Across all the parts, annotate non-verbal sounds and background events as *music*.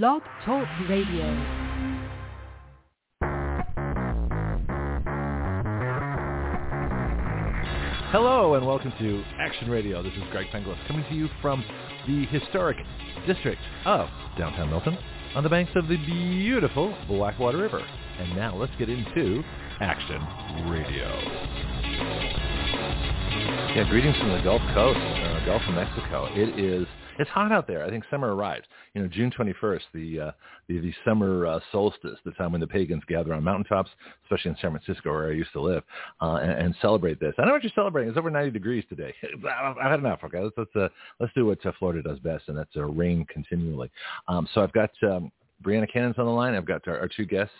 Blog Talk Radio. Hello and welcome to Action Radio. This is Greg Penglis coming to you from the historic district of downtown Milton on the banks of the beautiful Blackwater River. And now let's get into Action Radio. Yeah, greetings from the Gulf Coast, uh, Gulf of Mexico. It is it's hot out there. I think summer arrives. You know, June 21st, the uh, the, the summer uh, solstice, the time when the pagans gather on mountaintops, especially in San Francisco where I used to live, uh, and, and celebrate this. I know what you're celebrating. It's over 90 degrees today. *laughs* I've had enough. Okay, let's let's, uh, let's do what uh, Florida does best, and that's uh, rain continually. Um, so I've got um, Breanna Cannon's on the line. I've got our, our two guests,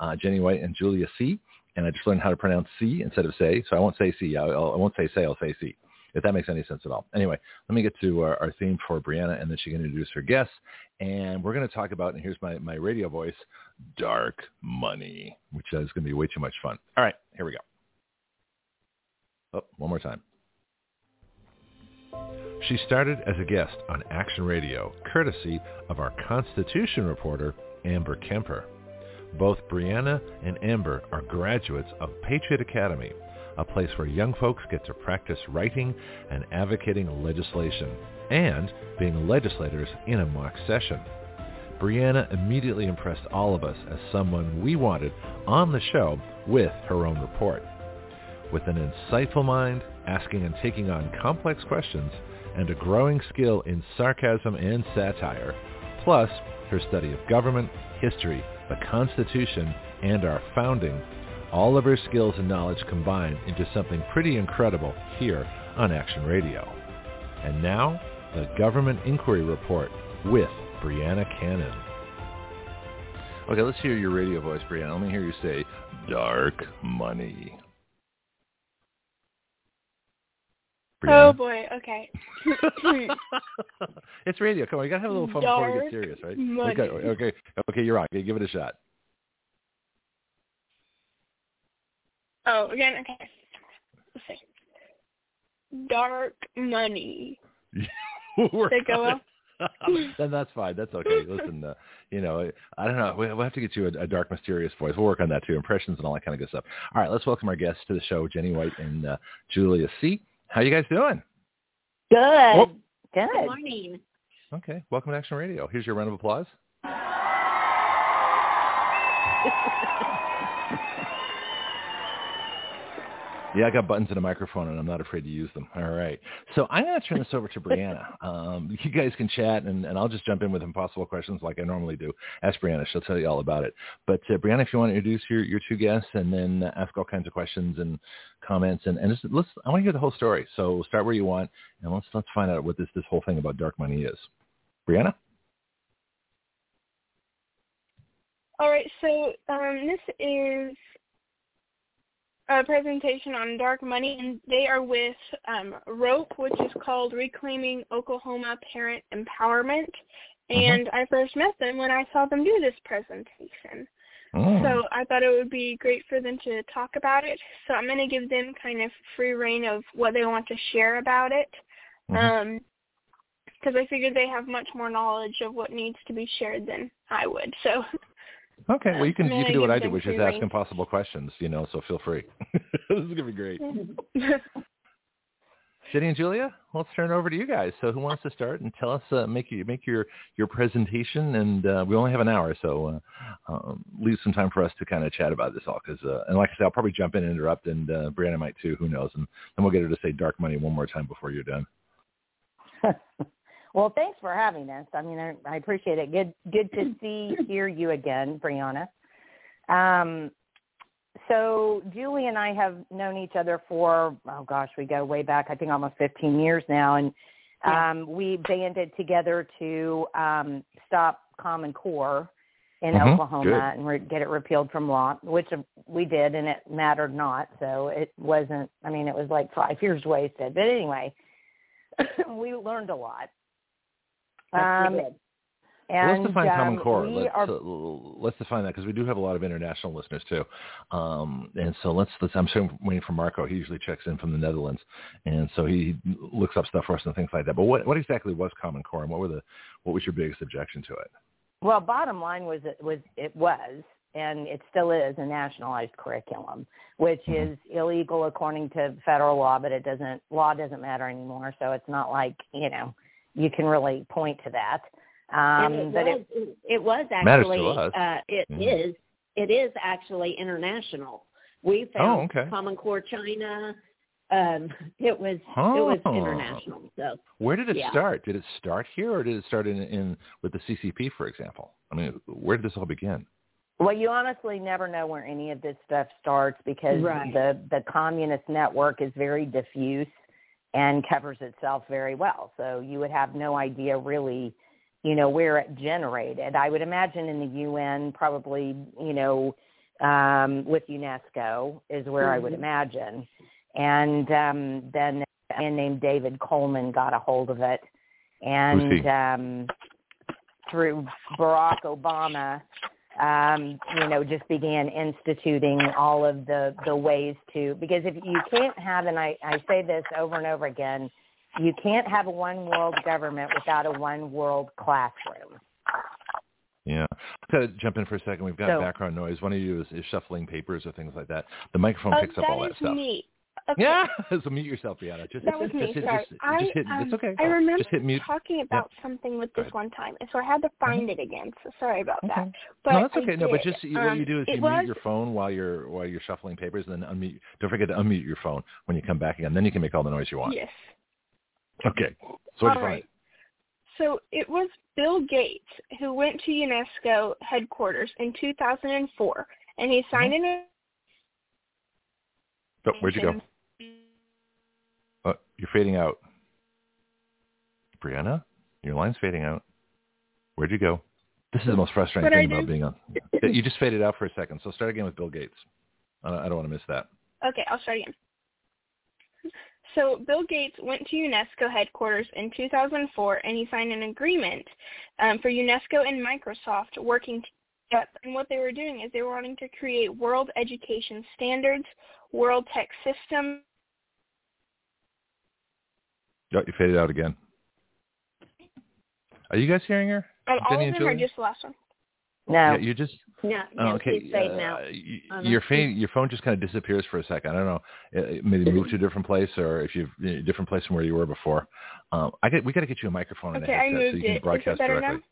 uh, Jenni White and Julia Seay. And I just learned how to pronounce C instead of say. So I won't say C. I'll, I won't say say. I'll say C if that makes any sense at all. Anyway, let me get to our, our theme for Breanna, and then she can introduce her guests. And we're going to talk about, and here's my, my radio voice, dark money, which is going to be way too much fun. All right, here we go. Oh, one more time. She started as a guest on Action Radio, courtesy of our Constitution reporter, Amber Kemper. Both Breanna and Amber are graduates of Patriot Academy, a place where young folks get to practice writing and advocating legislation and being legislators in a mock session. Breanna immediately impressed all of us as someone we wanted on the show with her own report. With an insightful mind, asking and taking on complex questions, and a growing skill in sarcasm and satire, plus her study of government, history, the Constitution, and our founding, all of her skills and knowledge combined into something pretty incredible here on Action Radio. And now, the Government Inquiry Report with Breanna Cannon. Okay, let's hear your radio voice, Breanna. Let me hear you say, dark money. Oh, Breanna? Oh boy, okay. *laughs* it's radio. Come on, you gotta have a little fun dark before we get serious, right? Money. Okay, okay, okay. You're on. Okay, give it a shot. Oh, again, okay. Let's see. Dark money. *laughs* We're Did it go well? *laughs* then that's fine. That's okay. Listen, uh, you know, I don't know. We'll have to get you a, a dark, mysterious voice. We'll work on that too. Impressions and all that kind of good stuff. All right, let's welcome our guests to the show, Jenni White and uh, Julia Seay. How you guys doing? Good. Oh. Good. Good morning. Okay, welcome to Action Radio. Here's your round of applause. *laughs* Yeah, I got buttons and a microphone, and I'm not afraid to use them. All right. So I'm going to turn this over to Breanna. *laughs* Um, you guys can chat, and, and I'll just jump in with impossible questions like I normally do. Ask Breanna. She'll tell you all about it. But uh, Breanna, if you want to introduce your, your two guests and then ask all kinds of questions and comments, and, and just, let's, I want to hear the whole story. So start where you want, and let's, let's find out what this, this whole thing about dark money is. Breanna? All right, so um, this is a presentation on dark money, and they are with um, ROPE, which is called Reclaiming Oklahoma Parent Empowerment. Mm-hmm. And I first met them when I saw them do this presentation. Oh. So I thought it would be great for them to talk about it. So I'm going to give them kind of free reign of what they want to share about it. Mm-hmm. Um, because I figured they have much more knowledge of what needs to be shared than I would. So *laughs* Okay, well you can you can do what I do, which is ask impossible questions. You know, so feel free. *laughs* this is gonna be great. *laughs* Jenni and Julia, let's turn it over to you guys. So who wants to start and tell us, uh, make you make your your presentation, and uh, we only have an hour, so uh, um, leave some time for us to kind of chat about this all. Because uh, and like I said, I'll probably jump in and interrupt, and uh, Breanna might too. Who knows? And then we'll get her to say dark money one more time before you're done. *laughs* well, thanks for having us. I mean, I, I appreciate it. Good, good to *clears throat* see, hear you again, Breanna. Um, so Julie and I have known each other for oh gosh, we go way back. I think almost 15 years now, and um, we banded together to um, stop Common Core in Mhm, Oklahoma good. and re- get it repealed from law, which we did, and it mattered not. So it wasn't. I mean, it was like five years wasted. But anyway, *clears throat* we learned a lot. Um, Well, let's define Common um, Core. Let's, are uh, let's define that because we do have a lot of international listeners too. Um, and so let's, let's. I'm sure waiting for Marco. He usually checks in from the Netherlands, and so he looks up stuff for us and things like that. But what, what exactly was Common Core, and what were the what was your biggest objection to it? Well, bottom line was it was it was and it still is a nationalized curriculum, which Mhm. is illegal according to federal law, but it doesn't law doesn't matter anymore. So it's not like you know you can really point to that. Um, and it but was, it, it, was actually us. uh, it Mhm. is it is actually international. We found Oh, okay. Common Core China. Um, *laughs* it was it Oh. was international. So Where did it Yeah. start? Did it start here, or did it start in, in with the CCP, for example? I mean, where did this all begin? Well, you honestly never know where any of this stuff starts because Right. the the communist network is very diffuse and covers itself very well. So you would have no idea really, you know, where it generated. I would imagine in the UN, probably, you know, um, with UNESCO is where I would Mhm. imagine. And um, then a man named David Coleman got a hold of it, and um, through Barack Obama um, you know, just began instituting all of the the ways to because if you can't have and I, I say this over and over again, you can't have a one world government without a one world classroom. Yeah. Got to jump in for a second. We've got So- background noise. One of you is, is shuffling papers or things like that. The microphone Oh, picks up all that that is stuff. me. Okay. Yeah. *laughs* so mute yourself, Breanna. Just, That was me. hit, Sorry. just, I, just hit. um, it's okay. I remember Just hit mute. talking about something with this one time, and so I had to find it again. So sorry about that. But no, that's okay. No, but just you, what you Um, do is you was, mute your phone while you're while you're shuffling papers, and then unmute. Don't forget to unmute your phone when you come back again. Then you can make all the noise you want. Yes. Okay. So what All right. So it was Bill Gates who went to UNESCO headquarters in 2004, and he signed Mm-hmm. an? Oh, where'd you go? Oh, you're fading out. Breanna, your line's fading out. Where'd you go? This is the most frustrating What'd thing about being on. *laughs* You just faded out for a second. So start again with Bill Gates. I don't, I don't want to miss that. Okay, I'll start again. So Bill Gates went to UNESCO headquarters in 2004, and he signed an agreement um, for UNESCO and Microsoft working together. And what they were doing is they were wanting to create world education standards, world tech system. Oh, you faded out again. Are you guys hearing her? Um, all Jenni of them are just the last one. No. Yeah, you just no, Oh, okay. she's fading uh, out. y- on your phone, your phone just kind of disappears for a second. I don't know. uh, Maybe move to a different place, or if you've a different place from where you were before. Um, I get, we got to get you a microphone and Okay, a I headset so moved you can it broadcast better directly. now?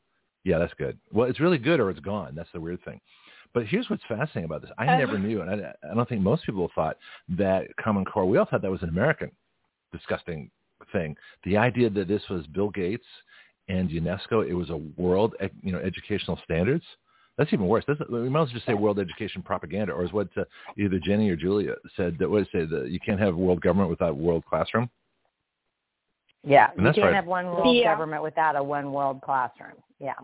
Yeah, that's good. Well, it's really good, or it's gone. That's the weird thing. But here's what's fascinating about this. I Uh-huh. never knew, and I, I don't think most people thought that Common Core. We all thought that was an American disgusting thing. The idea that this was Bill Gates and UNESCO, it was a world, you know, educational standards. That's even worse. That's, we might as well just say world education propaganda, or is what uh, either Jenni or Julia said that was say that you can't have world government without world classroom. Yeah, And you can't right. have one world Yeah. government without a one world classroom. Yeah.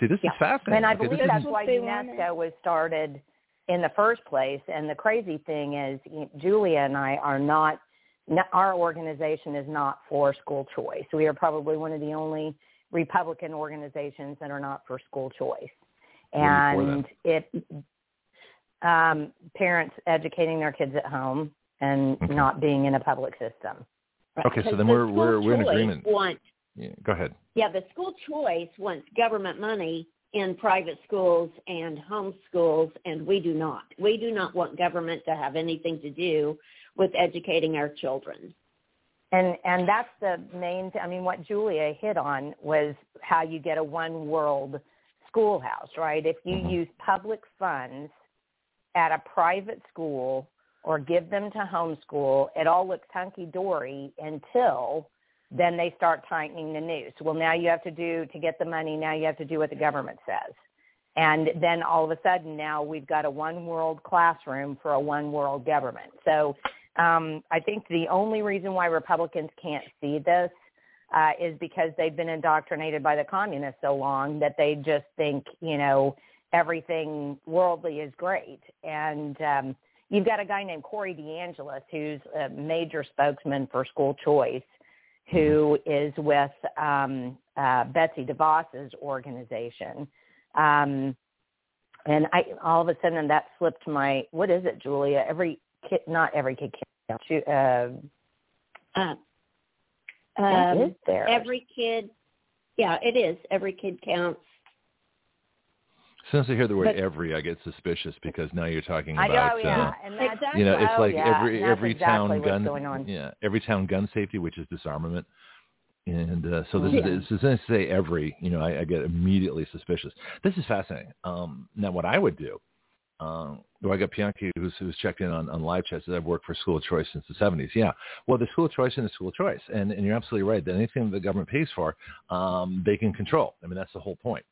See, this Yeah. is fascinating. And I Okay, believe that's why UNESCO was started in the first place. And the crazy thing is, Julia and I are not, n- our organization is not for school choice. We are probably one of the only Republican organizations that are not for school choice. What are you for And it, um, parents educating their kids at home and Okay. not being in a public system. Right, Okay, so then the we're- we're- we're in agreement. Want, yeah, go ahead. yeah, the school choice wants government money in private schools and home schools, and we do not. We do not want government to have anything to do with educating our children. And and that's the main. I mean, what Julia hit on was how you get a one world schoolhouse, right? If you Mhm. use public funds at a private school or give them to homeschool, it all looks hunky dory until then they start tightening the noose. Well, now you have to do to get the money. Now you have to do what the government says. And then all of a sudden now we've got a one world classroom for a one world government. So um, I think the only reason why Republicans can't see this uh, is because they've been indoctrinated by the communists so long that they just think, you know, everything worldly is great. And um, you've got a guy named Corey DeAngelis who's a major spokesman for school choice who is with um, uh, Betsy DeVos's organization. Um, and I all of a sudden that slipped my what is it, Julia? Every kid, not every kid can. shoot, Uh, Uh, um, is there? every kid, yeah, it is. Every kid counts. Since I hear the word but, every, I get suspicious because now you're talking about, know, yeah. uh, and that's, exactly. you know, it's oh, like yeah. every and every exactly town gun, yeah, every town gun safety, which is disarmament. And uh, so this Yeah. is, as soon as I say every, you know, I, I get immediately suspicious. This is fascinating. Um, now, what I would do, um, well, I got Bianchi who's, who's checked in on, on live chat. Says I've worked for school of choice since the 70s. Yeah, well, the school of choice and the school of choice, and, and you're absolutely right. That anything the government pays for, um, they can control. I mean, that's the whole point.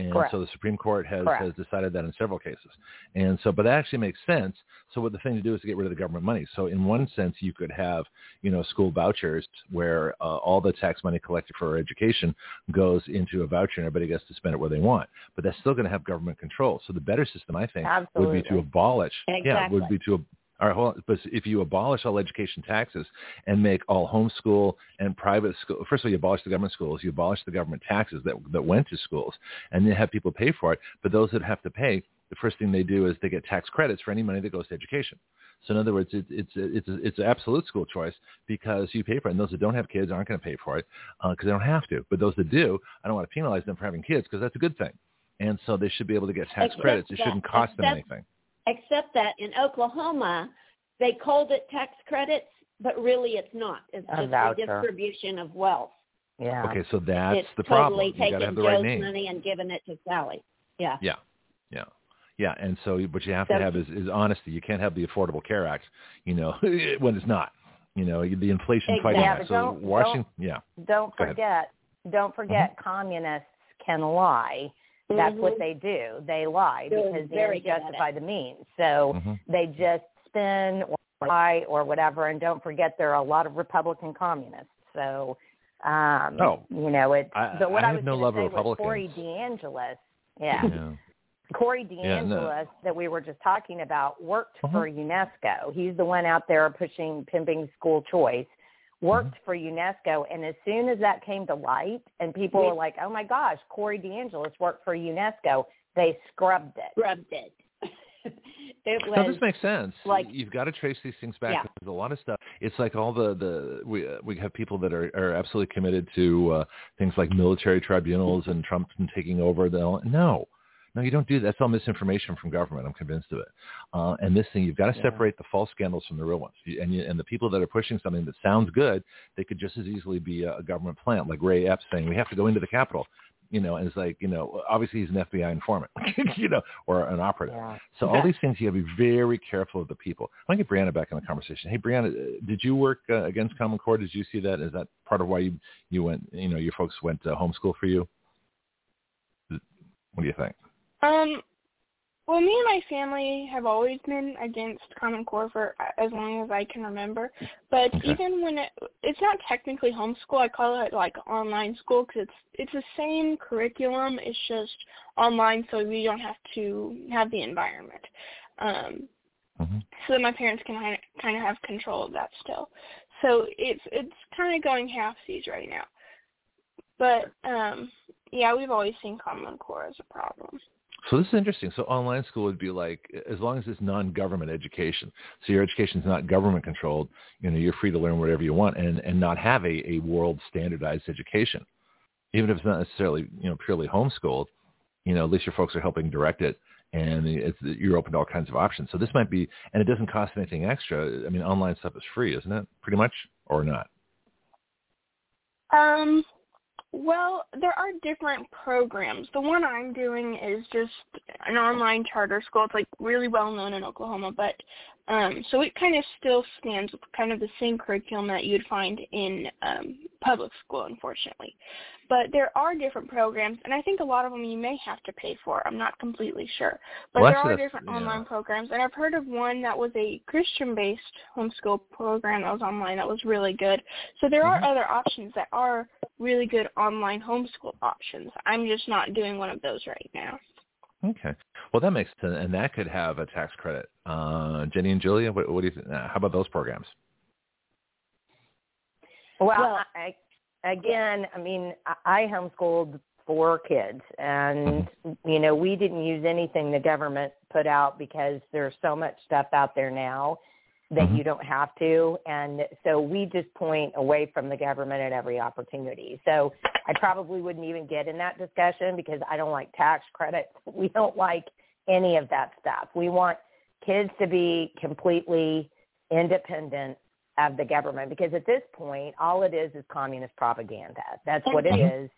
And Correct. so the Supreme Court has, Correct. has decided that in several cases. And so, but that actually makes sense. So what the thing to do is to get rid of the government money. So in one sense, you could have, you know, school vouchers where uh, all the tax money collected for education goes into a voucher and everybody gets to spend it where they want. But that's still going to have government control. So the better system, I think, would be to Absolutely. abolish. Yeah, would be to all right, hold on. But if you abolish all education taxes and make all homeschool and private school, first of all, you abolish the government schools, you abolish the government taxes that that went to schools, and then have people pay for it. But those that have to pay, the first thing they do is they get tax credits for any money that goes to education. So in other words, it, it's it's it's an absolute school choice because you pay for it, and those that don't have kids aren't going to pay for it uh, because they don't have to. But those that do, I don't want to penalize them for having kids because that's a good thing, and so they should be able to get tax Except credits. It shouldn't cost them anything. Except that in Oklahoma, they called it tax credits, but really it's not. It's A just a distribution of wealth. Yeah. Okay, so that's it's the problem. totally You got to taking have the right Joe's name. money and giving it to Sally. Yeah. Yeah, yeah, yeah. And so what you have So- to have is, is honesty. You can't have the Affordable Care Act, you know, *laughs* when it's not. You know, the Inflation Fighting Exactly. Yeah, Act. but So don't- Washington, yeah. Don't Go ahead. forget, don't forget, mm-hmm. communists can lie. That's what Mhm. they do. They lie They're because the very ends justify the means. So hmm they just spin or lie or whatever. And don't forget, there are a lot of Republican communists. So, um, Oh. you know, it's. I- but what I I, have was no gonna love say of was Corey Republicans. DeAngelis. Yeah. yeah. Corey Yeah, no. DeAngelis that we were just talking about worked Uh-huh. for UNESCO. He's the one out there pushing pimping school choice. Worked Mm-hmm. for UNESCO, and as soon as that came to light, and people were like, "Oh my gosh, Corey DeAngelis worked for UNESCO," they scrubbed it. Scrubbed it. *laughs* it No, was this makes sense. like- You've got to trace these things back. Yeah. There's a lot of stuff. It's like all the the we uh, we have people that are are absolutely committed to uh, things like military tribunals and Trump taking over. The no, no, you don't do that. That's all misinformation from government. I'm convinced of it. Uh, and this thing, you've got to Yeah. separate the false scandals from the real ones. You, and you, and the people that are pushing something that sounds good, they could just as easily be a, a government plant, like Ray Epps saying we have to go into the Capitol. You know, and it's like, you know, obviously he's an FBI informant, *laughs* you know, or an operative. Yeah. So all these things, you got to be very careful of the people. I want to get Breanna back in the conversation. Hey, Breanna, uh, did you work uh, against Common Core? Did you see that? Is that part of why you you went? You know, your folks went to homeschool for you. What do you think? Um, well, me and my family have always been against Common Core for as long as I can remember. But Okay. even when it, it's not technically homeschool, I call it like online school because it's it's the same curriculum. It's just online, so we don't have to have the environment. Um, hmm so that my parents can kind of, kind of have control of that still. So it's it's kind of going halfsies right now. But um, yeah, we've always seen Common Core as a problem. So this is interesting. So online school would be like as long as it's non-government education. So your education is not government controlled. You know, you're free to learn whatever you want and and not have a, a world standardized education, even if it's not necessarily you know purely homeschooled. You know, at least your folks are helping direct it, and it's you're open to all kinds of options. So this might be, and it doesn't cost anything extra. I mean, online stuff is free, isn't it? Pretty much, or not? Um, well, there are different programs. The one I'm doing is just an online charter school. It's like really well known in Oklahoma, but um, so it kind of still stands with kind of the same curriculum that you'd find in um, public school, unfortunately. But there are different programs, and I think a lot of them you may have to pay for. I'm not completely sure, but Well, there are different yeah. online programs, and I've heard of one that was a Christian-based homeschool program that was online that was really good. So there Mhm. are other options that are really good online homeschool options. I'm just not doing one of those right now. Okay. Well, that makes sense, and that could have a tax credit. Uh, Jenni and Julia, what, what do you think? Uh, how about those programs? Well, Well- I, again, I mean, I, I homeschooled four kids, and you know, we didn't use anything the government put out because there's so much stuff out there now. That Mhm. you don't have to. And so we just point away from the government at every opportunity. So I probably wouldn't even get in that discussion because I don't like tax credits. *laughs* We don't like any of that stuff. We want kids to be completely independent of the government because at this point, all it is is communist propaganda. That's what it Mhm.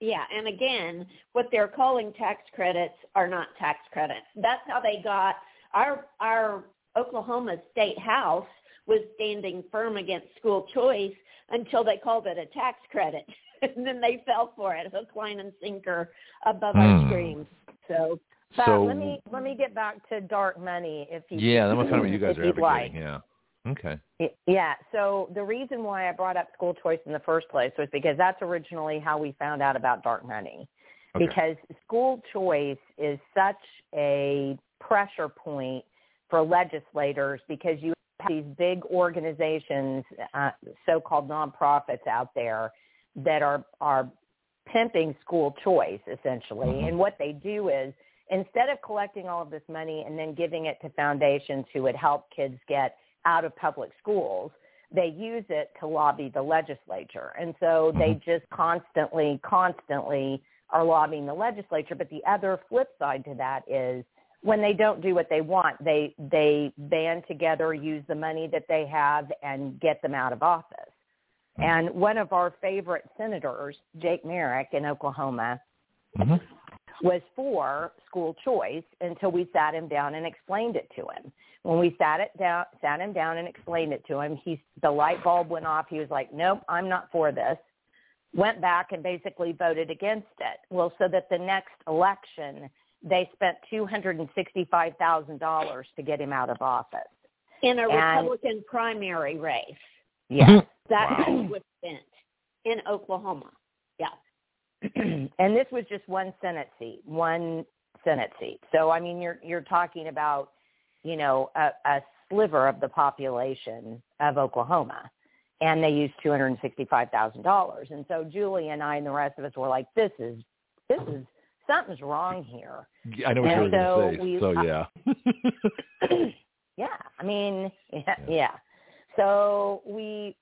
Yeah, and again, what they're calling tax credits are not tax credits. That's how they got our our Oklahoma State House was standing firm against school choice until they called it a tax credit, *laughs* and then they fell for it, hook, line, and sinker above our Hmm. screams. So, But So- let me let me get back to dark money if you Yeah, then we'll find out what you *laughs* guys are you'd like. Yeah. Okay. Yeah. So the reason why I brought up school choice in the first place was because that's originally how we found out about dark money. Okay. Because school choice is such a pressure point for legislators because you have these big organizations, uh, so-called nonprofits out there that are are pimping school choice essentially. Mhm. And what they do is instead of collecting all of this money and then giving it to foundations who would help kids get out of public schools, they use it to lobby the legislature. And so they just constantly, constantly are lobbying the legislature. But the other flip side to that is when they don't do what they want, they they band together, use the money that they have, and get them out of office. And one of our favorite senators, Jake Merrick in Oklahoma, hmm was for school choice until we sat him down and explained it to him. When we sat it down, sat him down and explained it to him, he the light bulb went off. He was like, "Nope, I'm not for this." Went back and basically voted against it. Well, so that the next election they spent two hundred and sixty-five thousand dollars to get him out of office. in a And- Republican primary race, Yes. Mm-hmm. that Wow. was spent in Oklahoma. Yeah. *clears throat* and this was just one Senate seat, one Senate seat. So I mean, you're you're talking about, you know, a, a sliver of the population of Oklahoma, and they used two hundred and sixty-five thousand dollars. And so Julie and I and the rest of us were like, this is this is something's wrong here. I know what And you're so going to say. we- so yeah. *coughs* yeah, I mean, yeah, yeah. So we,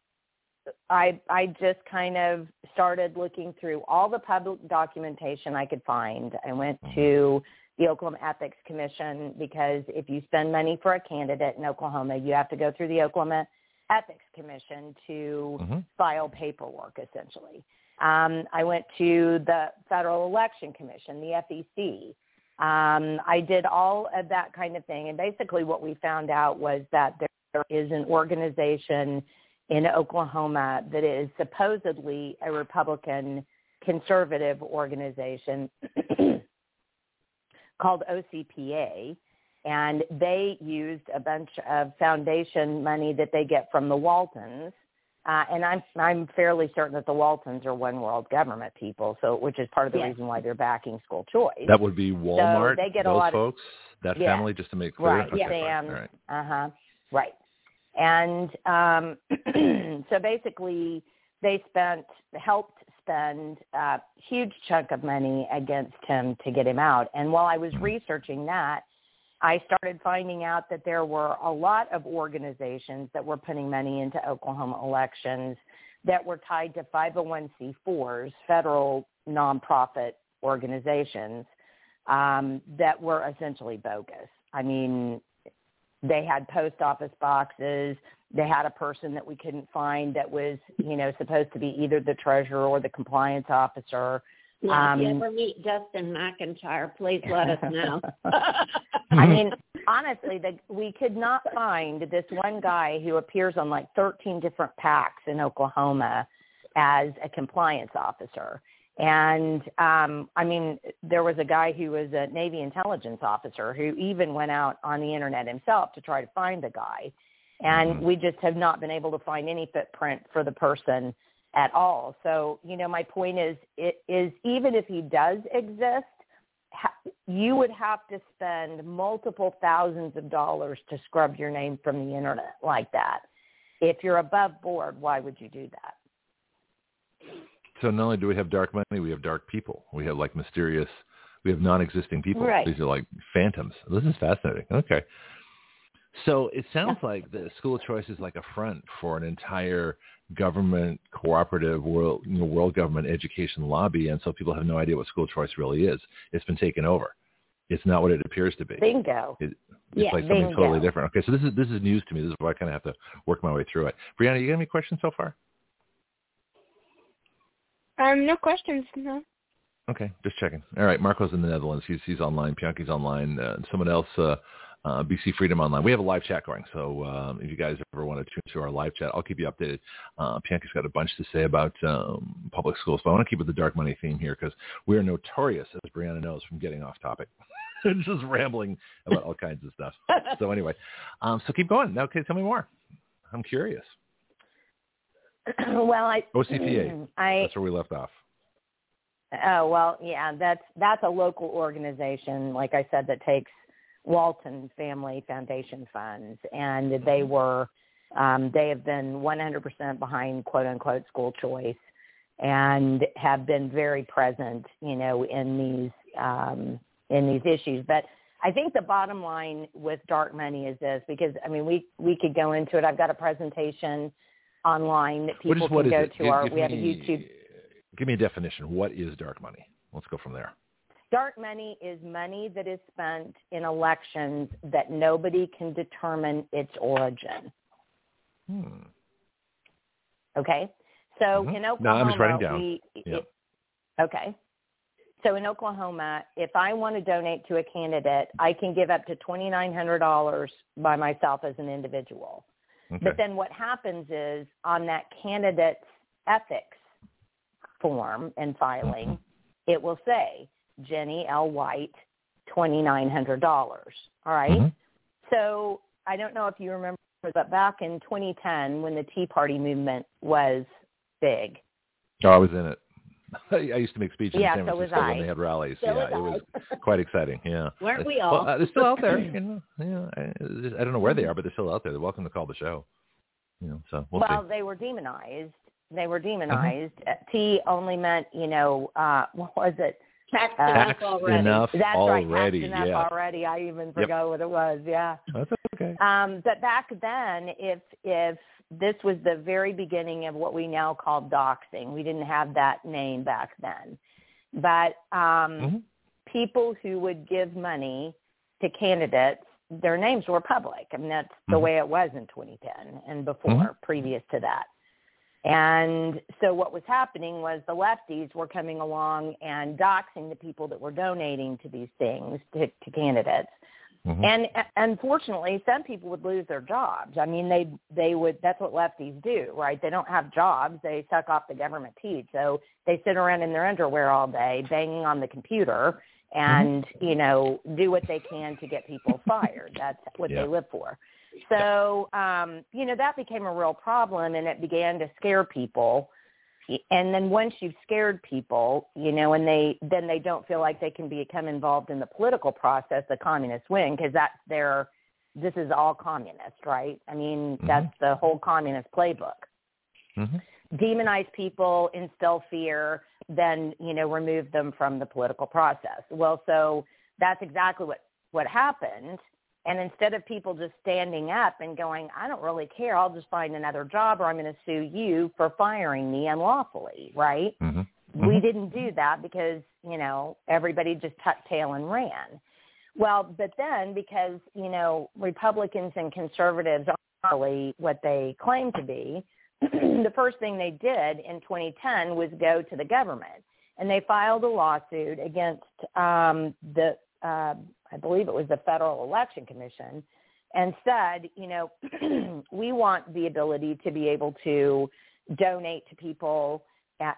I, I just kind of started looking through all the public documentation I could find. I went to the Oklahoma Ethics Commission because if you spend money for a candidate in Oklahoma, you have to go through the Oklahoma Ethics Commission to hmm file paperwork essentially. Um, I went to the Federal Election Commission, the FEC. Um, I did all of that kind of thing. And basically what we found out was that there is an organization in Oklahoma that is supposedly a Republican conservative organization *clears throat* called OCPA and they used a bunch of foundation money that they get from the Waltons. Uh, and I'm I'm fairly certain that the Waltons are one world government people, so which is part of the Yes. reason why they're backing school choice. That would be Walmart. they get a those lot of- folks, that Yeah. family, just to make clear. Right, Okay, yeah, fine. Sam. All right. Uh huh. Right. And um, *clears throat* so basically, they spent helped spend a huge chunk of money against him to get him out. And while I was researching that, I started finding out that there were a lot of organizations that were putting money into Oklahoma elections that were tied to 501c4s, federal nonprofit organizations um, that were essentially bogus. I mean, they had post office boxes. They had a person that we couldn't find that was, you know, supposed to be either the treasurer or the compliance officer. Yeah, if you Um, ever meet Justin McIntyre, please let us know. *laughs* I mean, *laughs* honestly, the, we could not find this one guy who appears on like 13 different PACs in Oklahoma as a compliance officer. And um, I mean, there was a guy who was a Navy intelligence officer who even went out on the internet himself to try to find the guy. And Mhm. we just have not been able to find any footprint for the person at all. So, you know, my point is, it is even if he does exist, you would have to spend multiple thousands of dollars to scrub your name from the internet like that. If you're above board, why would you do that? So not only do we have dark money, we have dark people. We have like mysterious, we have non-existing people. Right. These are like phantoms. This is fascinating. Okay. So it sounds like the school of choice is like a front for an entire government cooperative world you know, world government education lobby, and so people have no idea what school choice really is. It's been taken over. It's not what it appears to be. Bingo. It, it's yeah, like something bingo. totally different. Okay, so this is this is news to me. This is why I kind of have to work my way through it. Breanna, you got any questions so far? Um, no questions. No. Okay, just checking. All right, Marco's in the Netherlands. He's he's online. Bianchi's online. Uh, someone else, uh, uh, BC Freedom Online. We have a live chat going, so um, if you guys ever want to tune to our live chat, I'll keep you updated. Uh, Bianchi's got a bunch to say about um, public schools, but I want to keep with the dark money theme here because we are notorious, as Breanna knows, from getting off topic. *laughs* just rambling about all kinds of stuff. *laughs* So anyway, um, so keep going. Now, okay, tell me more. I'm curious. *clears throat* well, I OCPA. I That's where we left off. Oh well, yeah, that's that's a local organization, like I said, that takes Walton Family Foundation funds, and they were um, they have been 100% behind quote unquote school choice, and have been very present, you know, in these um, in these issues. But I think the bottom line with dark money is this, because I mean, we we could go into it. I've got a presentation online that people is, what can go it? to. Give- our give we have a YouTube Give me a definition. What is dark money? Let's go from there. Dark money is money that is spent in elections that nobody can determine its origin. Hmm. Okay? So Mhm. in No, Oklahoma, I'm just writing down. we Yep. okay. So in Oklahoma, if I want to donate to a candidate, I can give up to twenty nine hundred dollars by myself as an individual. Okay. But then what happens is on that candidate's ethics form and filing, it will say Jenni L. White, twenty nine hundred dollars. All right? Mhm. So I don't know if you remember, but back in 2010, when the Tea Party movement was big, Oh, I was in it. *laughs* I used to make speeches Yeah, in San so was Francisco when they had rallies. So yeah, was it was *laughs* quite exciting. Yeah. Weren't we Well, all? uh, they're still out there. *laughs* You know, yeah, I, I don't know where they are, but they're still out there. They're welcome to call the show. You know, so we'll well, see. they were demonized. They were demonized. Uh T only meant, you know, uh, what was it? Tax Uh, enough Taxed already. enough That's already. right. Taxed enough yeah. already. I even forgot what it was. Yeah. That's okay. Um, but back then, if if this was the very beginning of what we now call doxing, we didn't have that name back then. But um, Mhm. people who would give money to candidates, their names were public. I mean, that's the Mhm. way it was in 2010 and before, Mhm. previous to that. And so what was happening was the lefties were coming along and doxing the people that were donating to these things to, to candidates. Mhm. And uh, unfortunately, some people would lose their jobs. I mean, they they would. That's what lefties do, right? They don't have jobs. They suck off the government teat. So they sit around in their underwear all day, banging on the computer, and you know, do what they can to get people fired. That's what Yeah. they live for. So um, you know, that became a real problem, and it began to scare people and then once you've scared people, you know, and they then they don't feel like they can become involved in the political process, the communists win because that's their. This is all communist, right? I mean, Mhm. that's the whole communist playbook. Mhm. Demonize people, instill fear, then you know remove them from the political process. Well, so that's exactly what what happened. And instead of people just standing up and going, I don't really care, I'll just find another job or I'm going to sue you for firing me unlawfully, right? Mhm. We Mhm. didn't do that because, you know, everybody just tucked tail and ran. Well, but then because, you know, Republicans and conservatives aren't really what they claim to be, *clears throat* the first thing they did in 2010 was go to the government. And they filed a lawsuit against um, the, uh, I believe it was the Federal Election Commission, and said, you know, *clears throat* we want the ability to be able to donate to people.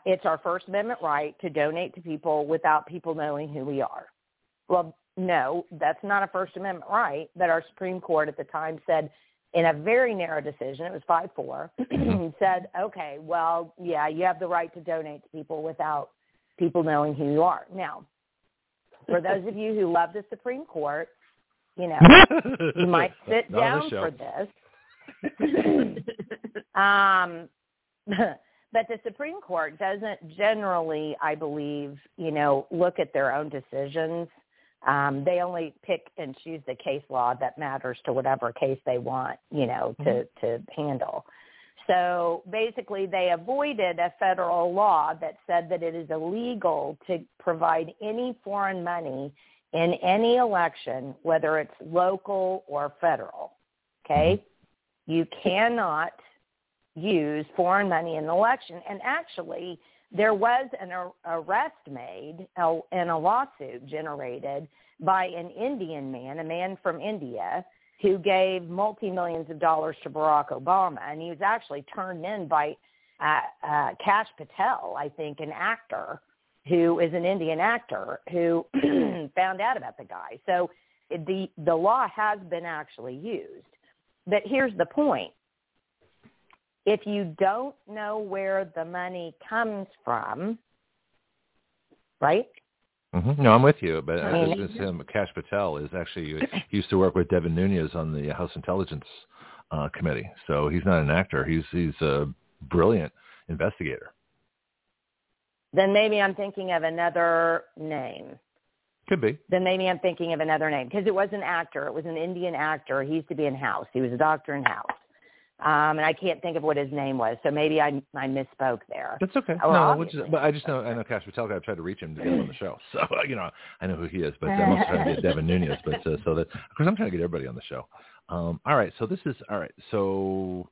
It's our First Amendment right to donate to people without people knowing who we are. Well, no, that's not a First Amendment right that our Supreme Court at the time said in a very narrow decision, it was 5-4, *clears throat* said, okay, well, yeah, you have the right to donate to people without people knowing who you are. Now, for those of you who love the Supreme Court, you know, you *laughs* might sit Not down for this. *laughs* *clears throat* um, *laughs* but the Supreme Court doesn't generally, I believe, you know, look at their own decisions Um, they only pick and choose the case law that matters to whatever case they want, you know, to, Mm-hmm. to handle. So basically, they avoided a federal law that said that it is illegal to provide any foreign money in any election, whether it's local or federal. Okay? Mm-hmm. You cannot use foreign money in an election. And actually, there was an ar- arrest made and a lawsuit generated by an Indian man, a man from India, who gave multi-millions of dollars to Barack Obama. And he was actually turned in by uh, uh, Kash Patel, I think, an actor who is an Indian actor who *clears throat* found out about the guy. So the the law has been actually used. But here's the point. If you don't know where the money comes from, right? Hmm No, I'm with you, but I was mean- going to say um, Kash Patel is actually he used to work with Devin Nunes on the House Intelligence uh, Committee, so he's not an actor. He's he's a brilliant investigator. Then maybe I'm thinking of another name. Could be. Then maybe I'm thinking of another name because it was an actor. It was an Indian actor. He used to be in House. He was a doctor in House. Um, and I can't think of what his name was, so maybe I I misspoke there. That's okay. Oh, no, which is, but I just know I know Kash Patel. I've tried to reach him to get him on the show, *laughs* so you know I know who he is. But I'm also trying to get Devin Nunes. But uh, so that because I'm trying to get everybody on the show. Um, all right, so this is all right. So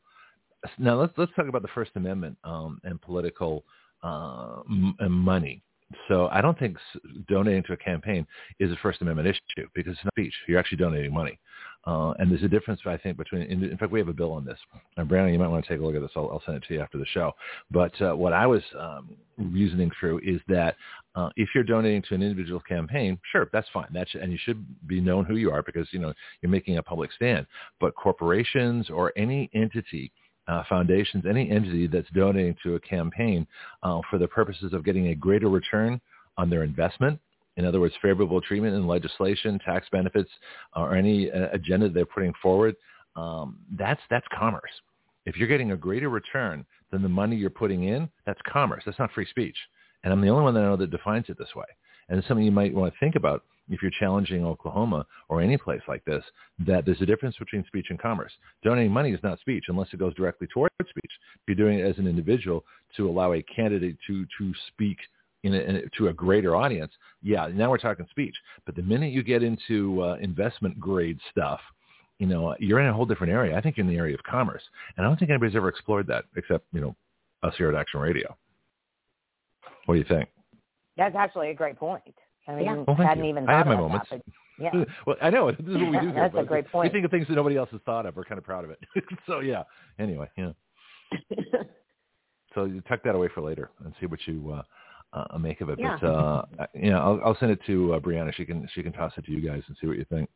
now let's let's talk about the First Amendment um, and political uh, m- and money. So I don't think s- donating to a campaign is a First Amendment issue because it's not speech. You're actually donating money. Uh, and there's a difference, I think, between. In, fact, we have a bill on this. And Brandon, you might want to take a look at this. I'll, I'll send it to you after the show. But uh, what I was um, reasoning through is that uh, if you're donating to an individual campaign, sure, that's fine. That's and you should be known who you are because you know you're making a public stand. But corporations or any entity uh, foundations, any entity that's donating to a campaign uh, for the purposes of getting a greater return on their investment. In other words, favorable treatment in legislation, tax benefits, or any uh, agenda they're putting forward. Um, that's that's commerce. If you're getting a greater return than the money you're putting in, that's commerce. That's not free speech. And I'm the only one that I know that defines it this way. And it's something you might want to think about if you're challenging Oklahoma or any place like this, that there's a difference between speech and commerce. Donating money is not speech unless it goes directly towards speech. If you're doing it as an individual to allow a candidate to, to speak in a, in a, to a greater audience, yeah, now we're talking speech. But the minute you get into uh, investment grade stuff, you know, you're in a whole different area. I think you're in the area of commerce. And I don't think anybody's ever explored that except, you know, us here at Action Radio. What do you think? That's actually a great point. I mean, Yeah. Well, hadn't you. even I thought have my about moments. that. Yeah. *laughs* well, I know *laughs* this is what we do *laughs* here. That's a great We think of things that nobody else has thought of. We're kind of proud of it. so yeah. Anyway, yeah. So you tuck that away for later and see what you uh, uh, make of it. Yeah. But uh, yeah, I'll, I'll send it to uh, Breanna. She can she can toss it to you guys and see what you think.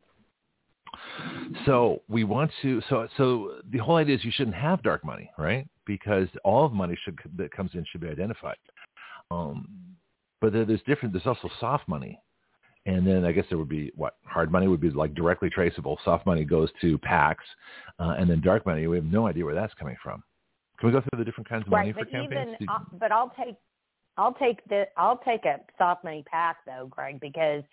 So we want to. So so the whole idea is you shouldn't have dark money, right? Because all of money should that comes in should be identified. Um, but there, there's different. There's also soft money, and then I guess there would be what hard money would be like directly traceable. Soft money goes to PACs, uh, and then dark money we have no idea where that's coming from. Can we go through the different kinds of money for campaigns? even uh, but I'll take I'll take the I'll take a soft money PAC though, Greg, because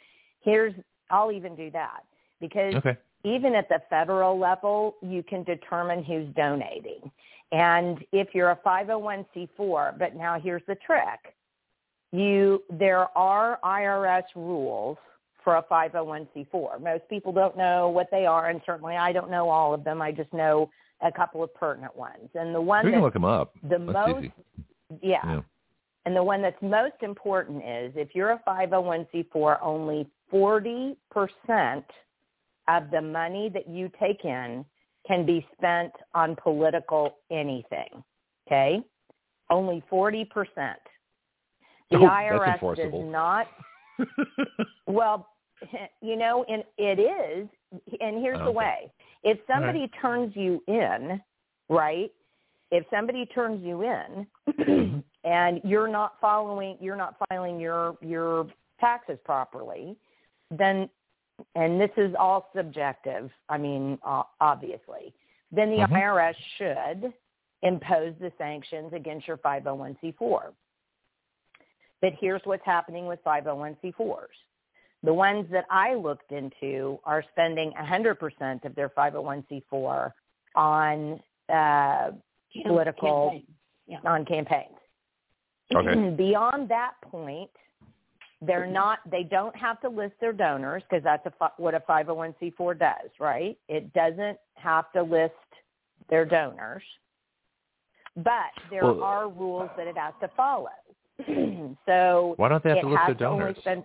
here's I'll even do that because okay. even at the federal level, you can determine who's donating. And if you're a 501c4, but now here's the trick. You there are IRS rules for a 501c4. Most people don't know what they are and certainly I don't know all of them. I just know a couple of pertinent ones. And the one We can that look them up. the That's most easy. yeah. Yeah. And the one that's most important is if you're a 501c4, only 40% of the money that you take in can be spent on political anything. Okay? Only 40%. The Oh, IRS does not *laughs* well, *laughs* you know, and it is, and here's the way. If somebody turns you in, right? If somebody turns you in *clears throat* and you're not following, you're not filing your your taxes properly, then, and this is all subjective. I mean, uh, obviously, then the Mhm. IRS should impose the sanctions against your 501c4. But here's what's happening with 501c4s. The ones that I looked into are spending 100% of their 501c4 on uh, political, Campaign. Yeah. on campaigns. Okay. *clears throat* Beyond that point, they're not. They don't have to list their donors because that's a, what a 501c4 does, right? It doesn't have to list their donors, but there Well- are rules that it has to follow. *clears throat* so Why don't they have to list has their donors? spend-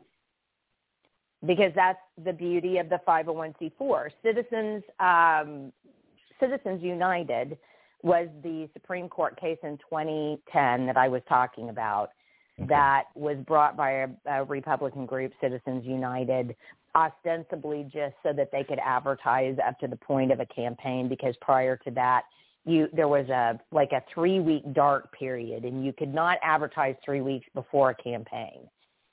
because that's the beauty of the 501c4. Citizens um, Citizens United was the Supreme Court case in 2010 that I was talking about Okay. that was brought by a, a Republican group, Citizens United, ostensibly just so that they could advertise up to the point of a campaign because prior to that you there was a like a 3 week dark period and you could not advertise 3 weeks before a campaign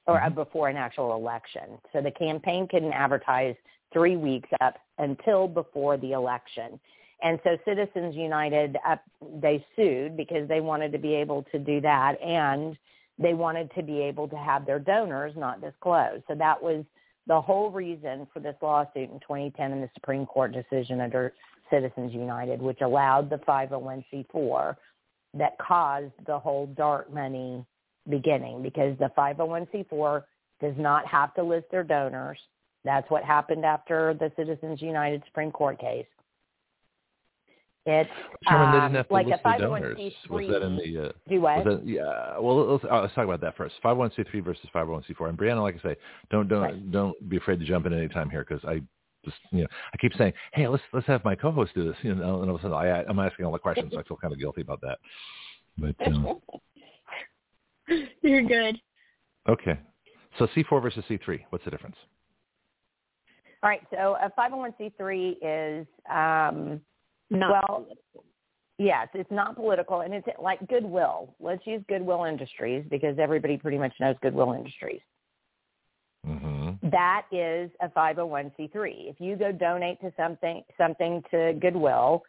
or Mhm. before an actual election. So the campaign couldn't advertise 3 weeks up until before the election. And so Citizens United, uh, they sued because they wanted to be able to do that, and they wanted to be able to have their donors not disclosed. So that was the whole reason for this lawsuit in 2010 and the Supreme Court decision under Citizens United, which allowed the 501c4 that caused the whole dark money beginning because the 501c4 does not have to list their donors. That's what happened after the Citizens United Supreme Court case. It's Sherman, they um, didn't have to like list a their donors. 501c3. Was that in the? Uh, was that, yeah. Well, let's, uh, let's talk about that first. 501c3 versus 501c4. And Breanna, like I say, don't don't Right. don't be afraid to jump in any time here because I just you know I keep saying, hey, let's let's have my co-host do this. *laughs* You know, and all of a sudden I I'm asking all the questions. so I feel kind of guilty about that. But um, *laughs* You're good. okay. So C4 versus C3. What's the difference? All right, so a 501c3 is um, Not Well, political. Yes, it's not political, and it's like Goodwill. Let's use Goodwill Industries because everybody pretty much knows Goodwill Industries. Mm-hmm. That is a 501c3. If you go donate to something something to Goodwill,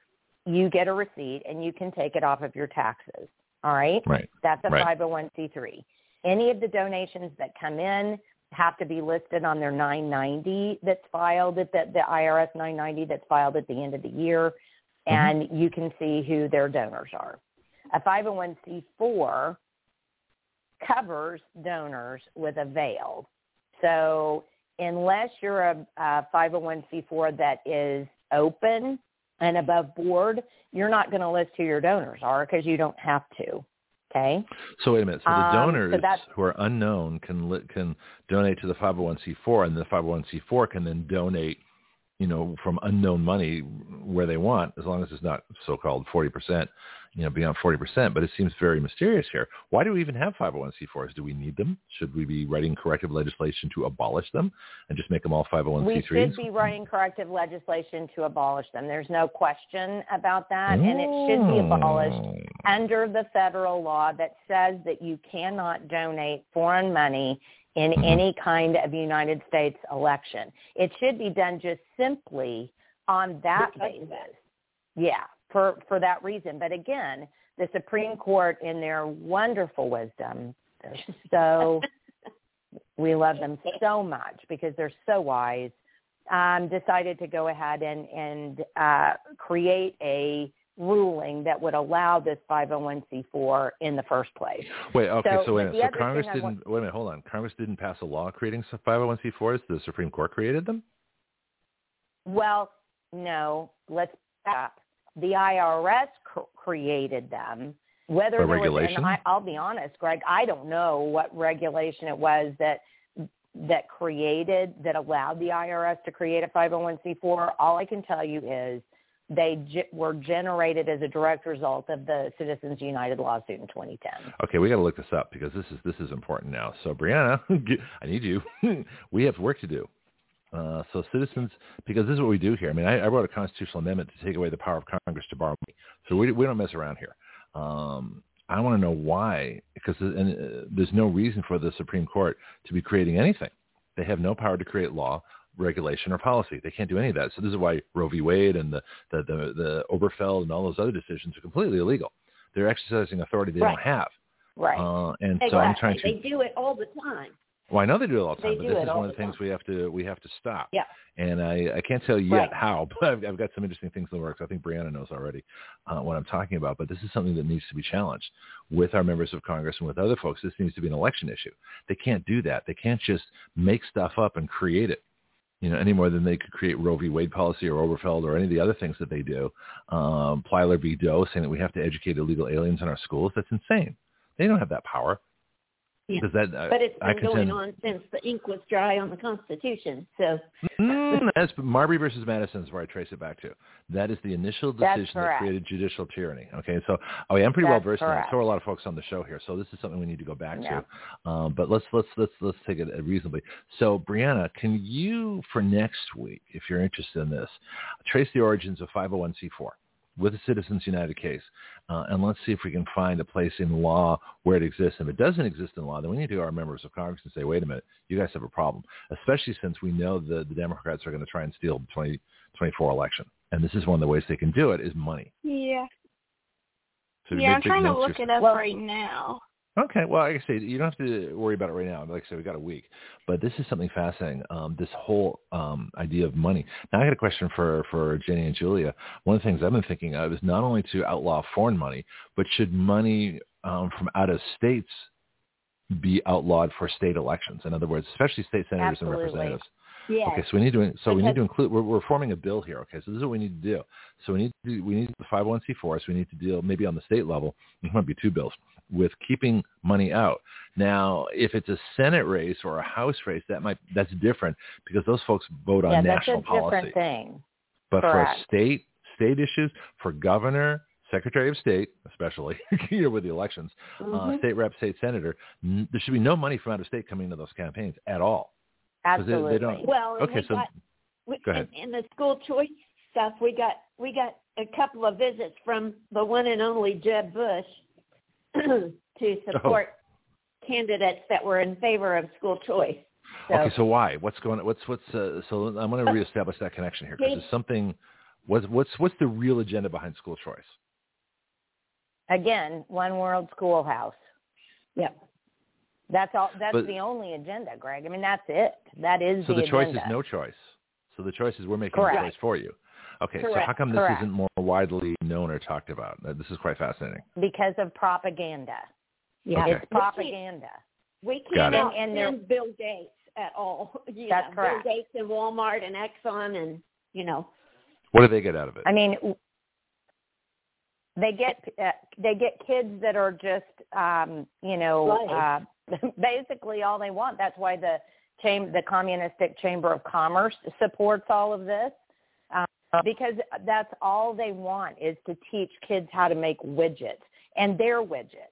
you get a receipt and you can take it off of your taxes. All right? Right. That's a Right. 501c3. Any of the donations that come in have to be listed on their 990 that's filed at the, the IRS 990 that's filed at the end of the year, and you can see who their donors are. A 501c4 covers donors with a veil. So unless you're a, a 501c4 that is open and above board, you're not going to list who your donors are because you don't have to. Okay. So wait a minute. So the Um, so donors who are unknown can can donate to the 501c4, and the 501c4 can then donate, you know, from unknown money where they want, as long as it's not so-called 40%, you know, beyond 40%. But it seems very mysterious here. Why do we even have 501c4s? Do we need them? Should we be writing corrective legislation to abolish them and just make them all 501c3s? We should be writing corrective legislation to abolish them. There's no question about that, and it should be abolished Mm. under the federal law that says that you cannot donate foreign money in Mhm. any kind of United States election. It should be done just simply on that basis. Yeah, for for that reason. But again, the Supreme Court, in their wonderful wisdom, they're *laughs* so we love them so much because they're so wise. Um, decided to go ahead and and uh, create a ruling that would allow this 501c4 in the first place. Wait, okay, So, so, wait a minute. So Congress didn't, want- wait a minute, hold on. Congress didn't pass a law creating some 501c4s. The Supreme Court created them? Well, no, let's back up. The IRS cr- created them. Whether there regulation? was, and I, I'll be honest, Greg, I don't know what regulation it was that that created that allowed the IRS to create a 501c4. All I can tell you is they ge- were generated as a direct result of the Citizens United lawsuit in 2010. Okay, we got to look this up because this is this is important now. So Breanna, *laughs* I need you. *laughs* we have work to do. Uh, so citizens, because this is what we do here. I mean, I, I wrote a constitutional amendment to take away the power of Congress to borrow money. So we we don't mess around here. Um, I want to know why, because and, uh, there's no reason for the Supreme Court to be creating anything. They have no power to create law, regulation, or policy. They can't do any of that. So this is why Roe v. Wade and the the the, the Obergefell and all those other decisions are completely illegal. They're exercising authority they Right. don't have. Right. Uh, and Exactly. so I'm trying to They do it all the time. Well, I know they do it all the time, They but this is one of the things we have to we have to stop. Yeah. And I, I can't tell you yet Right. how, *laughs* but I've, I've got some interesting things in the works. I think Breanna knows already uh, what I'm talking about. But this is something that needs to be challenged with our members of Congress and with other folks. This needs to be an election issue. They can't do that. They can't just make stuff up and create it. You know, any more than they could create Roe v. Wade policy or Obergefell or any of the other things that they do. Um, Plyler v. Doe saying that we have to educate illegal aliens in our schools. That's insane. They don't have that power. Yeah. Does that? uh, But it's been going on since the ink was dry on the Constitution. So Mm, that's Marbury versus Madison is where I trace it back to. That is the initial decision that created judicial tyranny. Okay, so oh yeah, I'm pretty well versed in that. So are a lot of folks on the show here. So this is something we need to go back Yeah. to. Um, but let's let's let's let's take it reasonably. So Breanna, can you for next week, if you're interested in this, trace the origins of 501c4 with the Citizens United case, uh, and let's see if we can find a place in law where it exists. If it doesn't exist in law, then we need to go to our members of Congress and say, wait a minute, you guys have a problem, especially since we know the, the Democrats are going to try and steal the 2024 election. And this is one of the ways they can do it is money. Yeah. So yeah, I'm trying to look here. it up Well- right now. Okay, well, like I say, you don't have to worry about it right now. Like I said, we got a week, but this is something fascinating. Um, this whole um, idea of money. Now, I got a question for for Jenni and Julia. One of the things I've been thinking of is not only to outlaw foreign money, but should money um, from out of states be outlawed for state elections? In other words, especially state senators Absolutely. and representatives. yeah, Okay, so we need to so we need to include we're, we're forming a bill here. Okay, so this is what we need to do. So we need to do, we need the 501c4. So we need to deal maybe on the state level. It might be two bills with keeping money out. Now, if it's a Senate race or a House race, that might that's different because those folks vote on yeah, that's a national policy. different thing. But Correct. for state state issues, for governor, secretary of state, especially *laughs* you know, with the elections, uh, Mhm. state rep, state senator, n- there should be no money from out of state coming into those campaigns at all. 'Cause they- they Absolutely. don't- Well, Okay, we so got we, go ahead. In, in the school choice stuff, we got we got a couple of visits from the one and only Jeb Bush *clears throat* to support candidates that were in favor of school choice. So, Okay, so why? What's going? What's what's? Uh, so I'm going to reestablish that connection here because there's something. What's what's what's the real agenda behind school choice? Again, one world schoolhouse. Yep. That's all. That's But- the only agenda, Greg. I mean, that's it. That is the So the, the, choice agenda. is no choice. So the choice is we're making Correct. a choice for you. Okay, so how come this Correct. isn't more widely known or talked about? This is quite fascinating. because of propaganda. yeah, Okay. It's propaganda. we can't it. outspend And- and Bill Gates at all. *laughs* You That's know, correct. Bill Gates and Walmart and Exxon and you know What do they get out of it? I mean, they get uh, they get kids that are just um, you know uh, *laughs* basically all they want. That's why the cham- the Communistic Chamber of Commerce supports all of this because that's all they want is to teach kids how to make widgets and their widgets.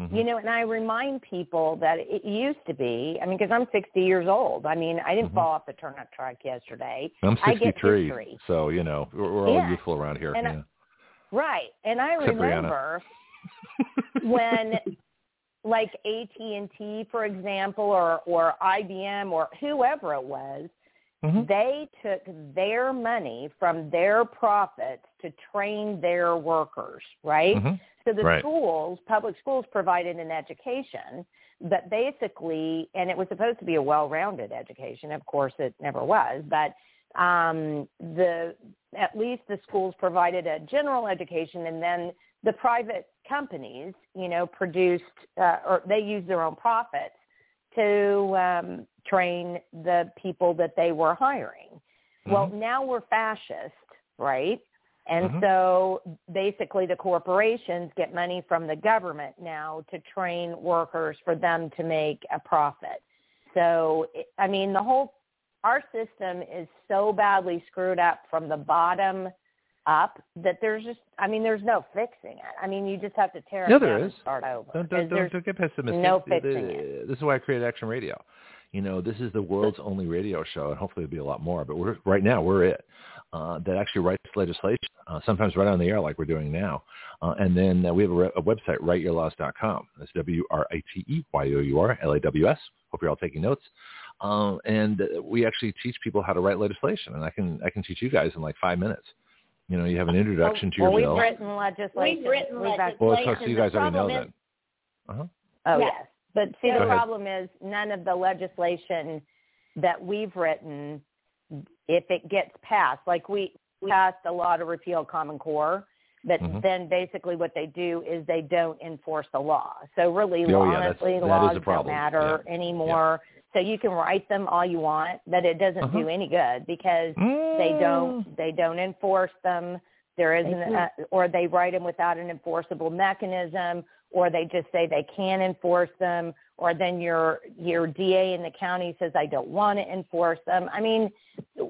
Mhm. You know, and I remind people that it used to be, I mean, because I'm 60 years old. I mean, I didn't Mhm. fall off the turnip truck yesterday. I'm 63, so you know we're, we're all Yeah. youthful around here. And I- Right. And I Except remember *laughs* when like AT&T for example or or IBM or whoever it was Mhm. they took their money from their profits to train their workers, right? Mhm. So the Right. schools, public schools provided an education that basically, and it was supposed to be a well-rounded education. Of course, it never was, but um, the at least the schools provided a general education, and then the private companies, you know, produced uh, or they used their own profits to um, train the people that they were hiring. Well, now we're fascist, right? And Mhm. so basically the corporations get money from the government now to train workers for them to make a profit. So, I mean, the whole, our system is so badly screwed up from the bottom up that there's just, I mean, there's no fixing it. I mean, you just have to tear it Yeah, down is. and start over. Don't, don't, don't, don't get pessimistic. no fixing the- This is why I created Action Radio. You know, this is the world's only radio show, and hopefully there'll be a lot more. But we're right now we're it uh, that actually writes legislation, uh, sometimes right on the air like we're doing now. Uh, and then uh, we have a, re- a website, writeyourlaws.com. That's W R I T E Y O U R L A W S. Hope you're all taking notes. Um, and uh, we actually teach people how to write legislation, and I can I can teach you guys in like five minutes. You know, you have an introduction to your well, bill. we've written legislation. we've written We've act- Well, it's legislation. so you The guys already know problem that. Uh-huh. Oh, Yeah. yes. But see, Go the ahead. problem is none of the legislation that we've written, if it gets passed, like we we passed a law to repeal Common Core, but Mhm. then basically what they do is they don't enforce the law. So really, Oh, yeah, that's- honestly, that is laws a don't problem. matter anymore. So you can write them all you want, but it doesn't Uh-huh. do any good because they Mm. don't they don't enforce them there isn't a, or they write them without an enforceable mechanism or they just say they can enforce them or then your your DA in the county says I don't want to enforce them. I mean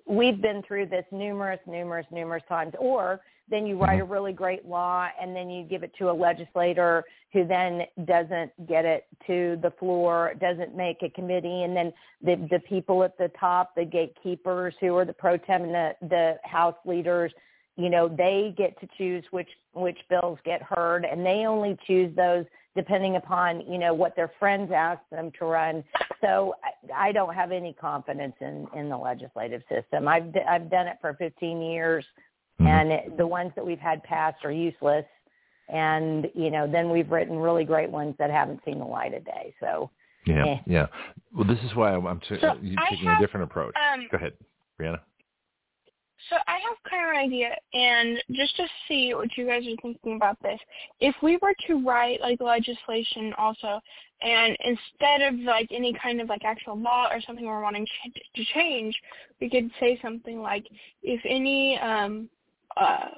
we've been through this numerous numerous numerous times. Or then you write a mm-hmm. really great law and then you give it to a legislator who then doesn't get it to the floor, doesn't make a committee, and then the the people at the top, the gatekeepers who are the pro tem and the the house leaders, you know, they get to choose which which bills get heard, and they only choose those depending upon you know what their friends ask them to run. So I, I don't have any confidence in in the legislative system. I've i've done it for 15 years Mhm. and it, the ones that we've had passed are useless and you know then we've written really great ones that haven't seen the light of day so Yeah, Eh. yeah. Well, this is why I'm, I'm t- So taking have, a different approach. Um, Go ahead, Breanna. So I have kind of an idea, and just to see what you guys are thinking about this, if we were to write like legislation also, and instead of like any kind of like actual law or something we're wanting ch- to change, we could say something like, if any um, uh,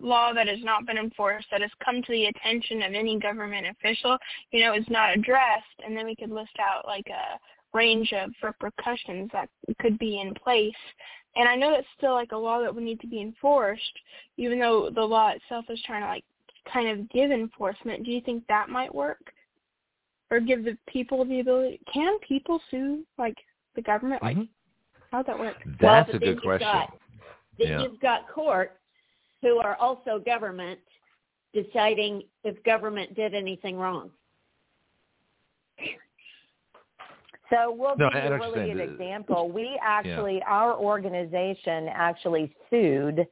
law that has not been enforced that has come to the attention of any government official, you know, is not addressed, and then we could list out like a range of repercussions that could be in place and I know that's still like a law that would need to be enforced, even though the law itself is trying to like kind of give enforcement. Do you think that might work, or give the people the ability? Can people sue like the government? Like Mhm. how'd that work? That's Well, a good question. got- Then Yeah. you've got courts who are also government deciding if government did anything wrong. So we'll No, give I you a really good The- example we actually our organization actually sued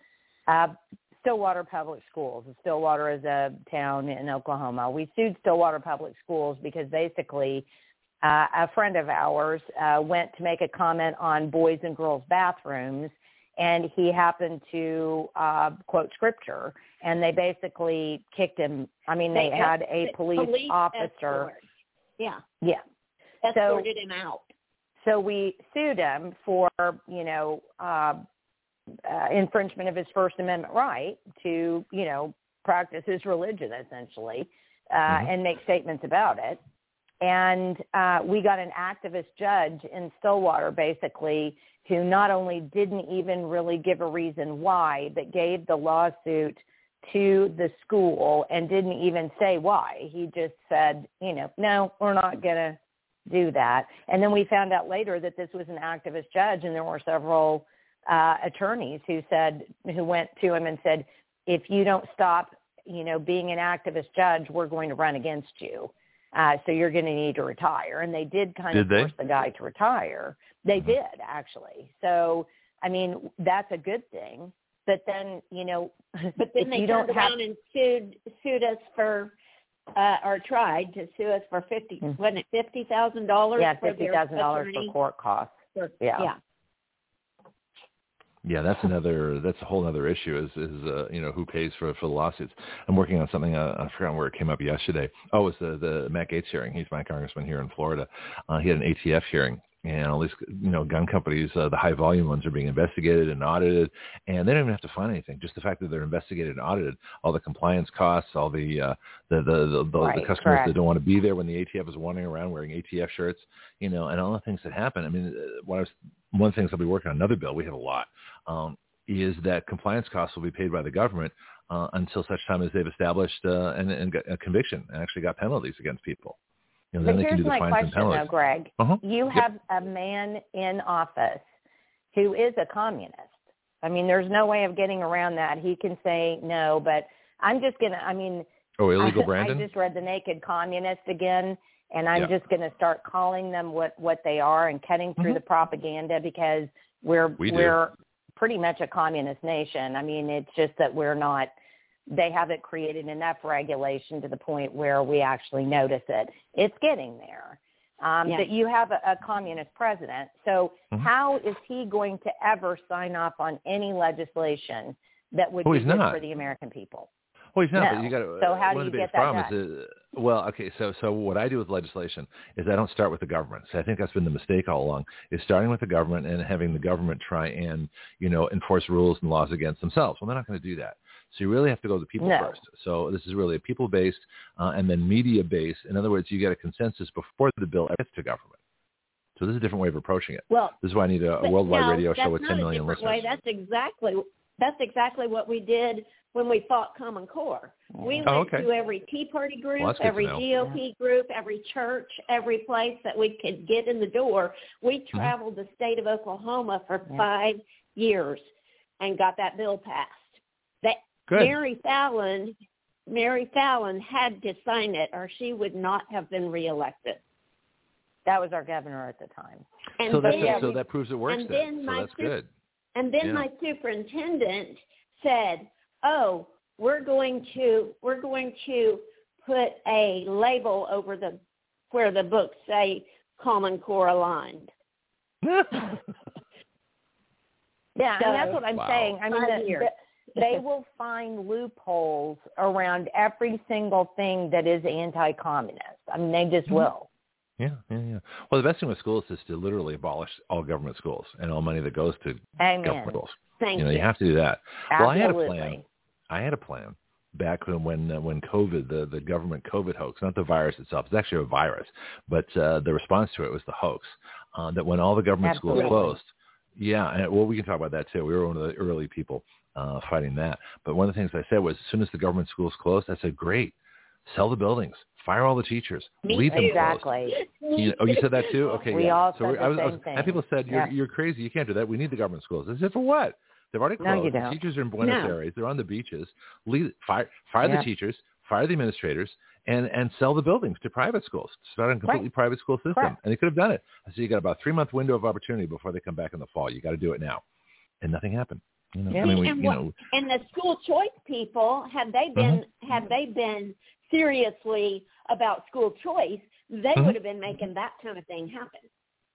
uh Stillwater Public Schools. Stillwater is a town in Oklahoma. We sued Stillwater Public Schools because basically uh, a friend of ours uh, went to make a comment on boys and girls bathrooms, and he happened to uh, quote scripture, and they basically kicked him. I mean, they, They had esc- a police, officer. escort. Yeah, Yeah. Escorted him out. So we sued him for, you know, uh, uh, infringement of his First Amendment right to, you know, practice his religion essentially, uh, Mhm. and make statements about it. And uh, we got an activist judge in Stillwater basically who not only didn't even really give a reason why, but gave the lawsuit to the school and didn't even say why. He just said, you know, no, we're not going to do that. And then we found out later that this was an activist judge, and there were several uh, attorneys who said who went to him and said, if you don't stop, you know, being an activist judge, we're going to run against you. Uh, so you're going to need to retire. And they did kind Did of they? force the guy to retire. They Mhm. did actually. So I mean, that's a good thing. But then, you know, But then if they you turned don't have around and sued sued us for uh or tried to sue us for fifty Mm. wasn't it fifty thousand dollars yeah, for fifty their thousand dollars for court costs. For- Yeah. yeah. Yeah, that's another. That's a whole other issue. Is is uh, you know who pays for for the lawsuits? I'm working on something. Uh, I forgot where it came up yesterday. Oh, it's the the Matt Gaetz hearing. He's my congressman here in Florida. Uh, he had an ATF hearing, and all these you know gun companies, uh, the high volume ones, are being investigated and audited, and they don't even have to find anything. Just the fact that they're investigated and audited, all the compliance costs, all the uh, the the the, the, Right, the customers correct. that don't want to be there when the ATF is wandering around wearing ATF shirts, you know, and all the things that happen. I mean, uh, I was one of the things I'll be working on another bill. We have a lot. Um, is that compliance costs will be paid by the government uh, until such time as they've established uh, and, and a conviction and actually got penalties against people. You know, But then they can here's my question, though. Greg. Uh-huh. You Yep. have a man in office who is a communist. I mean, there's no way of getting around that. He can say no, but I'm just gonna. I mean, Oh, illegal *laughs* I, Brandon? I just read the Naked Communist again, and I'm Yeah. just gonna start calling them what what they are and cutting through Mhm. the propaganda because we're We do. we're pretty much a communist nation. I mean, it's just that we're not they haven't created enough regulation to the point where we actually notice it. It's getting there. Um, Yeah. That you have a, a communist president. So Mhm. how is he going to ever sign off on any legislation that would Oh, be good not. for the American people? Well, he's not. No. But you got to. So how do one of the you get that problems is, uh, well, okay. So, so what I do with legislation is I don't start with the government. So I think that's been the mistake all along is starting with the government and having the government try and you know enforce rules and laws against themselves. Well, they're not going to do that. So you really have to go to the people No. first. So this is really a people-based uh, and then media-based. In other words, you get a consensus before the bill gets to government. So this is a different way of approaching it. Well, This is why I need a, a worldwide no, radio show with not 10 a million different listeners. Way. That's exactly that's exactly what we did when we fought Common Core. We Oh, went okay. to every Tea Party group, Well, that's good to every know. GOP group, every church, every place that we could get in the door. We traveled the state of Oklahoma for Yeah. five years and got that bill passed. That Good. Mary Fallin, Mary Fallin had to sign it, or she would not have been reelected. That was our governor at the time. And so, that's, then, so that proves it works and then. then So my that's sis- good. And then Yeah. my superintendent said, "Oh, we're going to we're going to put a label over the where the books say Common Core aligned." *laughs* Yeah, So- and that's what I'm Wow. saying. I mean, Five the, years. the, they *laughs* will find loopholes around every single thing that is anti-communist. I mean, they just Mhm. will. Yeah, yeah, yeah. Well, the best thing with schools is to literally abolish all government schools and all money that goes to Amen. government schools. Thank you know, you. you have to do that. Absolutely. Well, I had a plan. I had a plan back when when, uh, when COVID, the the government COVID hoax, not the virus itself, it's actually a virus, but uh, the response to it was the hoax. Uh, that when all the government Absolutely. schools closed, yeah, and, well, we can talk about that too. We were one of the early people uh, fighting that. But one of the things I said was, as soon as the government schools closed, I said, great, sell the buildings, fire all the teachers, Me leave them Exactly. You oh, you said that too? *laughs* Okay. We yeah. all so said the I was, I was, thing. And people said, you're, Yeah. you're crazy. You can't do that. We need the government schools. I said, for what? They've already No, closed. you don't. teachers are in Buenos No. Aires. They're on the beaches. Leave, fire fire Yeah. the teachers, fire the administrators, and, and sell the buildings to private schools. Start a completely Right. private school system. Correct. And they could have done it. I said, you got about a three-month window of opportunity before they come back in the fall. You got to do it now. And nothing happened. You know, Yeah. I mean, we, And you what- know, And the school choice people, have they been Mm-hmm. had they been seriously about school choice, they Mhm. would have been making that kind of thing happen.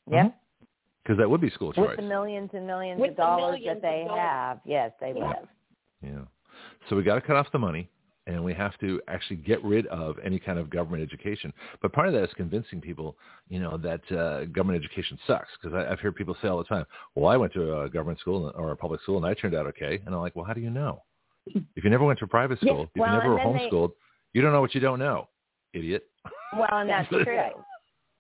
Yeah. because that would be school choice. With the millions and millions With of dollars millions that they have, yes, they would Yeah. have. Yeah. So we got to cut off the money and we have to actually get rid of any kind of government education. But part of that is convincing people, you know, that uh, government education sucks. Because I've heard people say all the time, well, I went to a government school or a public school and I turned out okay. And I'm like, well, how do you know? If you never went to a private school, if well, you never were then they- homeschooled, you don't know what you don't know, idiot. Well, and that's *laughs* true.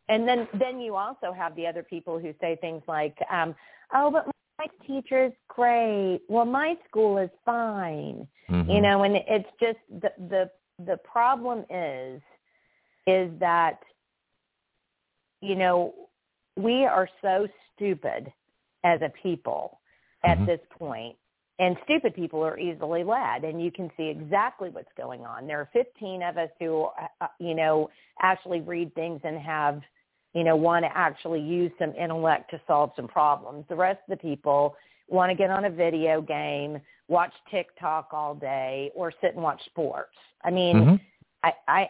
And then then you also have the other people who say things like, um, "Oh, but my teacher is great. Well, my school is fine." Mhm. You know, and it's just the the the problem is is that you know we are so stupid as a people at Mhm. this point and stupid people are easily led and you can see exactly what's going on there are 15 of us who uh, you know actually read things and have you know want to actually use some intellect to solve some problems the rest of the people want to get on a video game watch tiktok all day or sit and watch sports i mean Mhm. I, I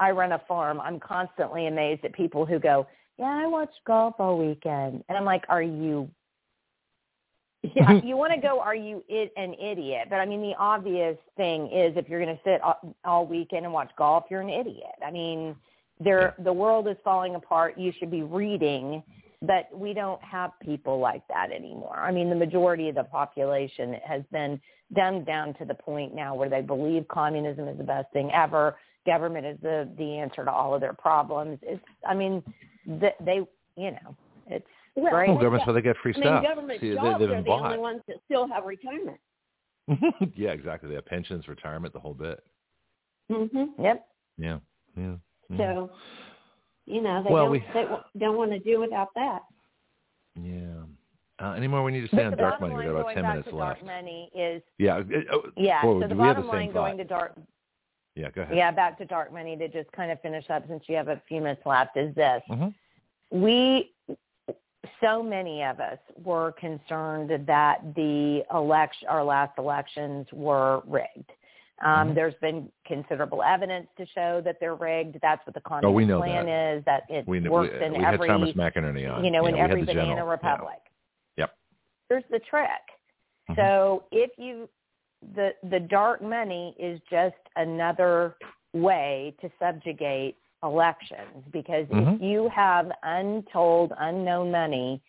I run a farm. I'm constantly amazed at people who go, "Yeah, I watch golf all weekend," and I'm like, "Are you?" *laughs* Yeah, you want to go? Are you it, an idiot? But I mean, the obvious thing is, if you're going to sit all, all weekend and watch golf, you're an idiot. I mean, there the world is falling apart. You should be reading, but we don't have people like that anymore. I mean, the majority of the population has been dumbed down to the point now where they believe communism is the best thing ever. Government is the the answer to all of their problems. It's, I mean, th- they, you know, it's Well, great. Well, government's where they get free I mean, stuff. government See, they, jobs they've are been the only ones that still have retirement. *laughs* yeah, exactly. They have pensions, retirement, the whole bit. hmm Yep. Yeah. Yeah. Yeah. So, you know, they Well, don't we- they don't want to do without that. Yeah. Uh, any more we need to say But on the dark money? We've got about 10 minutes left. dark money is Yeah. uh, oh, yeah. whoa, so the do we have bottom the same line going thought? to dark Yeah, go ahead. yeah back to dark money to just kind of finish up since you have a few minutes left is this hmm we so many of us were concerned that the election our last elections were rigged Um, Mhm. There's been considerable evidence to show that they're rigged. That's what the communist Oh, we know plan that. is. That it We, we, works we in had every Thomas McInerney on. you know, in we every banana general, republic. Yep. Here's the trick. Mhm. So if you the the dark money is just another way to subjugate elections because Mhm. if you have untold unknown money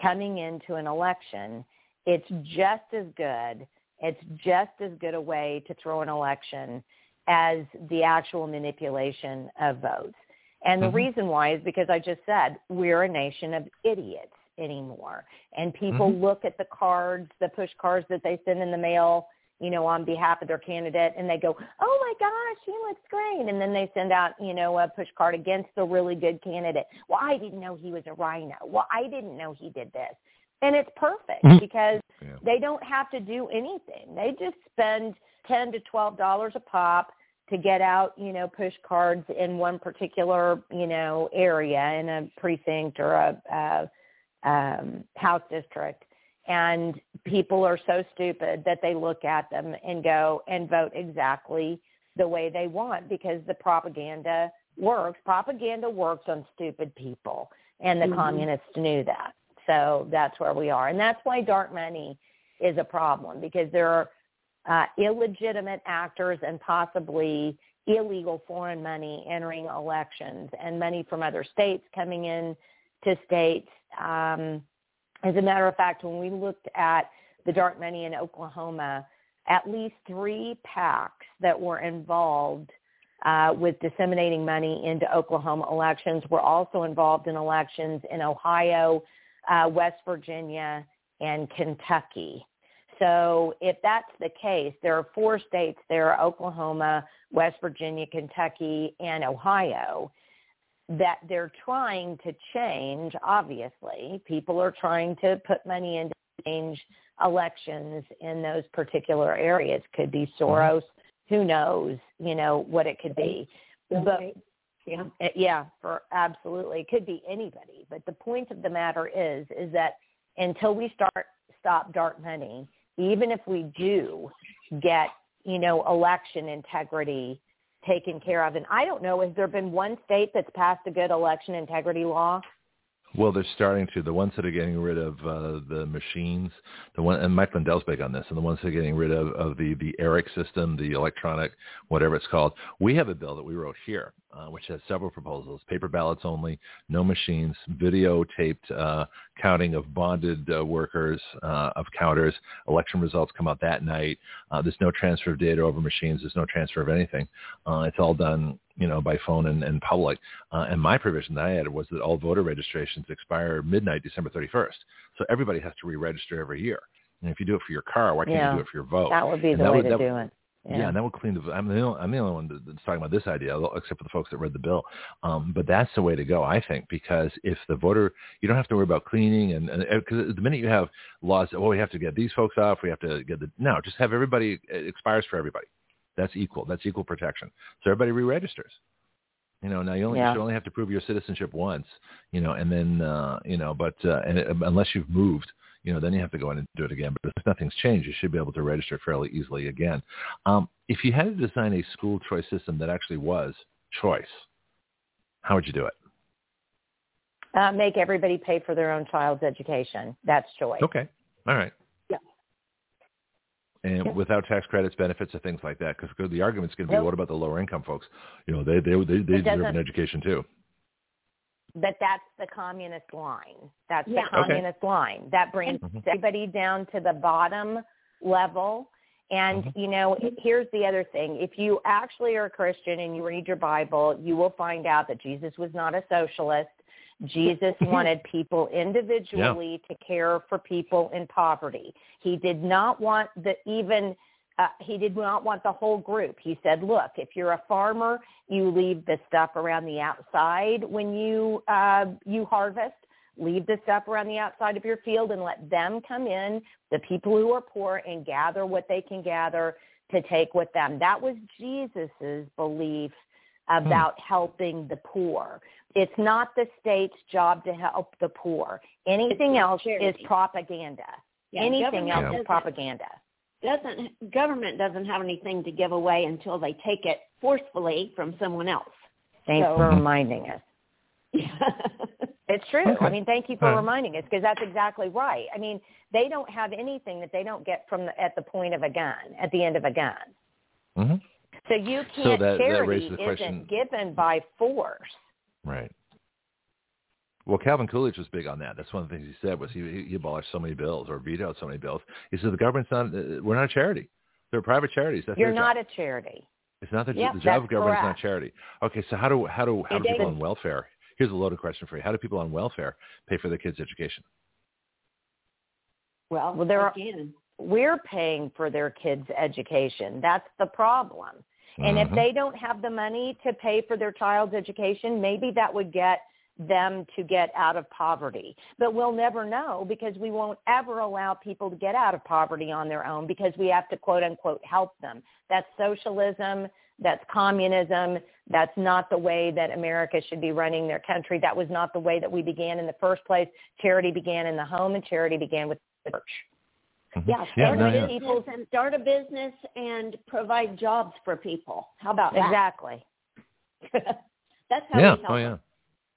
coming into an election, it's just as good it's just as good a way to throw an election as the actual manipulation of votes. And the Mhm. reason why is because I just said we're a nation of idiots anymore. And people Mhm. look at the cards, the push cards that they send in the mail, you know, on behalf of their candidate and they go, Oh my gosh, he looks great and then they send out, you know, a push card against the really good candidate. Well, I didn't know he was a rhino. Well, I didn't know he did this. And it's perfect Mhm. because Yeah. they don't have to do anything. They just spend ten to twelve dollars a pop to get out, you know, push cards in one particular, you know, area in a precinct or a, a um, house district. And people are so stupid that they look at them and go and vote exactly the way they want because the propaganda works. Propaganda works on stupid people, and the Mhm. communists knew that. So that's where we are, and that's why dark money is a problem because there are uh, illegitimate actors and possibly illegal foreign money entering elections and money from other states coming in to states. Um, as a matter of fact, when we looked at the dark money in Oklahoma, at least three PACs that were involved uh, with disseminating money into Oklahoma elections were also involved in elections in Ohio, uh, West Virginia, and Kentucky. So if that's the case, there are four states there, are Oklahoma, West Virginia, Kentucky, and Ohio, that they're trying to change, obviously. People are trying to put money into change elections in those particular areas. Could be Soros. Who knows, you know, what it could be. But yeah. uh, Yeah, for absolutely. It could be anybody. But the point of the matter is, is that until we start stop dark money, even if we do get, you know, election integrity taken care of, and I don't know, has there been one state that's passed a good election integrity law? Well, they're starting to. The ones that are getting rid of uh, the machines, the one and Mike Lindell's big on this, and the ones that are getting rid of, of the the ERIC system, the electronic, whatever it's called. We have a bill that we wrote here, uh, which has several proposals: paper ballots only, no machines, videotaped uh, counting of bonded uh, workers uh, of counters. Election results come out that night. Uh, there's no transfer of data over machines. There's no transfer of anything. Uh, it's all done you know, by phone and, and public. Uh, and my provision that I added was that all voter registrations expire midnight December 31st. So everybody has to re-register every year. And if you do it for your car, why can't Yeah. you do it for your vote? That would be And the way would- to that- do it. Yeah. and that would clean the. I'm the only, I'm the only one that's talking about this idea, except for the folks that read the bill. Um, but that's the way to go, I think, because if the voter, you don't have to worry about cleaning, and because the minute you have laws, oh, we have to get these folks off, we have to get the no, just have everybody. It expires for everybody. That's equal. That's equal protection. So everybody re-registers. You know, now you only Yeah. you only have to prove your citizenship once. You know, and then uh, you know, but uh, and it, unless you've moved, you know, then you have to go in and do it again. But if nothing's changed, you should be able to register fairly easily again. Um, if you had to design a school choice system that actually was choice, how would you do it? Uh, make everybody pay for their own child's education. That's choice. Okay, all right. Yeah. And Yeah. without tax credits, benefits, and things like that, because the argument's going to be, Nope. what about the lower income folks? You know, they they they, they deserve an education too. But that's the communist line. That's Yeah. the Okay. communist line. That brings Mhm. everybody down to the bottom level. And, Mhm. you know, here's the other thing. If you actually are a Christian and you read your Bible, you will find out that Jesus was not a socialist. Jesus *laughs* wanted people individually to care for people in poverty. He did not want the even uh, he did not want the whole group. He said, "Look, if you're a farmer, you leave the stuff around the outside when you uh, you harvest. Leave the stuff around the outside of your field and let them come in, the people who are poor, and gather what they can gather to take with them." That was Jesus's belief about helping the poor. It's not the state's job to help the poor. Anything It's else is propaganda. Yeah, Anything else Yeah. is propaganda. doesn't government doesn't have anything to give away until they take it forcefully from someone else. Thanks So- for reminding us. *laughs* It's true. I mean, thank you for reminding us because that's exactly right. I mean, they don't have anything that they don't get from the, at the point of a gun, at the end of a gun. hmm So you can't. that- that charity raises the question- isn't given by force. Right. Well, Calvin Coolidge was big on that. That's one of the things he said was he, he abolished so many bills or vetoed so many bills. He said the government's not. uh, We're not a charity. They're private charities. That's You're not job. a charity. It's not the, Yep, the job of that's government is not correct. charity. Okay, so how do how do how do people on welfare? Here's a loaded question for you. How do people on welfare pay for their kids' education? well, Well, there are- again, We're paying for their kids' education. That's the problem. And if Mhm. they don't have the money to pay for their child's education, maybe that would get them to get out of poverty. But we'll never know because we won't ever allow people to get out of poverty on their own because we have to quote unquote help them. That's socialism. That's communism. That's not the way that America should be running their country. That was not the way that we began in the first place. Charity began in the home and charity began with the church. Mhm. yeah, yeah, start no, a yeah. business and start a business and provide jobs for people. How about that? Exactly. *laughs* That's how yeah. we help Oh, yeah.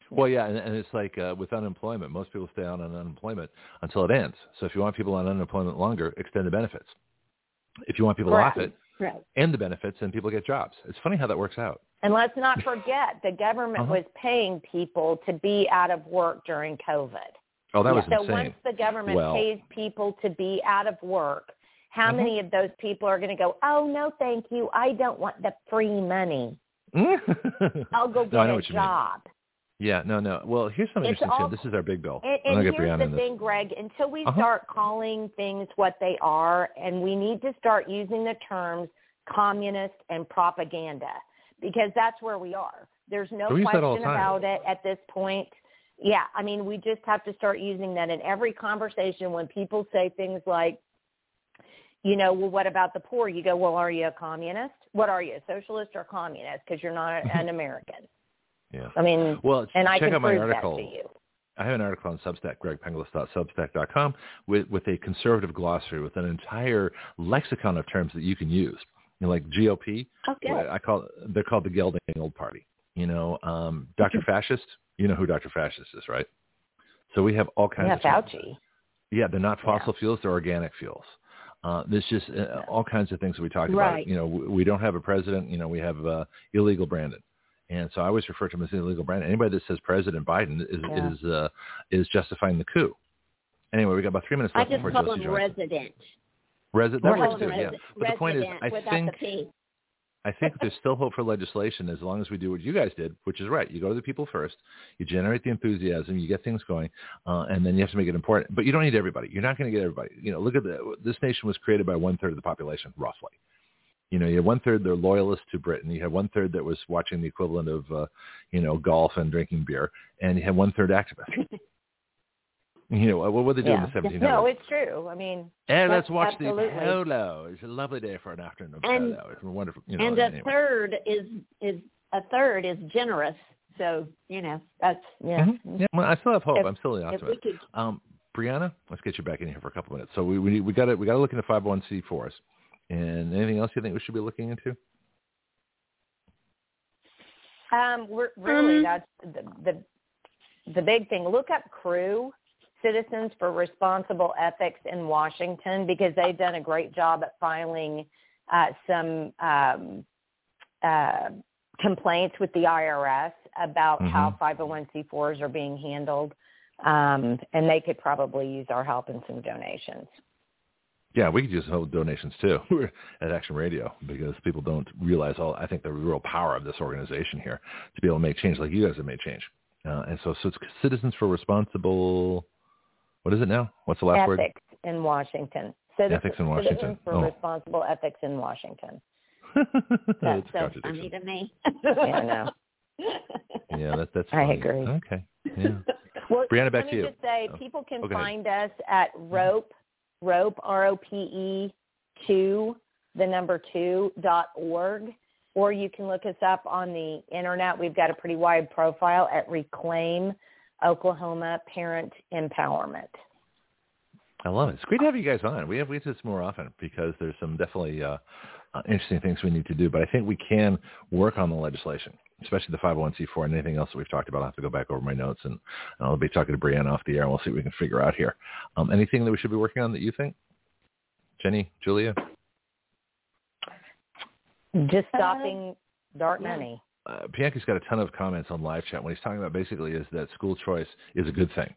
Well, yeah, and, and it's like uh, with unemployment, most people stay on unemployment until it ends. So if you want people on unemployment longer, extend the benefits. If you want people Correct. off it, Right. end the benefits, and people get jobs. It's funny how that works out. And let's not forget the government Uh-huh. was paying people to be out of work during COVID. Oh, that was so insane. once the government Well- pays people to be out of work, how Mhm. many of those people are going to go, "Oh, no, thank you. I don't want the free money. *laughs* I'll go get no, a what you mean. job." Yeah, no, no. Well, here's something It's interesting all- This is our big bill. And, and here's Breanna the thing, Greg. Until we Uh-huh. start calling things what they are, and we need to start using the terms communist and propaganda, because that's where we are. There's no We use that all question about it at this point. Yeah, I mean, we just have to start using that in every conversation when people say things like, you know, well, what about the poor? You go, well, are you a communist? What are you, a socialist or communist? Because you're not an *laughs* American. Yeah. I mean, Well, and I check can out my prove article. that to you. I have an article on Substack, gregpenglis.substack.com, with, with a conservative glossary with an entire lexicon of terms that you can use. You know, like GOP, Okay. Oh, I call they're called the gelding old party. You know, um, Dr. Fascist, you know who Dr. Fascist is, right? So we have all kinds Yeah, of. Fauci. Yeah, they're not fossil fuels; they're organic fuels. Uh, there's just uh, all kinds of things that we talk about. You know, we, we don't have a president. You know, we have uh, illegal Brandon, and so I always refer to him as illegal Brandon. Anybody that says President Biden is Yeah. is uh, is justifying the coup. Anyway, we got about three minutes left. I just before call Josie him resident. Resident, that works too. Yeah, but the point is, I think. I think there's still hope for legislation as long as we do what you guys did, which is right. You go to the people first, you generate the enthusiasm, you get things going, uh, and then you have to make it important. But you don't need everybody. You're not going to get everybody. You know, look at the, this nation was created by one third of the population, roughly. You know, you have one third that are loyalists to Britain. You have one third that was watching the equivalent of, uh, you know, golf and drinking beer, and you have one third activists. *laughs* you know, what were they doing Yeah. in the 1700s? No, it's true. I mean, and let's watch absolutely- the polo. It's a lovely day for an afternoon of And- polo. It's wonderful. You know, and a anyway. third is is a third is generous. So you know that's yeah. Mhm. Yeah, well, I still have hope. If- I'm still the optimist. could. Um, Breanna, let's get you back in here for a couple minutes. So we we, we got to we got to look into 501c4s. And anything else you think we should be looking into? Um, we're, really, Um, that's the, the the big thing. Look up CREW, Citizens for Responsible Ethics in Washington, because they've done a great job at filing uh, some um, uh, complaints with the IRS about how 501c4s are being handled, um, and they could probably use our help and some donations. Yeah, we could use hold donations too *laughs* at Action Radio because people don't realize all. I think the real power of this organization here to be able to make change, like you guys have made change. Uh, and so, so it's Citizens for Responsible. What is it now? What's the last word? ethics in Washington. Citizens, Ethics in Washington. For Oh. Responsible Ethics in Washington. *laughs* That's so funny to me. *laughs* Yeah, I know. Yeah, that, that's. I agree. Okay. Yeah. *laughs* Well, Breanna, back to you. just say, Oh. people can Oh, go ahead. find us at rope, rope, R-O-P-E, two, the number two, dot org, or you can look us up on the internet. We've got a pretty wide profile at Reclaim Oklahoma Parent Empowerment. I love it. It's great to have you guys on. We have we do this more often because there's some definitely uh, uh, interesting things we need to do. But I think we can work on the legislation, especially the 501c4 and anything else that we've talked about. I'll have to go back over my notes and, and I'll be talking to Breanna off the air and we'll see what we can figure out here. Um, anything that we should be working on that you think? Jenni, Julia? Just stopping dark money. Uh, Bianchi's got a ton of comments on live chat. What he's talking about basically is that school choice is a good thing.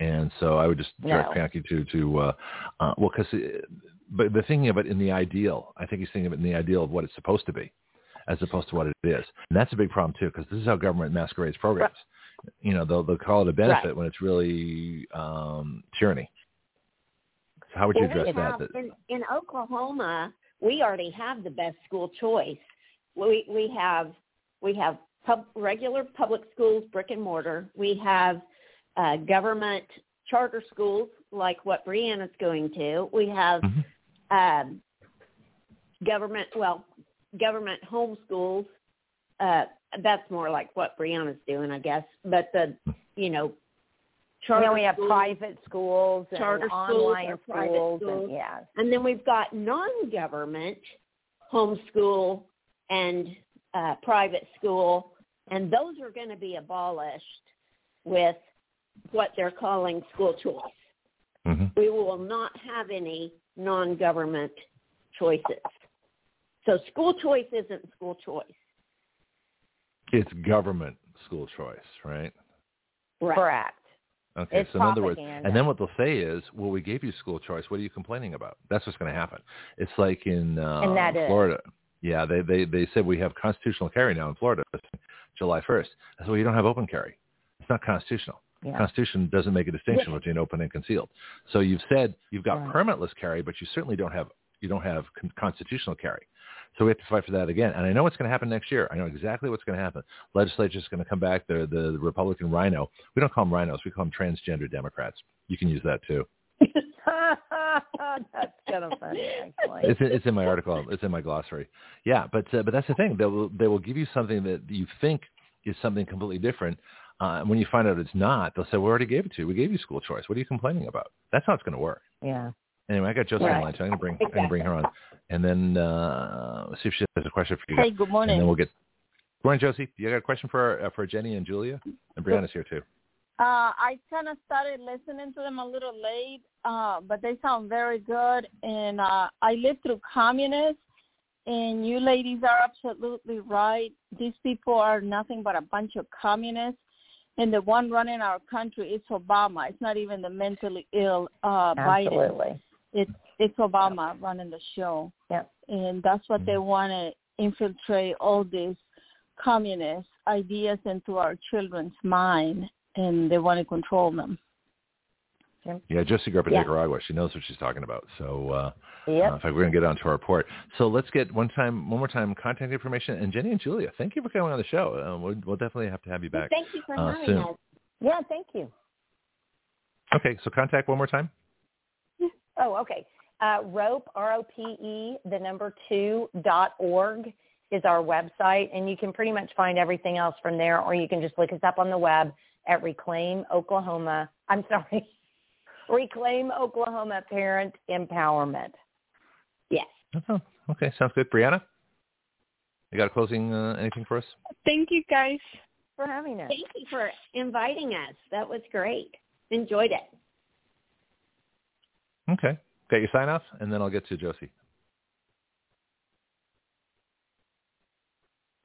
And so I would just direct No. Bianchi to, to uh, uh, well, because, but the thinking of it in the ideal, I think he's thinking of it in the ideal of what it's supposed to be, as opposed to what it is. And that's a big problem too, because this is how government masquerades programs. You know, they'll, they'll call it a benefit Right. when it's really um, tyranny. So how would you Well, we address have, that? that? in, in Oklahoma, we already have the best school choice. We we have we have pub, regular public schools, brick and mortar. We have uh, government charter schools like what Breanna's going to. We have Mhm. um, government well government homeschools. Uh, that's more like what Breanna's doing, I guess. But the you know charter You know, we have schools, private schools and Charter schools online or private schools, schools. and yeah. And then we've got non-government homeschool and uh, private school, and those are going to be abolished with what they're calling school choice. hmm We will not have any non-government choices. So school choice isn't school choice. It's government school choice, right? Right. Correct. Okay, It's so in other words, and then what they'll say is, well, we gave you school choice. What are you complaining about? That's what's going to happen. It's like in uh, And that is. Yeah, they, they, they said we have constitutional carry now in Florida, July 1st. I said, well, you don't have open carry. It's not constitutional. Yeah. Constitution doesn't make a distinction Yeah. between open and concealed. So you've said you've got Right. permitless carry, but you certainly don't have you don't have con- constitutional carry. So we have to fight for that again. And I know what's going to happen next year. I know exactly what's going to happen. Legislature's going to come back. The, the the Republican rhino. We don't call them rhinos. We call them transgender Democrats. You can use that too. *laughs* That's kind of funny, actually. It's in, it's in my article. It's in my glossary. Yeah, but uh, but that's the thing. They will they will give you something that you think is something completely different. Uh, and when you find out it's not, they'll say, "We already gave it to you. We gave you school choice. What are you complaining about?" That's how it's going to work. Yeah. Anyway, I got Josie on Right. the line, so I'm going to bring I'm going to bring her on, and then uh, see if she has a question for you. Hey, guys. good and morning. then we'll get. Good morning, Josie. You got a question for uh, for Jenni and Julia? And Breanna's here too. Uh, I kind of started listening to them a little late, uh, but they sound very good. And uh, I lived through communists, and you ladies are absolutely right. These people are nothing but a bunch of communists. And the one running our country is Obama. It's not even the mentally ill uh, Biden. Absolutely. It's it's Obama running the show. Yep. And that's what they want to infiltrate all these communist ideas into our children's mind, and they want to control them. Yeah, Josie grew up in Yeah. Nicaragua. She knows what she's talking about. So uh, Yep. Uh, in fact, we're going to get onto our report. So let's get one time, one more time, contact information. And Jenni and Julia, thank you for coming on the show. Uh, we'll, we'll definitely have to have you back. Thank you for uh, having soon. us. yeah, thank you. Okay, so contact one more time. *laughs* Oh, okay. Uh, rope, R-O-P-E, the number two, dot org is our website, and you can pretty much find everything else from there, or you can just look us up on the web at Reclaim Oklahoma. I'm sorry, *laughs* Reclaim Oklahoma Parent Empowerment. Yes. Oh, okay, sounds good. Breanna, you got a closing uh, anything for us? Thank you guys. For having us. Thank you for inviting us. That was great. Enjoyed it. Okay, got your sign off, and then I'll get to Josie.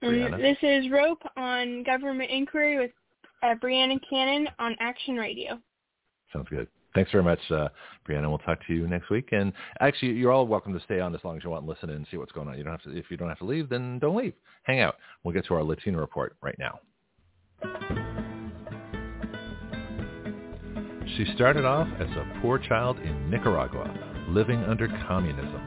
Breanna. Um, this is Rope on Government Inquiry with uh, Breanna Cannon on Action Radio. Sounds good. Thanks very much, uh, Breanna. We'll talk to you next week. And actually, you're all welcome to stay on as long as you want and listen and see what's going on. You don't have to. If you don't have to leave, then don't leave. Hang out. We'll get to our Latino report right now. She started off as a poor child in Nicaragua, living under communism.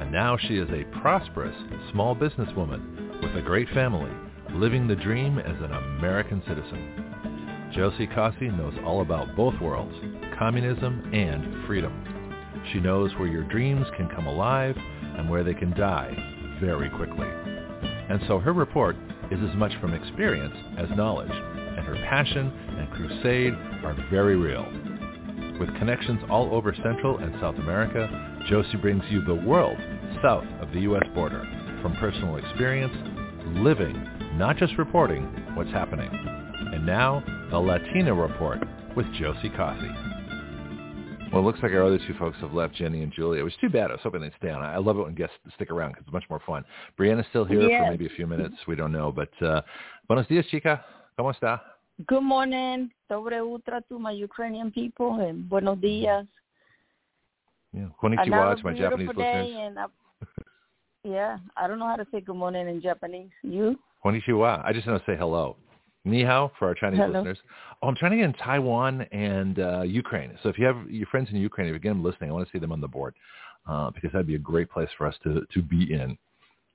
And now she is a prosperous small businesswoman with a great family, living the dream as an American citizen. Josie Cossey knows all about both worlds, communism and freedom. She knows where your dreams can come alive and where they can die very quickly. And so her report is as much from experience as knowledge, and her passion and crusade are very real. With connections all over Central and South America, Josie brings you the world south of the U.S. border. From personal experience, living, not just reporting what's happening. And now, the Latina Report with Josie Cossey. Well, it looks like our other two folks have left, Jenni and Julia. It was too bad. I was hoping they'd stay on. I love it when guests stick around because it's much more fun. Breanna's still here Yes. for maybe a few minutes. We don't know. But uh, buenos dias, chica. ¿Cómo está? Good morning. Dobre utra to my Ukrainian people and buenos dias. Yeah. Konnichiwa to my Japanese listeners. and I, yeah, I don't know how to say good morning in Japanese. You? Konnichiwa. I just want to say hello. Ni hao for our Chinese Hello. listeners. Oh, I'm trying to get in Taiwan and uh, Ukraine. So if you have your friends in Ukraine, if you get them listening, I want to see them on the board uh, because that'd be a great place for us to, to be in.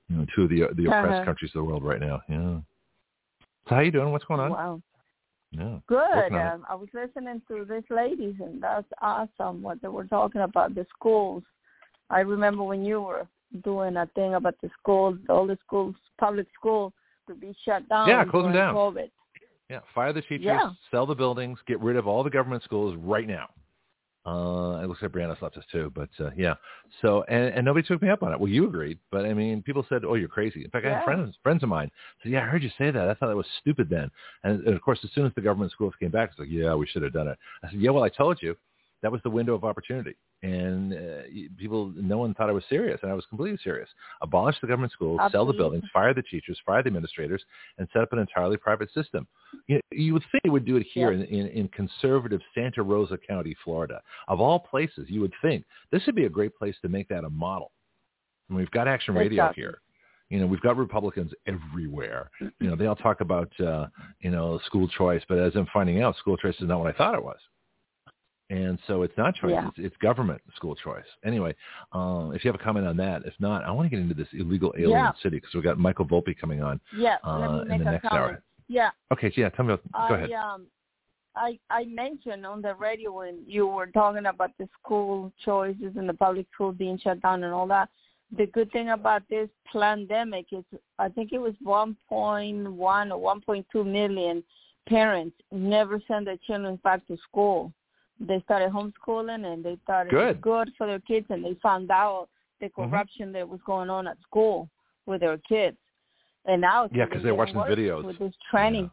You know, two of the the oppressed Uh-huh. countries of the world right now. Yeah. So how you doing? What's going on? Wow. Yeah. Good. Working on it. Um, I was listening to these ladies, and that's awesome what they were talking about the schools. I remember when you were doing a thing about the schools, all the schools, public schools, to be shut down. Yeah, close them down. COVID. Yeah, fire the teachers, Yeah. sell the buildings, get rid of all the government schools right now. Uh, it looks like Breanna's left us too, but uh, yeah. So and, and nobody took me up on it. Well, you agreed, but I mean, people said, "Oh, you're crazy." In fact, I had friends friends of mine said, "Yeah, I heard you say that. I thought that was stupid then." And, and of course, as soon as the government schools came back, it's like, "Yeah, we should have done it." I said, "Yeah, well, I told you." That was the window of opportunity, and uh, people, no one thought I was serious, and I was completely serious. Abolish the government schools, sell the buildings, fire the teachers, fire the administrators, and set up an entirely private system. You, you would think they would do it here Yeah. in, in, in conservative Santa Rosa County, Florida. Of all places, you would think this would be a great place to make that a model. And we've got Action Radio Exactly. here. You know, we've got Republicans everywhere. You know, they all talk about, uh, you know, school choice, but as I'm finding out, school choice is not what I thought it was. And so it's not choice; Yeah. it's, it's government school choice. Anyway, um, if you have a comment on that, if not, I want to get into this illegal alien Yeah. city because we've got Michael Volpe coming on Yeah, uh, let me in make the a next comment. hour. Yeah, Okay, so yeah, tell me. About, go ahead. Um, I I mentioned on the radio when you were talking about the school choices and the public school being shut down and all that. The good thing about this pandemic is I think it was 1.1 or 1.2 million parents never send their children back to school. They started homeschooling and they thought it Good. was good for their kids and they found out the Mhm. corruption that was going on at school with their kids. And now it's Yeah, because they're watching the videos. with this training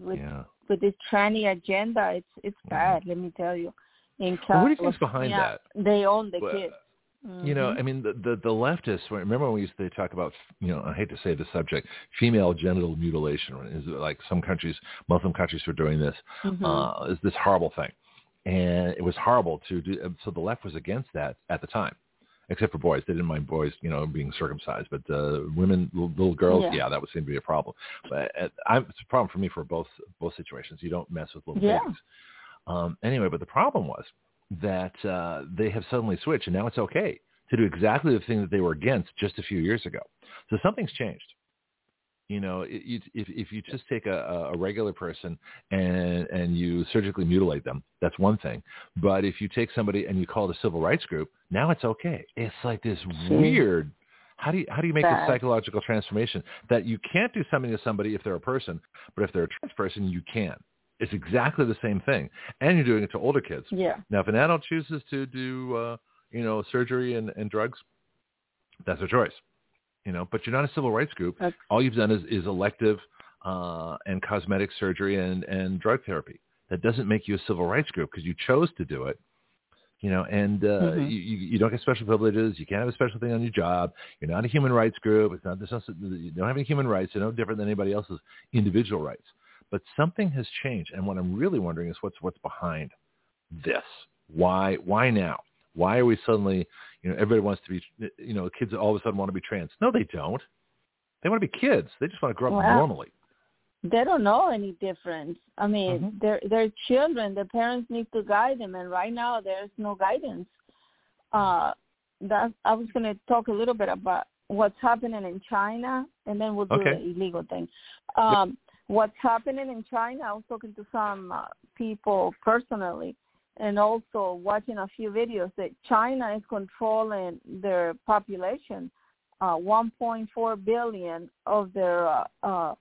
with yeah. with this tranny agenda, it's it's bad. Let me tell you. In Well, what do you think's behind California, that? They own the Well, kids. You know, Mhm. I mean, the, the the leftists. Remember when we used to talk about, you know, I hate to say the subject, female genital mutilation. Is like some countries, Muslim countries, were doing this. Mhm. Uh, is this horrible thing, and it was horrible to do. So the left was against that at the time, except for boys. They didn't mind boys, you know, being circumcised, but uh, women, little, little girls, Yeah. yeah. that would seem to be a problem. But uh, I, it's a problem for me for both both situations. You don't mess with little Yeah. babies. Um, anyway, but the problem was that uh, they have suddenly switched, and now it's okay to do exactly the thing that they were against just a few years ago. So something's changed. You know, it, you, if if you just take a, a regular person and and you surgically mutilate them, that's one thing. But if you take somebody and you call it a civil rights group, now it's okay. It's like this weird. How do you how do you make Bad. psychological transformation that you can't do something to somebody if they're a person, but if they're a trans person, you can. It's exactly the same thing, and you're doing it to older kids. Yeah. Now, if an adult chooses to do, uh, you know, surgery and, and drugs, that's their choice. You know, but you're not a civil rights group. That's- All you've done is, is elective uh, and cosmetic surgery and, and drug therapy. That doesn't make you a civil rights group because you chose to do it. You know, and uh, Mhm. you, you you don't get special privileges. You can't have a special thing on your job. You're not a human rights group. It's not. There's no, you don't have any human rights. You're no different than anybody else's individual rights. But something has changed, and what I'm really wondering is what's what's behind this. Why why now? Why are we suddenly, you know, everybody wants to be, you know, kids all of a sudden want to be trans. No, they don't. They want to be kids. They just want to grow up normally. They don't know any difference. I mean, Mhm. they're they're children. The parents need to guide them, and right now there's no guidance. Uh, that I was going to talk a little bit about what's happening in China, and then we'll do Okay. the illegal thing. Um, What's happening in China? I was talking to some uh, people personally, and also watching a few videos that China is controlling their population. Uh, 1.4 billion of their uh, uh,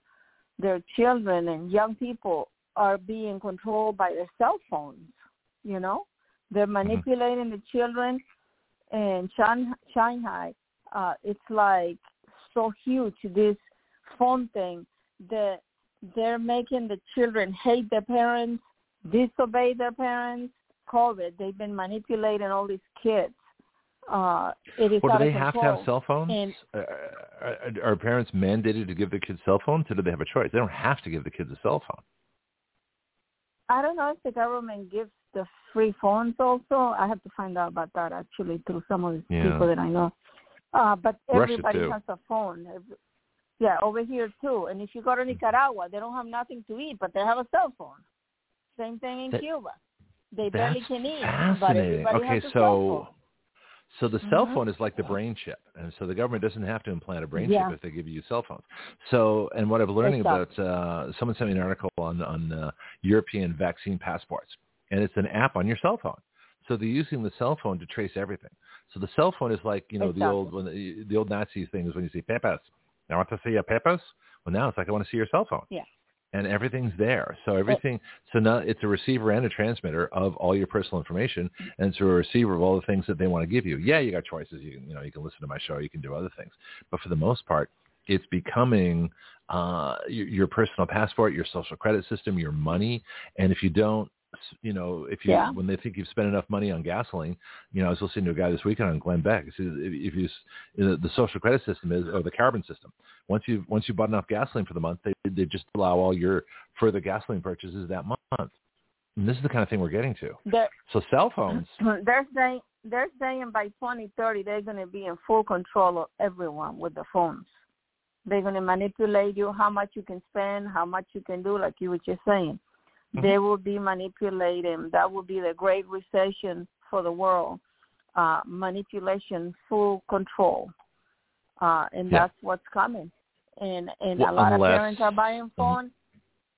their children and young people are being controlled by their cell phones. You know, they're manipulating mm-hmm. the children. And Shanghai, uh, it's like so huge. This phone thing that they're making the children hate their parents, disobey their parents. COVID, they've been manipulating all these kids. Uh, it is well, do they have to have cell phones? And, uh, are, are parents mandated to give their kids cell phones, or do they have a choice? They don't have to give the kids a cell phone. I don't know if the government gives the free phones also. I have to find out about that actually through some of the yeah. people that I know. Uh, but everybody has a phone. Yeah, over here too. And if you go to Nicaragua, they don't have nothing to eat, but they have a cell phone. Same thing in that, Cuba. They barely can eat, everybody okay, so. So the cell mm-hmm. phone is like the brain chip, and so the government doesn't have to implant a brain yeah. chip if they give you cell phones. So, and what I'm learning about, uh, someone sent me an article on on uh, European vaccine passports, and it's an app on your cell phone. So they're using the cell phone to trace everything. So the cell phone is like you know exactly. the old when the, the old Nazi thing is when you say pepas. I want to see your pepas. Well, now it's like I want to see your cell phone. Yeah and everything's there. So everything, so now it's a receiver and a transmitter of all your personal information, and it's a receiver of all the things that they want to give you. Yeah, you got choices. You can, you know, you can listen to my show, you can do other things, but for the most part, it's becoming uh, your, your personal passport, your social credit system, your money, and if you don't you know, if you yeah. when they think you've spent enough money on gasoline, you know, I was listening to a guy this weekend on Glenn Beck. If, if you the social credit system is or the carbon system, once you once you bought enough gasoline for the month, they they just allow all your further gasoline purchases that month. And this is the kind of thing we're getting to. They're, so cell phones. *clears throat* They're saying they're saying by 2030 they're going to be in full control of everyone with the phones. They're going to manipulate you, how much you can spend, how much you can do, like you were just saying. Mm-hmm. They will be manipulating. That will be the great recession for the world. Uh, manipulation, full control, uh, and yeah. that's what's coming. And and well, a lot unless, of parents are buying phones.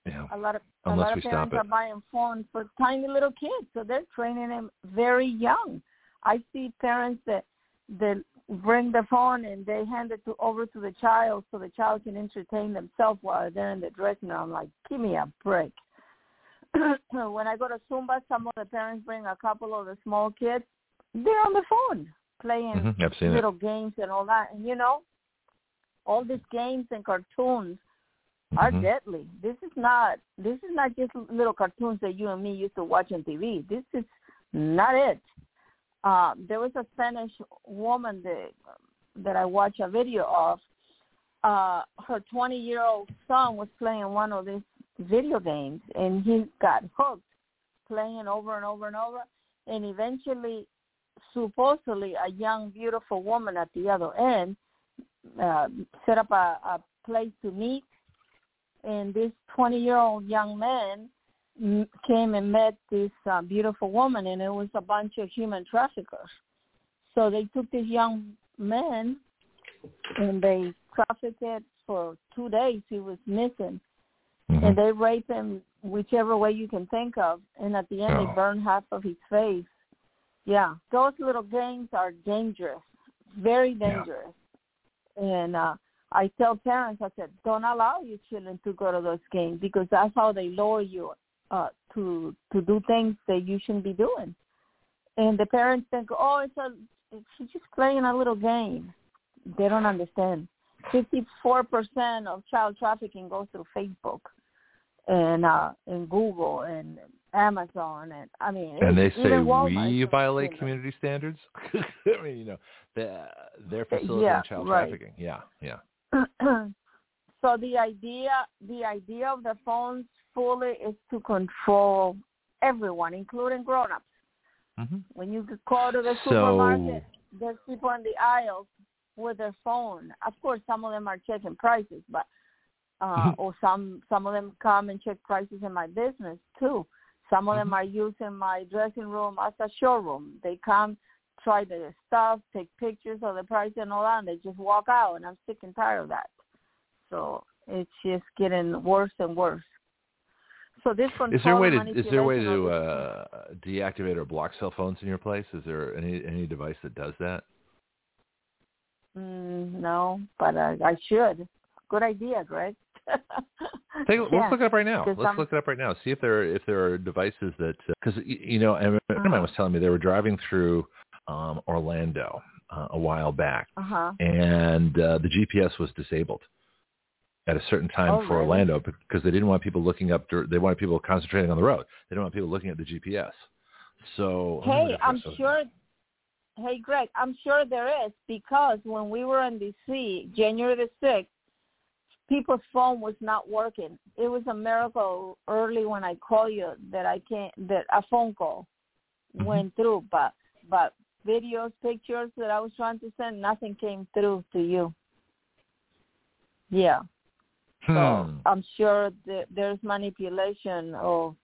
Yeah. A lot of unless a lot of parents are buying phones for tiny little kids, so they're training them very young. I see parents that that bring the phone and they hand it to, over to the child so the child can entertain themselves while they're in the dressing room. I'm like, give me a break. *coughs* when I go to Zumba, some of the parents bring a couple of the small kids. They're on the phone playing mm-hmm. little it. games and all that. And you know, all these games and cartoons are mm-hmm. deadly. This is not this is not just little cartoons that you and me used to watch on TV. This is not it. Uh, there was a Spanish woman that that I watched a video of. Uh, her 20 year old son was playing one of these video games and he got hooked playing over and over and over. And eventually supposedly a young beautiful woman at the other end uh, set up a, a place to meet. And this 20 year old young man came and met this uh, beautiful woman and it was a bunch of human traffickers. So they took this young man and they trafficked for two days. He was missing mm-hmm. and they rape him whichever way you can think of, and at the end oh. they burn half of his face. Yeah, those little games are dangerous, very dangerous. Yeah. And uh, I tell parents, I said, don't allow your children to go to those games because that's how they lure you uh, to to do things that you shouldn't be doing. And the parents think, oh, it's a it's just playing a little game. They don't understand. 54% of child trafficking goes through Facebook and uh and Google and Amazon and I mean and they say we violate you know. community standards. *laughs* I mean, you know, they're, they're facilitating yeah, child right. trafficking. Yeah, yeah. *clears throat* so the idea the idea of the phones fully is to control everyone, including grown-ups. Mm-hmm. When you call to the so, supermarket, there's people in the aisles with their phone. Of course, some of them are checking prices, but uh, or some some of them come and check prices in my business too. Some of them mm-hmm. are using my dressing room as a showroom. They come, try the stuff, take pictures of the price and all that, and they just walk out. And I'm sick and tired of that. So it's just getting worse and worse. So this is there a way to is there a way to uh, deactivate or block cell phones in your place? Is there any any device that does that? Mm, no, but I, I should. Good idea, Greg. *laughs* Take, Yeah, let's look it up right now. Let's I'm- look it up right now. See if there if there are devices that because you know, and a friend of mine Uh-huh. was telling me they were driving through um, Orlando uh, a while back, Uh huh. and uh, the GPS was disabled at a certain time Oh, for really? Orlando because they didn't want people looking up. They wanted people concentrating on the road. They didn't want people looking at the GPS. So let me look Hey, I'm sure. Hey, Greg, I'm sure there is because when we were in D.C. January the sixth, people's phone was not working. It was a miracle early when I called you that I can't that a phone call Mhm. went through, but but videos, pictures that I was trying to send, nothing came through to you. Yeah. So Hmm. I'm sure that there's manipulation of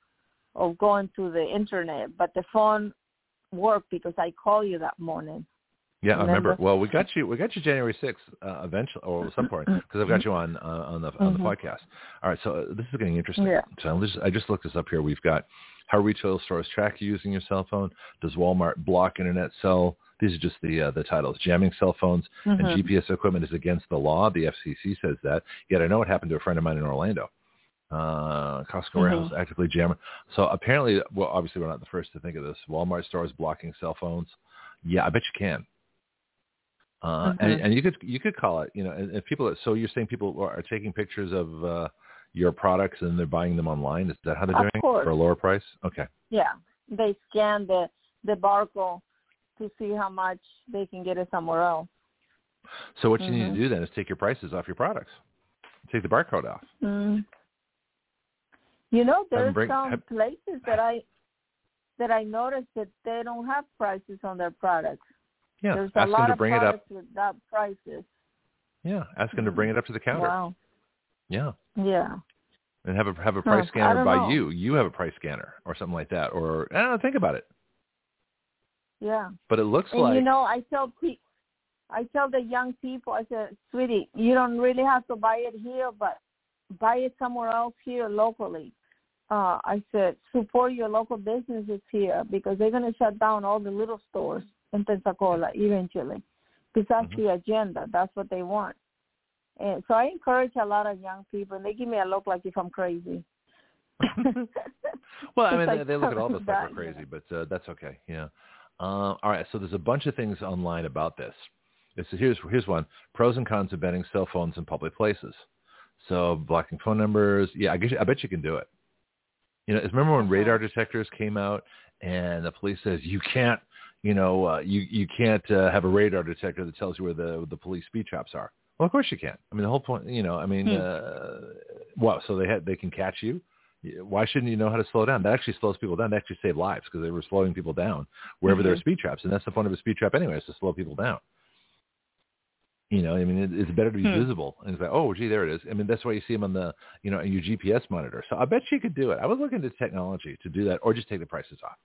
of going to the internet, but the phone worked because I called you that morning. Yeah, I remember. Well, we got you. We got you January sixth, uh, eventually, or some point, because I've got you on uh, on the on the Mhm. podcast. All right, so uh, this is getting interesting. Yeah. So just, I just looked this up here. We've got how retail stores track you using your cell phone. Does Walmart block internet cell? These are just the uh, the titles. Jamming cell phones Mhm. and GPS equipment is against the law. The FCC says that. Yet I know what happened to a friend of mine in Orlando. Uh, Costco warehouse actively jamming. So apparently, well, obviously we're not the first to think of this. Walmart stores blocking cell phones. Yeah, I bet you can. Uh, and, Mhm. and you could you could call it, you know, and, and people. So you're saying people are taking pictures of uh, your products and they're buying them online. Is that how they're Of doing it course. for a lower price? Okay. Yeah, they scan the the barcode to see how much they can get it somewhere else. So what you need to do then is take your prices off your products. Take the barcode off. Mm. You know, there's some have- places that I that I noticed that they don't have prices on their products. Yeah. There's ask a lot them to bring it up. without prices. Yeah. Ask them to bring it up to the counter. Wow. Yeah. Yeah. And have a have a price Huh, scanner by know. you. You have a price scanner or something like that. Or I don't know, think about it. Yeah. But it looks And like you know, I tell pe- I tell the young people, I said, sweetie, you don't really have to buy it here, but buy it somewhere else here locally. Uh, I said, support your local businesses here because they're going to shut down all the little stores in Pensacola eventually. Because that's Mhm. the agenda. That's what they want. And so I encourage a lot of young people, and they give me a look like if I'm crazy. *laughs* Well, I *laughs* mean, like they, look at all of us like we're *laughs* crazy, but uh, that's okay. Yeah. Uh, all right. So there's a bunch of things online about this. It's, here's here's one: pros and cons of banning cell phones in public places. So blocking phone numbers. Yeah, I guess I bet you can do it. You know, remember when Uh-huh. radar detectors came out and the police says you can't, you know, uh, you you can't uh, have a radar detector that tells you where the the police speed traps are. Well, of course you can't. I mean, the whole point, you know, I mean, Hmm. uh, what? So they had they can catch you. Why shouldn't you know how to slow down? That actually slows people down. That actually saved lives because they were slowing people down wherever there are speed traps, and that's the point of a speed trap anyway, is to slow people down. You know, I mean, it, it's better to be Hmm. visible. And it's like, oh, gee, there it is. I mean, that's why you see them on the, you know, your GPS monitor. So I bet you could do it. I was looking at technology to do that, or just take the prices off.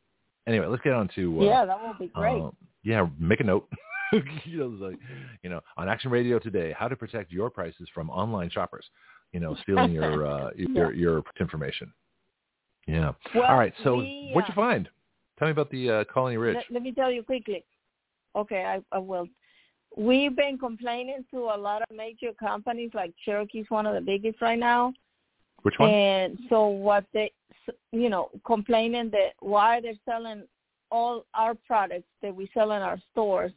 Anyway, let's get on to uh, yeah, that would be great. uh, yeah, make a note. *laughs* you know, like, you know, on Action Radio today, how to protect your prices from online shoppers. You know, stealing your *laughs* uh, your your information. Yeah. well, All right. So we, what'd you uh, find? Tell me about the uh, Colony Ridge. Let, let me tell you quickly. Okay, I, I will. We've been complaining to a lot of major companies, like Cherokee's one of the biggest right now. Which one? And so what they, you know, complaining that why they're selling all our products that we sell in our stores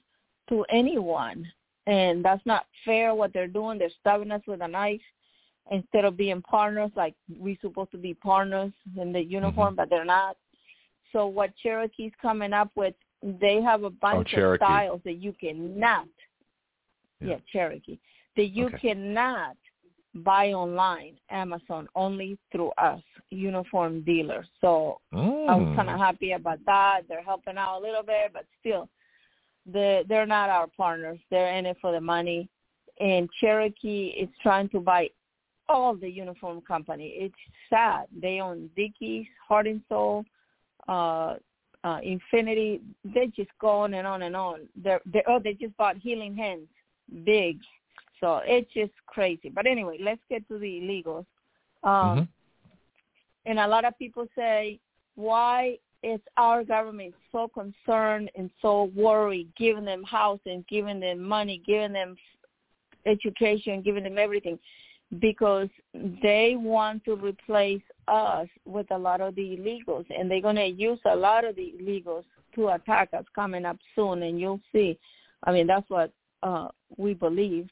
to anyone, and that's not fair. What they're doing, they're stabbing us with a knife instead of being partners. Like we're supposed to be partners in the mm-hmm. uniform, but they're not. So what Cherokee's coming up with, they have a bunch of styles that you cannot. Yeah. Cherokee. That you Okay. cannot buy online, Amazon, only through us, uniform dealers. So I was Mm. kind of happy about that. They're helping out a little bit, but still, they they're not our partners. They're in it for the money. And Cherokee is trying to buy all the uniform company. It's sad. They own Dickies, Heart and Soul, uh, uh, Infinity. They just go on and on and on. They're, they oh, they just bought Healing Hands, big. So it's just crazy. But anyway, let's get to the illegals. Um, Mhm. and a lot of people say, why is our government so concerned and so worried, giving them housing, giving them money, giving them education, giving them everything? because they want to replace us with a lot of the illegals, and they're going to use a lot of the illegals to attack us coming up soon, and you'll see. I mean, that's what uh, we believe.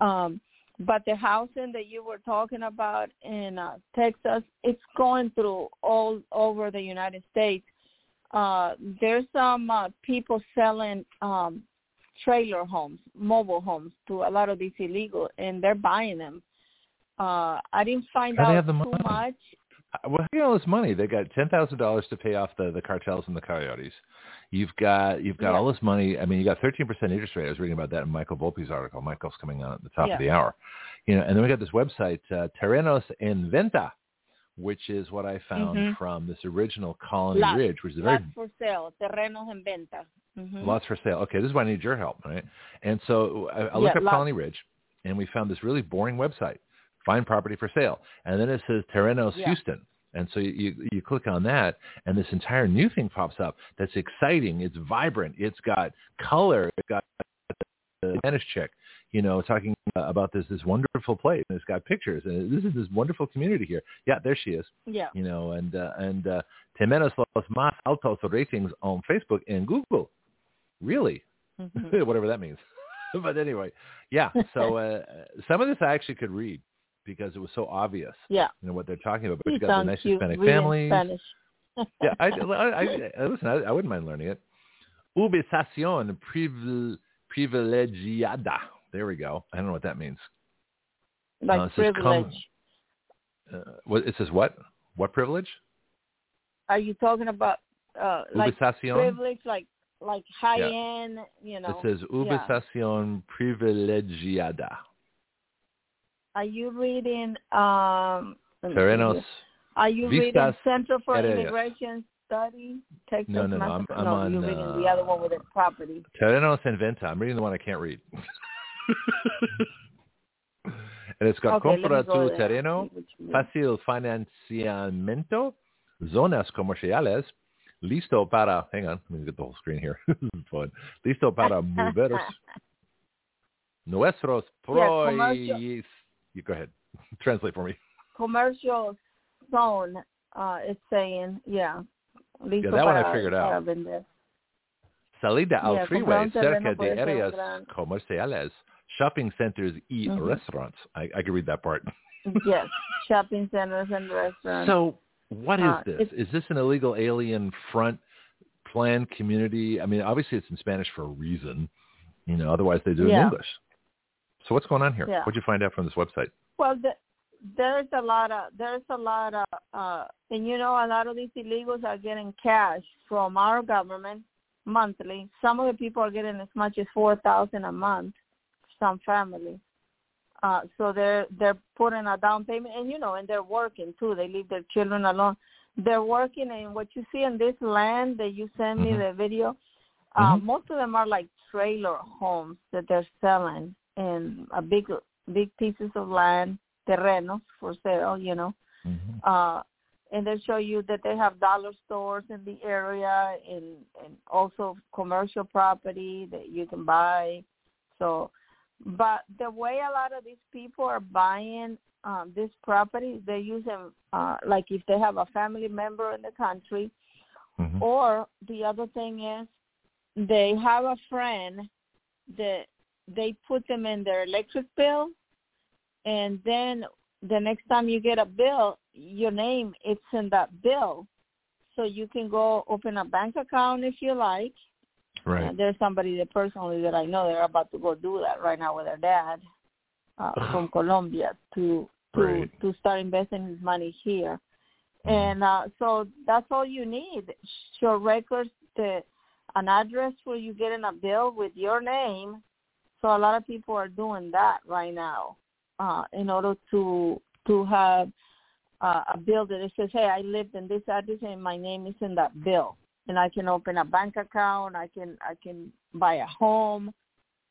Um, but the housing that you were talking about in uh, Texas, it's going through all over the United States. Uh, there's some uh, people selling um, trailer homes, mobile homes to a lot of these illegal, and they're buying them. Uh, I didn't find How out have the too money? much. Uh, Well, how do you all this money? They got ten thousand dollars to pay off the, the cartels and the coyotes. You've got you've got Yeah. all this money. I mean, you got thirteen percent interest rate. I was reading about that in Michael Volpe's article. Michael's coming on at the top Yeah. of the hour. You know, and then we got this website, uh, Terrenos en Venta, which is what I found Mhm. from this original Colony Lots. Ridge, which is a very Lots for sale, terrenos en venta. Mhm. lots for sale. Okay, this is why I need your help, right? And so I, I looked Yeah, up lots. Colony Ridge, and we found this really boring website, find property for sale, and then it says Terrenos. Houston. And so you, you click on that, and this entire new thing pops up. That's exciting. It's vibrant. It's got color. It's got the Spanish chick, you know, talking about this this wonderful place, and it's got pictures, and this is this wonderful community here. Yeah, there she is Yeah. you know, and uh, and uh, Temenos los más altos ratings on Facebook and Google. Really, Mhm. *laughs* whatever that means. *laughs* but anyway, yeah. So *laughs* uh, some of this I actually could read because it was so obvious, Yeah. you know, what they're talking about. But You got the nice cute Hispanic families. Spanish. yeah, I, *laughs* I, I, listen. I, I wouldn't mind learning it. Ubicación privil, privilegiada. There we go. I don't know what that means. like Uh, it says come- privilege. Uh, what it says? What? What privilege? Are you talking about uh like Ubicación. privilege, like like high Yeah. end? You know. It says ubicación privilegiada. Are you reading? Um, let me see Terrenos. Are you Vistas reading Center for Aéreas. Immigration Study? Texas No, no, no, I'm- I'm no, on, you're reading uh, the other one with the property. Terrenos en venta. I'm reading the one I can't read. *laughs* and it's got Okay, compra tu terreno, See which one. fácil financiamiento, zonas comerciales, listo para, hang on, let me get the whole screen here. *laughs* fun. Listo para *laughs* moveros. Nuestros proyes. You go ahead. *laughs* Translate for me. Commercial zone. Uh, it's saying, yeah. Listo that one I figured out. vender. Salida al Yeah, freeway comprar un terreno cerca de áreas comerciales, shopping centers y Mhm. restaurants. I, I can read that part. *laughs* Yes, shopping centers and restaurants. So what is Uh, this? Is this an illegal alien front planned community? I mean, obviously it's in Spanish for a reason. You know, otherwise they do it in English. So what's going on here? Yeah. What'd you find out from this website? Well, the, there's a lot of there's a lot of uh, and you know a lot of these illegals are getting cash from our government monthly. Some of the people are getting as much as four thousand a month. Some families. Uh, so they're they're putting a down payment, and you know, and they're working too. They leave their children alone. They're working, and what you see in this land that you sent me Mhm. the video, uh, Mhm. most of them are like trailer homes that they're selling, and a big big pieces of land, terrenos for sale, you know. Mm-hmm. Uh, and they show you that they have dollar stores in the area and, and also commercial property that you can buy. So, but the way a lot of these people are buying um, this property, they're using, uh, like if they have a family member in the country, Mhm. or the other thing is they have a friend that they put them in their electric bill and then the next time you get a bill your name it's in that bill so you can go open a bank account if you like Right. and there's somebody that personally that I know they're about to go do that right now with their dad uh, from Colombia to to Right. to start investing his money here. Mhm. And uh, so that's all you need. Show records, the, an address where you get in a bill with your name. So a lot of people are doing that right now uh, in order to to have uh, a bill that it says, "Hey, I lived in this address and my name is in that bill." and I can open a bank account. I can I can buy a home,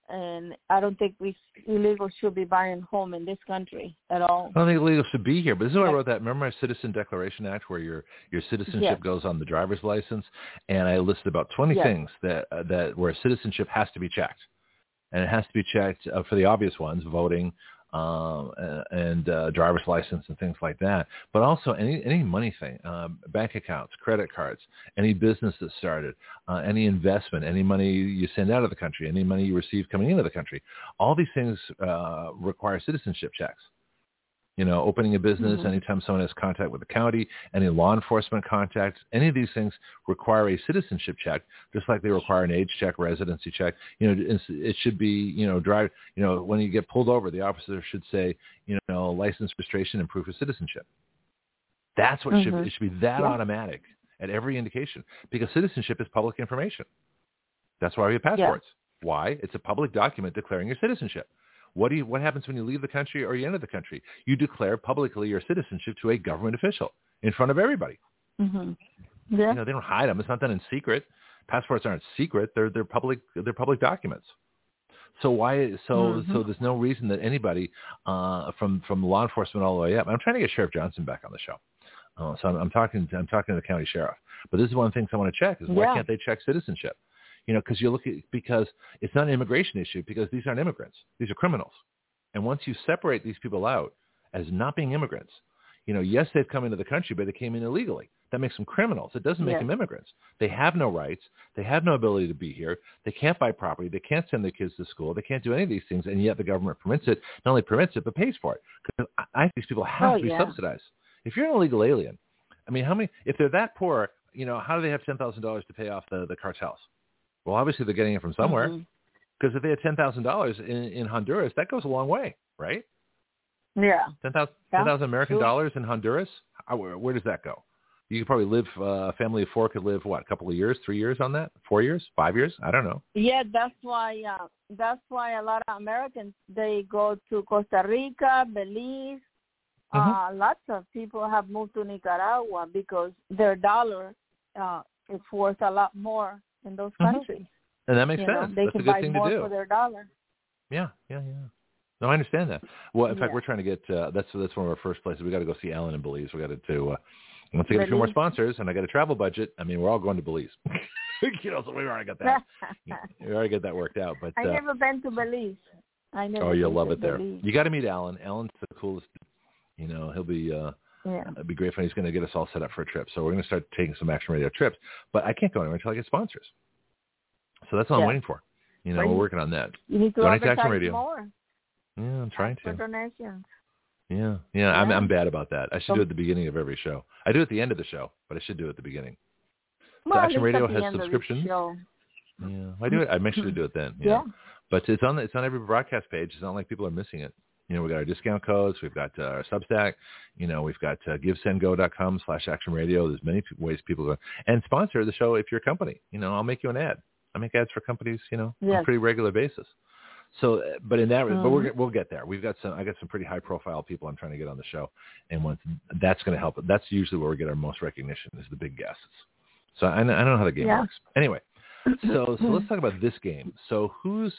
and I don't think we illegals should be buying home in this country at all. I don't think illegal should be here, but this is why I wrote that. Remember my Citizen Declaration Act, where your your citizenship Yes. goes on the driver's license, and I listed about twenty Yes. things that uh, that where citizenship has to be checked, and it has to be checked uh, for the obvious ones: voting, um, and uh, driver's license and things like that. But also any any money thing, um, bank accounts, credit cards, any business that started, uh, any investment, any money you send out of the country, any money you receive coming into the country. All these things uh, require citizenship checks you know, opening a business, mm-hmm. anytime someone has contact with the county, any law enforcement contacts, any of these things require a citizenship check, just like they require an age check, residency check. You know, it should be, you know, drive, you know, when you get pulled over, the officer should say, you know, license, registration, and proof of citizenship. That's what mm-hmm. should, it should be that yeah. automatic at every indication because citizenship is public information. That's why we have passports. Yeah. Why? It's a public document declaring your citizenship. What do you, what happens when you leave the country or you enter the country? You declare publicly your citizenship to a government official in front of everybody. Mm-hmm. Yeah. You know, they don't hide them. It's not done in secret. Passports aren't secret. They're they're public they're public documents. So why so mm-hmm. so there's no reason that anybody uh, from from law enforcement all the way up. I'm trying to get Sheriff Johnson back on the show. Uh, so I'm, I'm talking I'm talking to the county sheriff. But this is one of the things I want to check is why yeah. can't they check citizenship? You know, because you look at because it's not an immigration issue because these aren't immigrants; these are criminals. And once you separate these people out as not being immigrants, you know, yes, they've come into the country, but they came in illegally. That makes them criminals. It doesn't make them immigrants. They have no rights. They have no ability to be here. They can't buy property. They can't send their kids to school. They can't do any of these things, and yet the government permits it. Not only permits it, but pays for it. Because I think these people have oh, to be yeah. subsidized. If you're an illegal alien, I mean, how many? If they're that poor, you know, how do they have ten thousand dollars to pay off the the cartels? Well, obviously they're getting it from somewhere. Mm-hmm. Because if they had ten thousand dollars in in Honduras, that goes a long way, right? Yeah. Ten thousand ten thousand American sure. dollars in Honduras. How, where, where does that go? You could probably live. Uh, a family of four could live what? A couple of years, three years on that? Four years? Five years? I don't know. Yeah, that's why. Uh, that's why a lot of Americans they go to Costa Rica, Belize. Mm-hmm. Uh, lots of people have moved to Nicaragua because their dollar uh, is worth a lot more in those mm-hmm. countries. And that makes you sense. Know, they That's can a good buy thing more to do. for their dollar. Yeah, yeah, yeah. No, I understand that. Well, in fact, Yeah. we're trying to get uh, that's that's one of our first places. We got to go see Alan in Belize. We got to to uh, once I get a few more sponsors and I got a travel budget. I mean, we're all going to Belize. *laughs* you know, so we already got that. *laughs* we already got that worked out. But I uh, never been to Belize. I never. oh, you'll love it there. You got to meet Alan. Alan's the coolest. You know, he'll be. uh Yeah. It'd be great fun. He's going to get us all set up for a trip. So we're going to start taking some Action Radio trips. But I can't go anywhere until I get sponsors. So that's what I'm waiting for. You know, Right. we're working on that. You need to Donate Action Radio. more. Yeah, I'm trying For to. donations. Yeah, yeah. I'm I'm bad about that. I should So- do it at the beginning of every show. I do it at the end of the show, but I should do it at the beginning. Well, at Action Radio has subscriptions. Yeah, I do it. I make sure to do it then. Yeah. Yeah. But it's on it's on every broadcast page. It's not like people are missing it. You know, we've got our discount codes. We've got uh, our Substack. You know, we've got uh, givesendgo.com slash Action Radio. There's many ways people go and sponsor the show if you're a company. You know, I'll make you an ad. I make ads for companies. You know, on a pretty regular basis. So, uh, but in that, but Mhm. we're, we'll get there. We've got some. I got some pretty high profile people I'm trying to get on the show, and once that's going to help. That's usually where we get our most recognition is the big guests. So I, I don't know how the game Yeah. works. Anyway, *laughs* so so let's talk about this game. So who's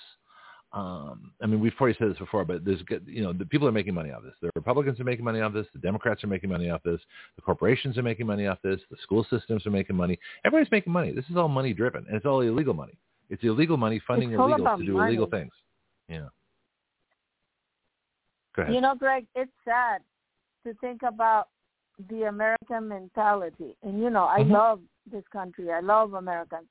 um, I mean, we've already said this before, but there's, good- you know, the people are making money off this. The Republicans are making money off this. The Democrats are making money off this. The corporations are making money off this. The school systems are making money. Everybody's making money. This is all money driven, and it's all illegal money. It's illegal money funding illegals to do money. illegal things. Yeah. Go ahead. You know, Greg, it's sad to think about the American mentality. And you know, I Mhm. love this country. I love Americans.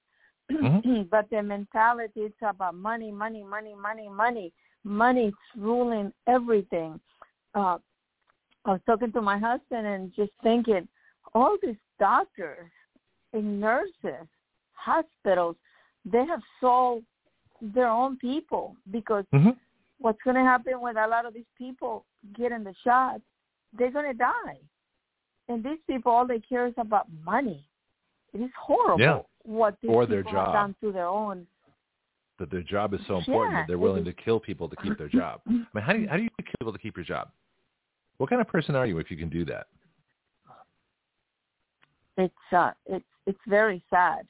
Mhm. *clears throat* but the mentality it's about money, money, money, money, money. Money's ruling everything. Uh I was talking to my husband and just thinking, all these doctors and nurses, hospitals, they have sold their own people because Mhm. what's going to happen when a lot of these people getting the shots, they're going to die. And these people, all they care is about money. It is horrible Yeah. What these Or their job. done to their own. that their job is so important Yeah, that they're willing to kill people to keep their *laughs* job. I mean, how do you how do you kill people to keep your job? What kind of person are you if you can do that? It's uh, it's it's very sad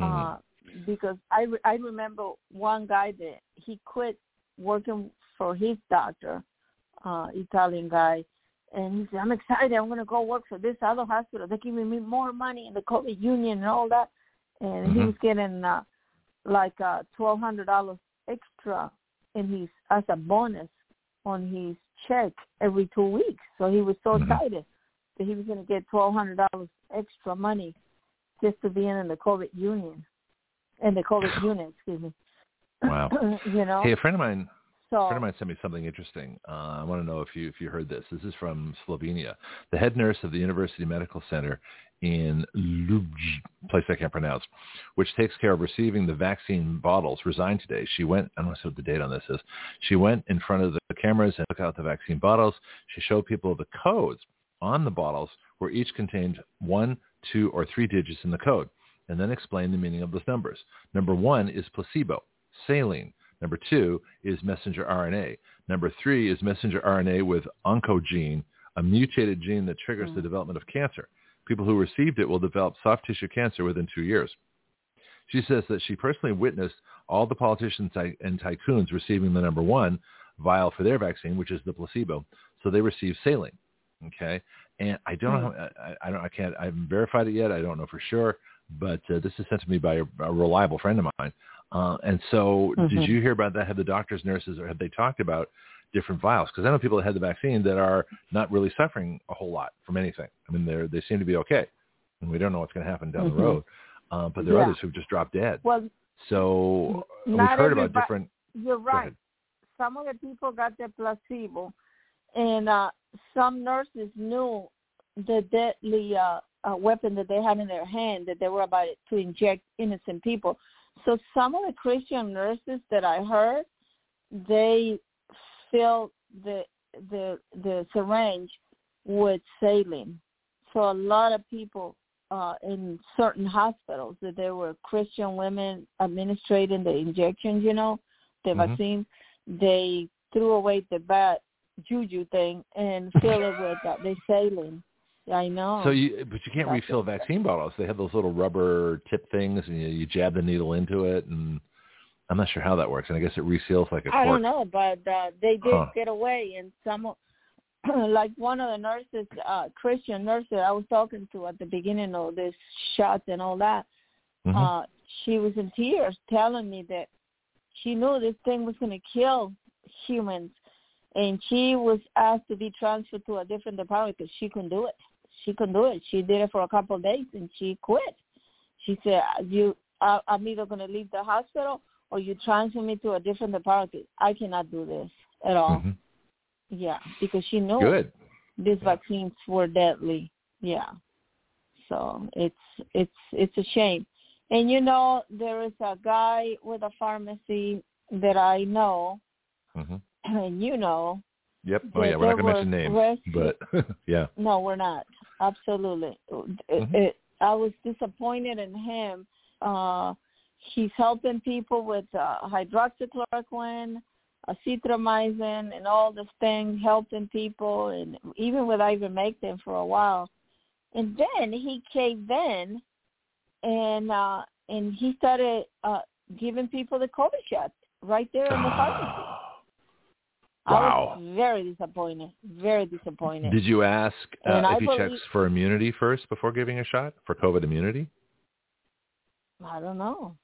Mhm. uh, because I re- I remember one guy that he quit working for his doctor, uh, Italian guy, and he said, "I'm excited. I'm going to go work for this other hospital. They're giving me more money in the COVID union and all that." And he Mhm. was getting uh, like uh, twelve hundred dollars extra in his as a bonus on his check every two weeks. So he was so Mhm. excited that he was going to get twelve hundred dollars extra money just to be in the COVID union, in the COVID *sighs* unit. Excuse me. Wow. *clears throat* you know. Hey, a friend of mine so A friend of mine sent me something interesting. Uh, I want to know if you if you heard this. This is from Slovenia. The head nurse of the University Medical Center in Ljubljana, place I can't pronounce, which takes care of receiving the vaccine bottles, resigned today. She went. I don't know what the date on this is. She went in front of the cameras and took out the vaccine bottles. She showed people the codes on the bottles, where each contained one, two, or three digits in the code, and then explained the meaning of those numbers. Number one is placebo, saline. Number two is messenger RNA. Number three is messenger RNA with oncogene, a mutated gene that triggers the development of cancer. People who received it will develop soft tissue cancer within two years. She says that she personally witnessed all the politicians and tycoons receiving the number one vial for their vaccine, which is the placebo. So they received saline. Okay, and I don't know. How, I, I don't. I can't. I haven't verified it yet. I don't know for sure. But uh, this is sent to me by a, a reliable friend of mine. Uh, and so, Mhm. did you hear about that? Have the doctors, nurses, or have they talked about different vials? Because I know people that had the vaccine that are not really suffering a whole lot from anything. I mean, they they seem to be okay, and we don't know what's going to happen down Mhm. the road. Uh, but there are Yeah. others who've just dropped dead. well, So we've not heard about different. You're right. Some of the people got the placebo, and uh, some nurses knew the deadly uh, uh, weapon that they had in their hand that they were about to inject innocent people. So some of the Christian nurses that I heard, they filled the the the syringe with saline. So a lot of people uh, in certain hospitals that there were Christian women administrating the injections, you know, the Mhm. vaccine, they threw away the bad juju thing and filled it with uh, the saline. I know. So you, but you can't That's refill vaccine bottles. They have those little rubber tip things, and you, you jab the needle into it, and I'm not sure how that works. And I guess it reseals like a I cork. don't know, but uh, they did Huh. get away, and some, *clears throat* like one of the nurses, uh, Christian nurses I was talking to at the beginning of this shot and all that, Mhm. uh, she was in tears telling me that she knew this thing was going to kill humans, and she was asked to be transferred to a different department because she couldn't do it. She couldn't do it. She did it for a couple of days, and she quit. She said, "You, I, I'm either going to leave the hospital." or you transfer me to a different department. I cannot do this at all. Mhm. Yeah, because she knew Good. these vaccines were deadly. Yeah. So it's it's it's a shame. And you know, there is a guy with a pharmacy that I know hmm *clears throat* and you know. Yep. Oh yeah, we're not going to mention names, but *laughs* yeah. No, we're not. Absolutely. It, Mhm. it, I was disappointed in him. Uh he's helping people with uh, hydroxychloroquine, azithromycin, and all this thing, helping people, and even with ivermectin for a while. And then he caved in, and uh, and he started uh, giving people the COVID shot right there in the *sighs* pharmacy. I Wow. was very disappointed. Very disappointed. Did you ask uh, And I if he believe- checks for immunity first before giving a shot for COVID immunity? I don't know.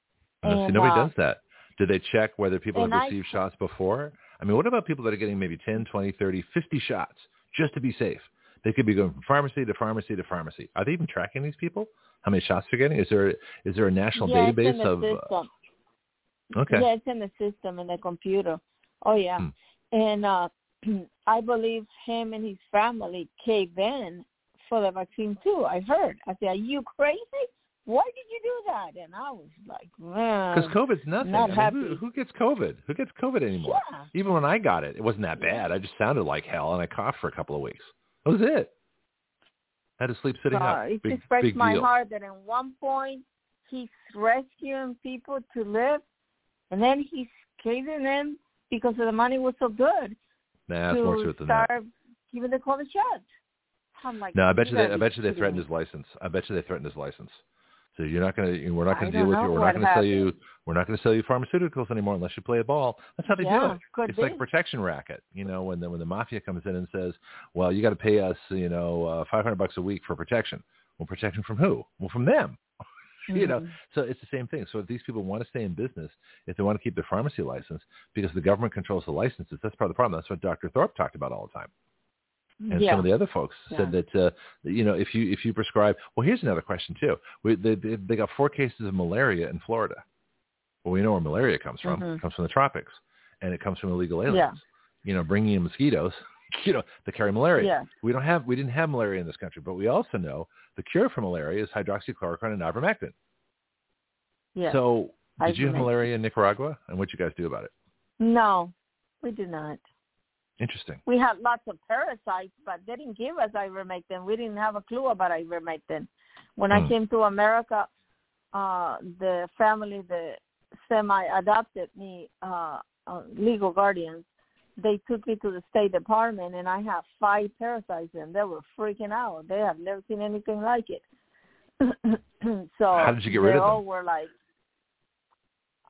I don't see nobody uh, does that. Do they check whether people have and I- received shots before? I mean, what about people that are getting maybe 10, 20, 30, 50 shots just to be safe? They could be going from pharmacy to pharmacy to pharmacy. Are they even tracking these people? How many shots they're getting? Is there is there a national yeah, database it's in the of? uh, okay. Yeah, it's in the system in the computer. Oh yeah, Hmm. And uh *clears throat* I believe him and his family caved in for the vaccine too. I heard. I said, "Are you crazy? Why did you do that?" And I was like, "Man, Because COVID's nothing. not I mean, who, who gets COVID? Who gets COVID anymore? Yeah. Even when I got it, it wasn't that bad. I just sounded like hell, and I coughed for a couple of weeks. That was it. I had to sleep sitting uh, up. it Big, just breaks my deal. heart that at one point he's rescuing people to live, and then he's caving in because the money was so good Nah, it's more to it than that. start giving the COVID shot. I'm like, No, I bet you. They, I bet you they threatened his license. I bet you they threatened his license. So you're not going to. We're not going to deal with you. We're not going to sell you. We're not going to sell you pharmaceuticals anymore unless you play a ball. That's how they do it. could It's be. like a protection racket. You know, when the when the mafia comes in and says, "Well, you got to pay us, you know, uh, 500 bucks a week for protection." Well, protection from who? Well, from them. You know, so it's the same thing. So if these people want to stay in business, if they want to keep their pharmacy license, because the government controls the licenses, that's part of the problem. That's what Dr. Thorpe talked about all the time. And yeah. some of the other folks Yeah. said that, uh, you know, if you if you prescribe, well, here's another question too. We, they, they they got four cases of malaria in Florida. Well, we know where malaria comes from. Mhm. It comes from the tropics, and it comes from illegal aliens. Yeah. You know, bringing in mosquitoes, *laughs* you know, that carry malaria. Yeah. We don't have we didn't have malaria in this country, but we also know the cure for malaria is hydroxychloroquine and ivermectin. Yeah. So, did you have malaria in Nicaragua, and what you guys do about it? No, we did not. Interesting. We had lots of parasites, but they didn't give us ivermectin. We didn't have a clue about ivermectin. When Hmm. I came to America, uh, the family that semi-adopted me, uh, uh, legal guardians, they took me to the State Department, and I have five parasites, and they were freaking out. They have never seen anything like it. *clears throat* so How did you get they rid of them? They all were like,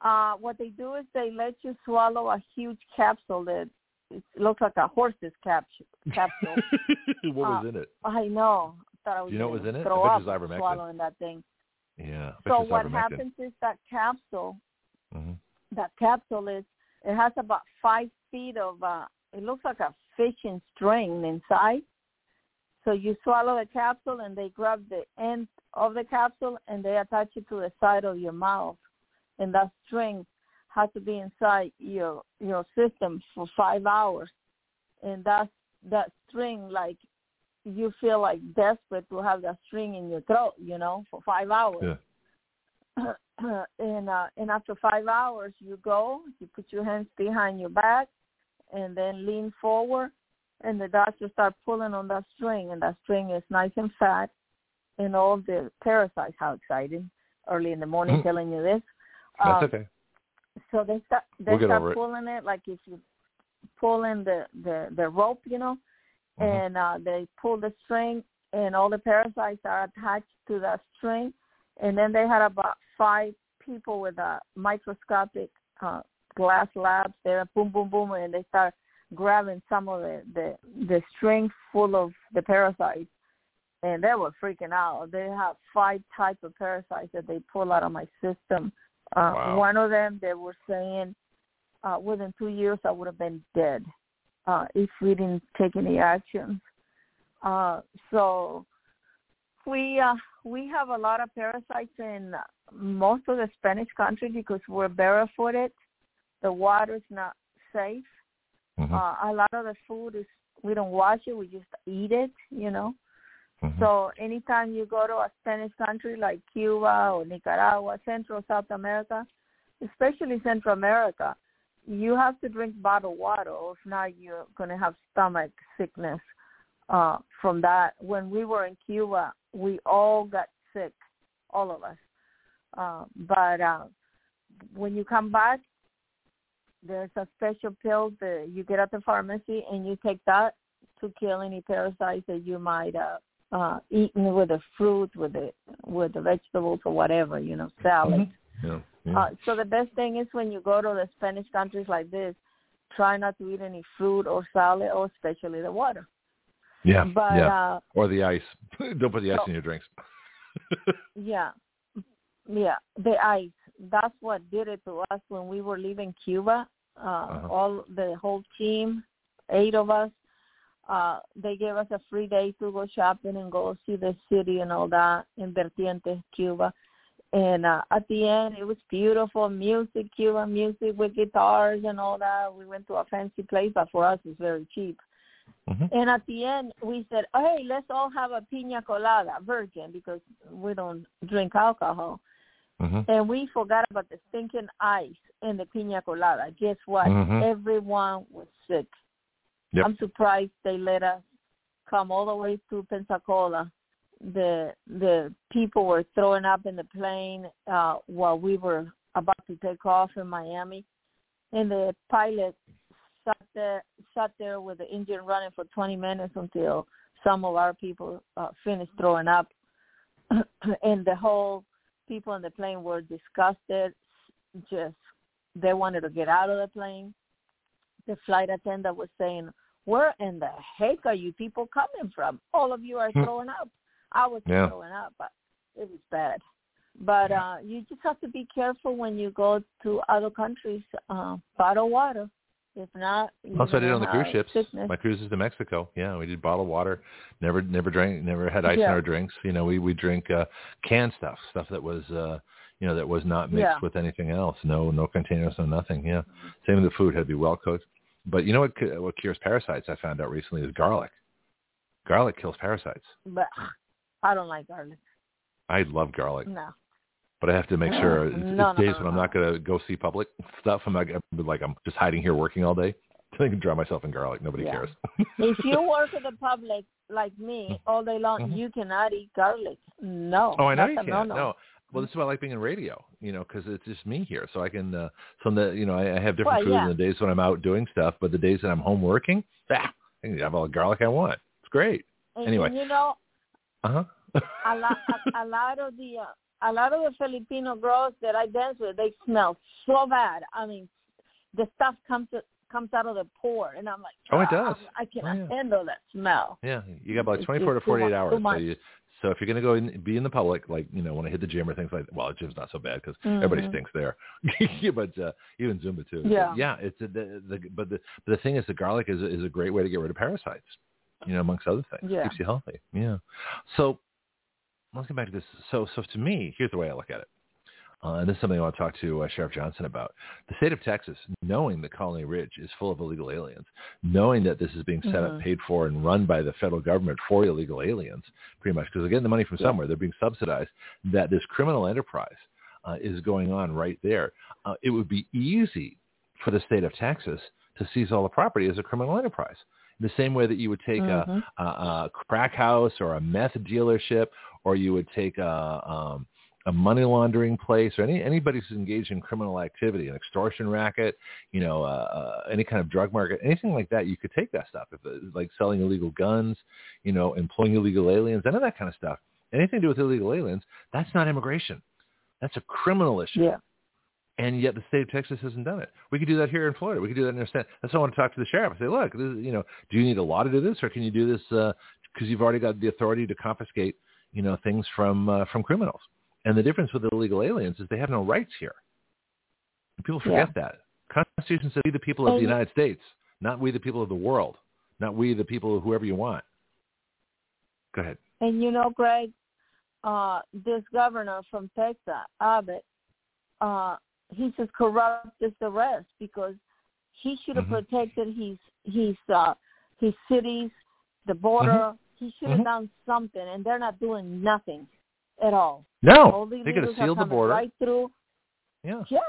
uh, what they do is they let you swallow a huge capsule that it looks like a horse's capsule. capsule. *laughs* what was Uh, in it? I know. Thought I was you know what was in it? Throw I up bet was ivermectin. swallowing that thing. Yeah. So what happens is that capsule, hmm that capsule is, it has about five feet of, uh, it looks like a fishing string inside. So you swallow the capsule and they grab the end of the capsule and they attach it to the side of your mouth. And that string has to be inside your your system for five hours. And that's that string like you feel like desperate to have that string in your throat, you know, for five hours. Yeah. *clears throat* and uh, and after five hours, you go, you put your hands behind your back, and then lean forward, and the doctor start pulling on that string, and that string is nice and fat, and all the parasites. How exciting! Early in the morning, Mhm. telling you this. That's Uh, okay. So they start they We'll start it. pulling it like if you pull in the the the rope, you know, Mhm. and uh, they pull the string, and all the parasites are attached to that string. And then they had about five people with a microscopic uh, glass labs there, boom, boom, boom, and they start grabbing some of the the, the string full of the parasites, and they were freaking out. They have five types of parasites that they pull out of my system. Uh, Wow. One of them, they were saying, uh, within two years, I would have been dead uh, if we didn't take any actions. Uh, so we uh, we have a lot of parasites in most of the Spanish country because we're barefooted. The water is not safe. Mhm. Uh, a lot of the food is we don't wash it; we just eat it. You know. Mhm. So anytime you go to a Spanish country like Cuba or Nicaragua, Central South America, especially Central America, you have to drink bottled water, or if not, you're going to have stomach sickness uh, from that. When we were in Cuba, we all got sick, all of us. Uh, but uh, when you come back, there's a special pill that you get at the pharmacy, and you take that to kill any parasites that you might uh, uh, eaten with the fruit, with the with the vegetables or whatever, you know, salad. Yeah. yeah. Uh, so the best thing is when you go to the Spanish countries like this, try not to eat any fruit or salad, or especially the water. yeah. But yeah. uh, or the ice. *laughs* Don't put the ice so- in your drinks. *laughs* yeah, yeah, the ice. That's what did it to us when we were leaving Cuba. Uh, Uh-huh. All the whole team, eight of us. Uh, they gave us a free day to go shopping and go see the city and all that in Vertientes, Cuba. And uh, at the end, it was beautiful music, Cuban music with guitars and all that. We went to a fancy place, but for us, it's very cheap. Mhm. And at the end, we said, "Hey, let's all have a pina colada, virgin, because we don't drink alcohol." Mhm. And we forgot about the stinking ice in the pina colada. Guess what? Mhm. Everyone was sick. Yep. I'm surprised they let us come all the way to Pensacola. The the people were throwing up in the plane uh, while we were about to take off in Miami, and the pilot sat there sat there with the engine running for 20 minutes until some of our people uh, finished throwing up, *clears throat* and the whole people on the plane were disgusted. Just they wanted to get out of the plane. The flight attendant was saying, "Where in the heck are you people coming from? All of you are Hmm. throwing up." I was Yeah. throwing up, but it was bad. But uh you just have to be careful when you go to other countries. Uh, bottled water. If not, you Also, I did on the cruise ships. sickness. My cruises to Mexico. Yeah, we did bottled water. Never, never drank, never had ice in our drinks. You know, we we drink uh, canned stuff, stuff that was, uh, you know, that was not mixed Yeah. with anything else. No, no containers, no nothing. Yeah. Same with the food had to be well cooked. But you know what? What cures parasites? I found out recently is garlic. Garlic kills parasites. But I don't like garlic. I love garlic, No. But I have to make sure it's, No, it's no, days no, when I'm not going to go see public stuff. I'm not gonna- like I'm just hiding here working all day. *laughs* I can drown myself in garlic. Nobody Yeah. cares. if you *laughs* work in the public like me all day long, Mhm. you cannot eat garlic. No. Oh, I know you can't. No-no. Well, this is why I like being in radio, you know, because it's just me here, so I can. Uh, so the, you know, I, I have different Well, food yeah. on the days when I'm out doing stuff, but the days that I'm home working, ah, I can have all the garlic I want. It's great. And, Anyway. and you know, Uh huh. a lot, a, *laughs* a lot of the, uh, a lot of the Filipino girls that I dance with, they smell so bad. I mean, the stuff comes comes out of the pore, and I'm like, Oh, it "Ah, does. I cannot Oh, yeah. handle that smell. yeah, you got about It's- 24 to 48 mu- hours. So you, so if you're going to go and be in the public, like you know, when I hit the gym or things like, well, the gym's not so bad because everybody Mhm. stinks there. *laughs* but uh, even Zumba too. But Yeah. yeah. It's a, the, the but the but the thing is, the garlic is is a great way to get rid of parasites. You know, amongst other things, Yeah. keeps you healthy. Yeah. So let's get back to this. So so to me, here's the way I look at it. Uh, and this is something I want to talk to uh, Sheriff Johnson about. The state of Texas, knowing that Colony Ridge is full of illegal aliens, knowing that this is being set up, Mhm. paid for, and run by the federal government for illegal aliens, pretty much, because they're getting the money from Yeah. somewhere, they're being subsidized, that this criminal enterprise uh, is going on right there. Uh, it would be easy for the state of Texas to seize all the property as a criminal enterprise. The same way that you would take Mhm. a, a, a crack house or a meth dealership, or you would take a, um, a money laundering place, or any anybody who's engaged in criminal activity, an extortion racket, you know, uh, uh, any kind of drug market, anything like that, you could take that stuff. If it, like selling illegal guns, you know, employing illegal aliens, any of that kind of stuff, anything to do with illegal aliens, that's not immigration. That's a criminal issue Yeah. And yet the state of Texas hasn't done it. We could do that here in Florida. We could do that in our state. That's why I want to talk to the sheriff and say, look, this, is- you know, do you need a law to do this, or can you do this because you've already got the authority to confiscate, you know, things from uh, from criminals? And the difference with illegal aliens is they have no rights here. People forget that. Constitution says we the people of And- the United States, not we the people of the world, not we the people of whoever you want. Go ahead. And you know, Greg, uh, this governor from Texas, Abbott, uh, he's as corrupt as the rest because he should have Mhm. protected his his uh, his cities, the border. He should have Mhm. done something, and they're not doing nothing at all. No, all the they could have sealed the border. right through. Yeah. Yeah,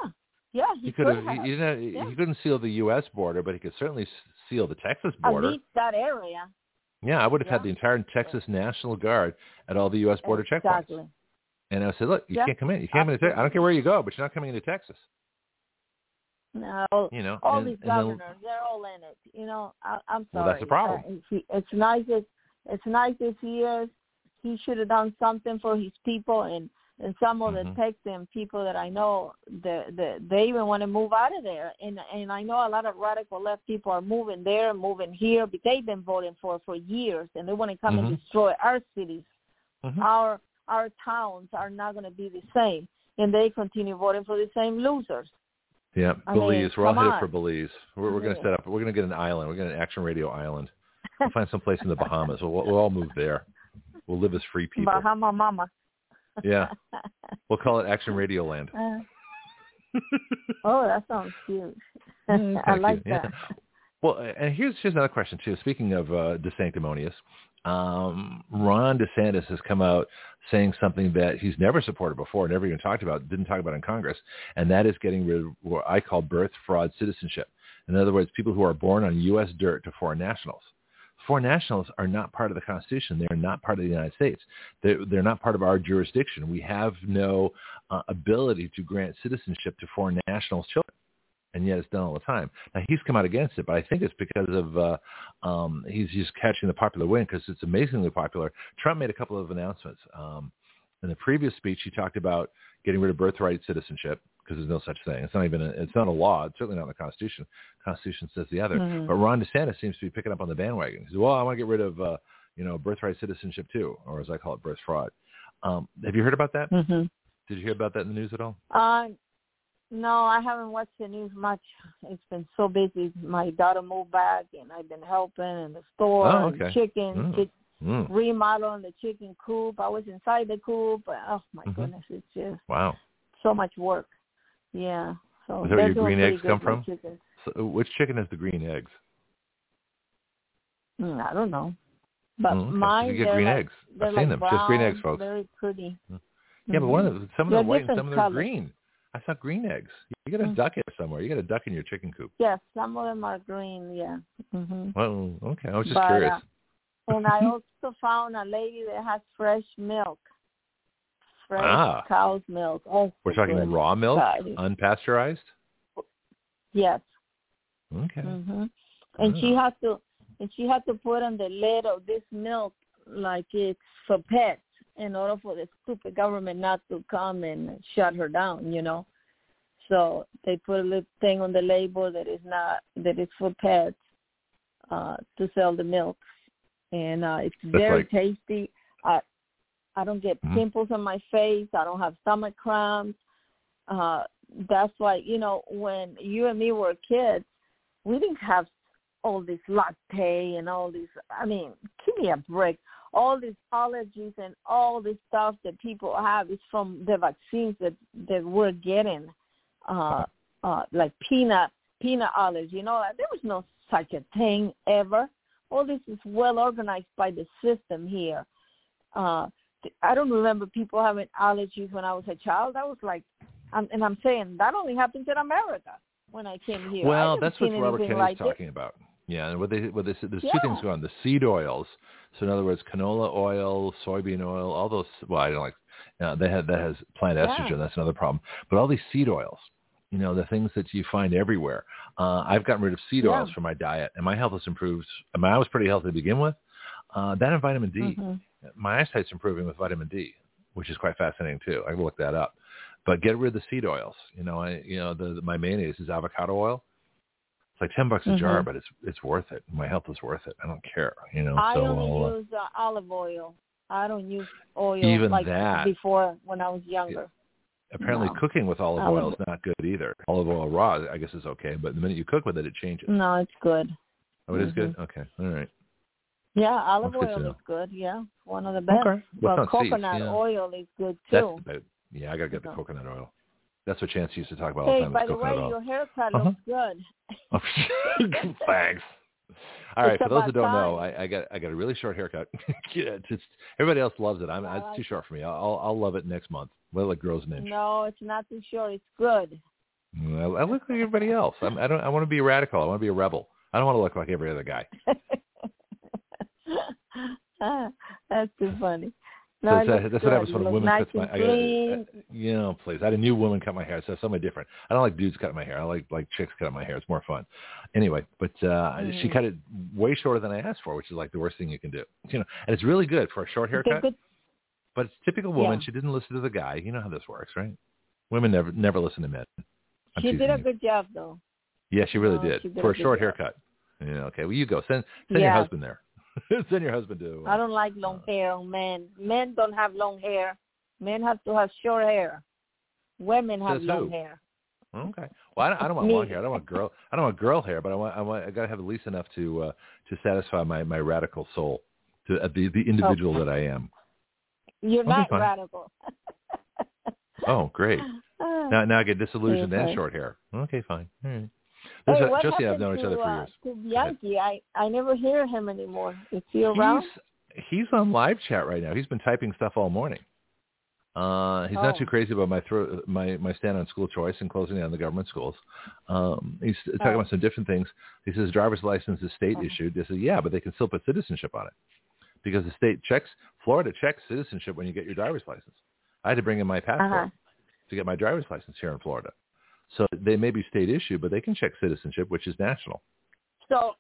yeah, he, He could have. have. He, you know, Yeah. he couldn't seal the U.S. border, but he could certainly seal the Texas border. At least that area. Yeah, I would have had the entire Texas National Guard at all the U.S. border checkpoints. exactly. And I said, look, you can't come in. You can't come into. I don't care where you go, but you're not coming into Texas. No, You know. all and, these and then- governors, they're all in it. You know, I, I'm sorry. Well, that's the problem. Uh, he- it's nice as it's nice as he is. He should have done something for his people, and and some of Mhm. the Texan people that I know, the the they even want to move out of there. And and I know a lot of radical left people are moving there, moving here, but they've been voting for for years, and they want to come Mhm. and destroy our cities. Mhm. Our our towns are not going to be the same, and they continue voting for the same losers. Yeah, I mean, Belize. We're all headed on. for Belize. We're, we're going to set up. We're going to get an island. We're going to an Action Radio Island. *laughs* We'll find some place in the Bahamas. We'll, we'll all move there. We'll live as free people. Bahama Mama. Yeah. *laughs* We'll call it Action Radio Land. Uh, oh, that sounds cute. *laughs* I like. Yeah. that. Well, and here's here's another question too. Speaking of uh, DeSanctimonious, um, Ron DeSantis has come out saying something that he's never supported before, never even talked about, didn't talk about in Congress, and that is getting rid of what I call birth fraud citizenship. In other words, people who are born on U.S. dirt to foreign nationals. Foreign nationals are not part of the Constitution. They are not part of the United States. They're, they're not part of our jurisdiction. We have no uh, ability to grant citizenship to foreign nationals' children and yet it's done all the time. Now he's come out against it, but I think it's because of uh, um, he's just catching the popular wind because it's amazingly popular. Trump made a couple of announcements. Um, in the previous speech, he talked about getting rid of birthright citizenship because there's no such thing. It's not even a, it's not a law. It's certainly not in the Constitution. Constitution says the other. Mhm. But Ron DeSantis seems to be picking up on the bandwagon. He says, "Well, I want to get rid of uh, you know birthright citizenship too, or as I call it, birth fraud." Um, have you heard about that? hmm Did you hear about that in the news at all? Uh, no, I haven't watched the news much. It's been so busy. My daughter moved back, and I've been helping in the store, Oh, and okay. chicken, Mm. Mm. remodeling the chicken coop. I was inside the coop. But, oh my Mhm. goodness, it's just Wow. so much work. Yeah. So Is that where your green eggs come from? So, which chicken has the green eggs? Mm, I don't know, but Mm, okay. Mine you get green like, eggs. I've like seen them. Just green eggs, brown, folks. Very pretty. Yeah, but one of them, some of them They're white and some of them are green. I saw green eggs. You got a Mm. duck it somewhere. You got a duck in your chicken coop. Yes, some of them are green. Yeah. hmm Well, okay. I was just But, curious. uh, and I also found a lady that has fresh milk, fresh Ah. cow's milk. Oh, We're talking good. raw milk, God. unpasteurized. Yes. Okay. Mm-hmm. And she Ah. has to, and she had to put on the lid of this milk like it's for pets in order for the stupid government not to come and shut her down. You know. So they put a little thing on the label that is not that is for pets uh, to sell the milk, and uh, it's That's very like- tasty. I I don't get Mhm. pimples on my face. I don't have stomach cramps. Uh, that's why you know when you and me were kids, we didn't have all this latte and all these. I mean, give me a break. All these allergies and all this stuff that people have is from the vaccines that that we're getting uh, uh, like peanut peanut allergy. You know, there was no such a thing ever. All this is well organized by the system here. Uh, I don't remember people having allergies when I was a child. That was like, and I'm saying that only happens in America when I came here. Well, that's what Robert Kennedy's like it. talking about. Yeah, and what they what they said there's two things going on: the seed oils. So in other words, canola oil, soybean oil, all those. Well, I don't like. Know, they had that has plant Yeah. estrogen. That's another problem. But all these seed oils, you know, the things that you find everywhere. Uh, I've gotten rid of seed Yeah. oils from my diet, and my health has improved. I mean, I was pretty healthy to begin with. Uh, that and vitamin D. Mhm. My eyesight's improving with vitamin D, which is quite fascinating too. I can look that up. But get rid of the seed oils. You know, I you know the, the my mayonnaise is avocado oil. It's like ten bucks a jar, Mhm. but it's it's worth it. My health is worth it. I don't care. You know, I so only uh, use uh, olive oil. I don't use oil Even like that. before when I was younger. apparently no. cooking with olive Olive- oil is not good either. Olive oil raw, I guess, is okay, but the minute you cook with it, it changes. No, it's good. Oh, it is Mhm. good. Okay, all right. Yeah, olive That's oil know. is good. Yeah, one of the best. Okay. Well, seeds, coconut yeah. oil is good That's too. that, yeah. I gotta get the coconut oil. That's what Chance used to talk about all Hey, the time. by the way, your haircut Uh-huh. looks good. Oh, *laughs* Thanks. All right, It's for those who don't know. I, I got I got a really short haircut. *laughs* yeah, it's, it's everybody else loves it. I'm I it's too short for me. I'll I'll love it next month. Well, it grows an inch. No, it's not too short. It's good. I, I look like everybody else. I'm, I don't. I want to be a radical. I want to be a rebel. I don't want to look like every other guy. *laughs* That's too funny. So No, it's, uh, that's what happens when a woman nice cuts my. I you know, please. I had a new woman cut my hair, so somebody different. I don't like dudes cutting my hair. I like like chicks cutting my hair. It's more fun. Anyway, but uh she Mm. cut it way shorter than I asked for, which is like the worst thing you can do. You know, and it's really good for a short haircut. good- But it's typical woman. Yeah. She didn't listen to the guy. You know how this works, right? Women never never listen to men. I'm She did a you. good job though. Yeah, she really No, did did for a a short job. haircut. Yeah. Okay. Well, you go. Send send your husband there. *laughs* send your husband to. Uh, I don't like long hair on men. Men don't have long hair. Men have to have short hair. Women have long who? hair. Okay. Well, I don't, I don't want Me. long hair. I don't want girl. I don't want girl hair, but I want. I want. I gotta have at least enough to uh, to satisfy my my radical soul, to uh, the the individual Okay. that I am. You're I'll not radical. Oh, great. *laughs* Now now I get disillusioned and short hair. Okay, fine. All right. Hey, what Josie and I have happened known each to, other for uh, years. to ahead. Bianchi? I I never hear him anymore. Is he around? He's he's on live chat right now. He's been typing stuff all morning. Uh, he's not Oh. too crazy about my thro- my my stand on school choice and closing down the government schools. Um, he's talking Oh. about some different things. He says driver's license is state Oh. issued. They said yeah, but they can still put citizenship on it because the state checks. Florida checks citizenship when you get your driver's license. I had to bring in my passport Uh-huh. to get my driver's license here in Florida. So they may be state issued, but they can check citizenship, which is national. So,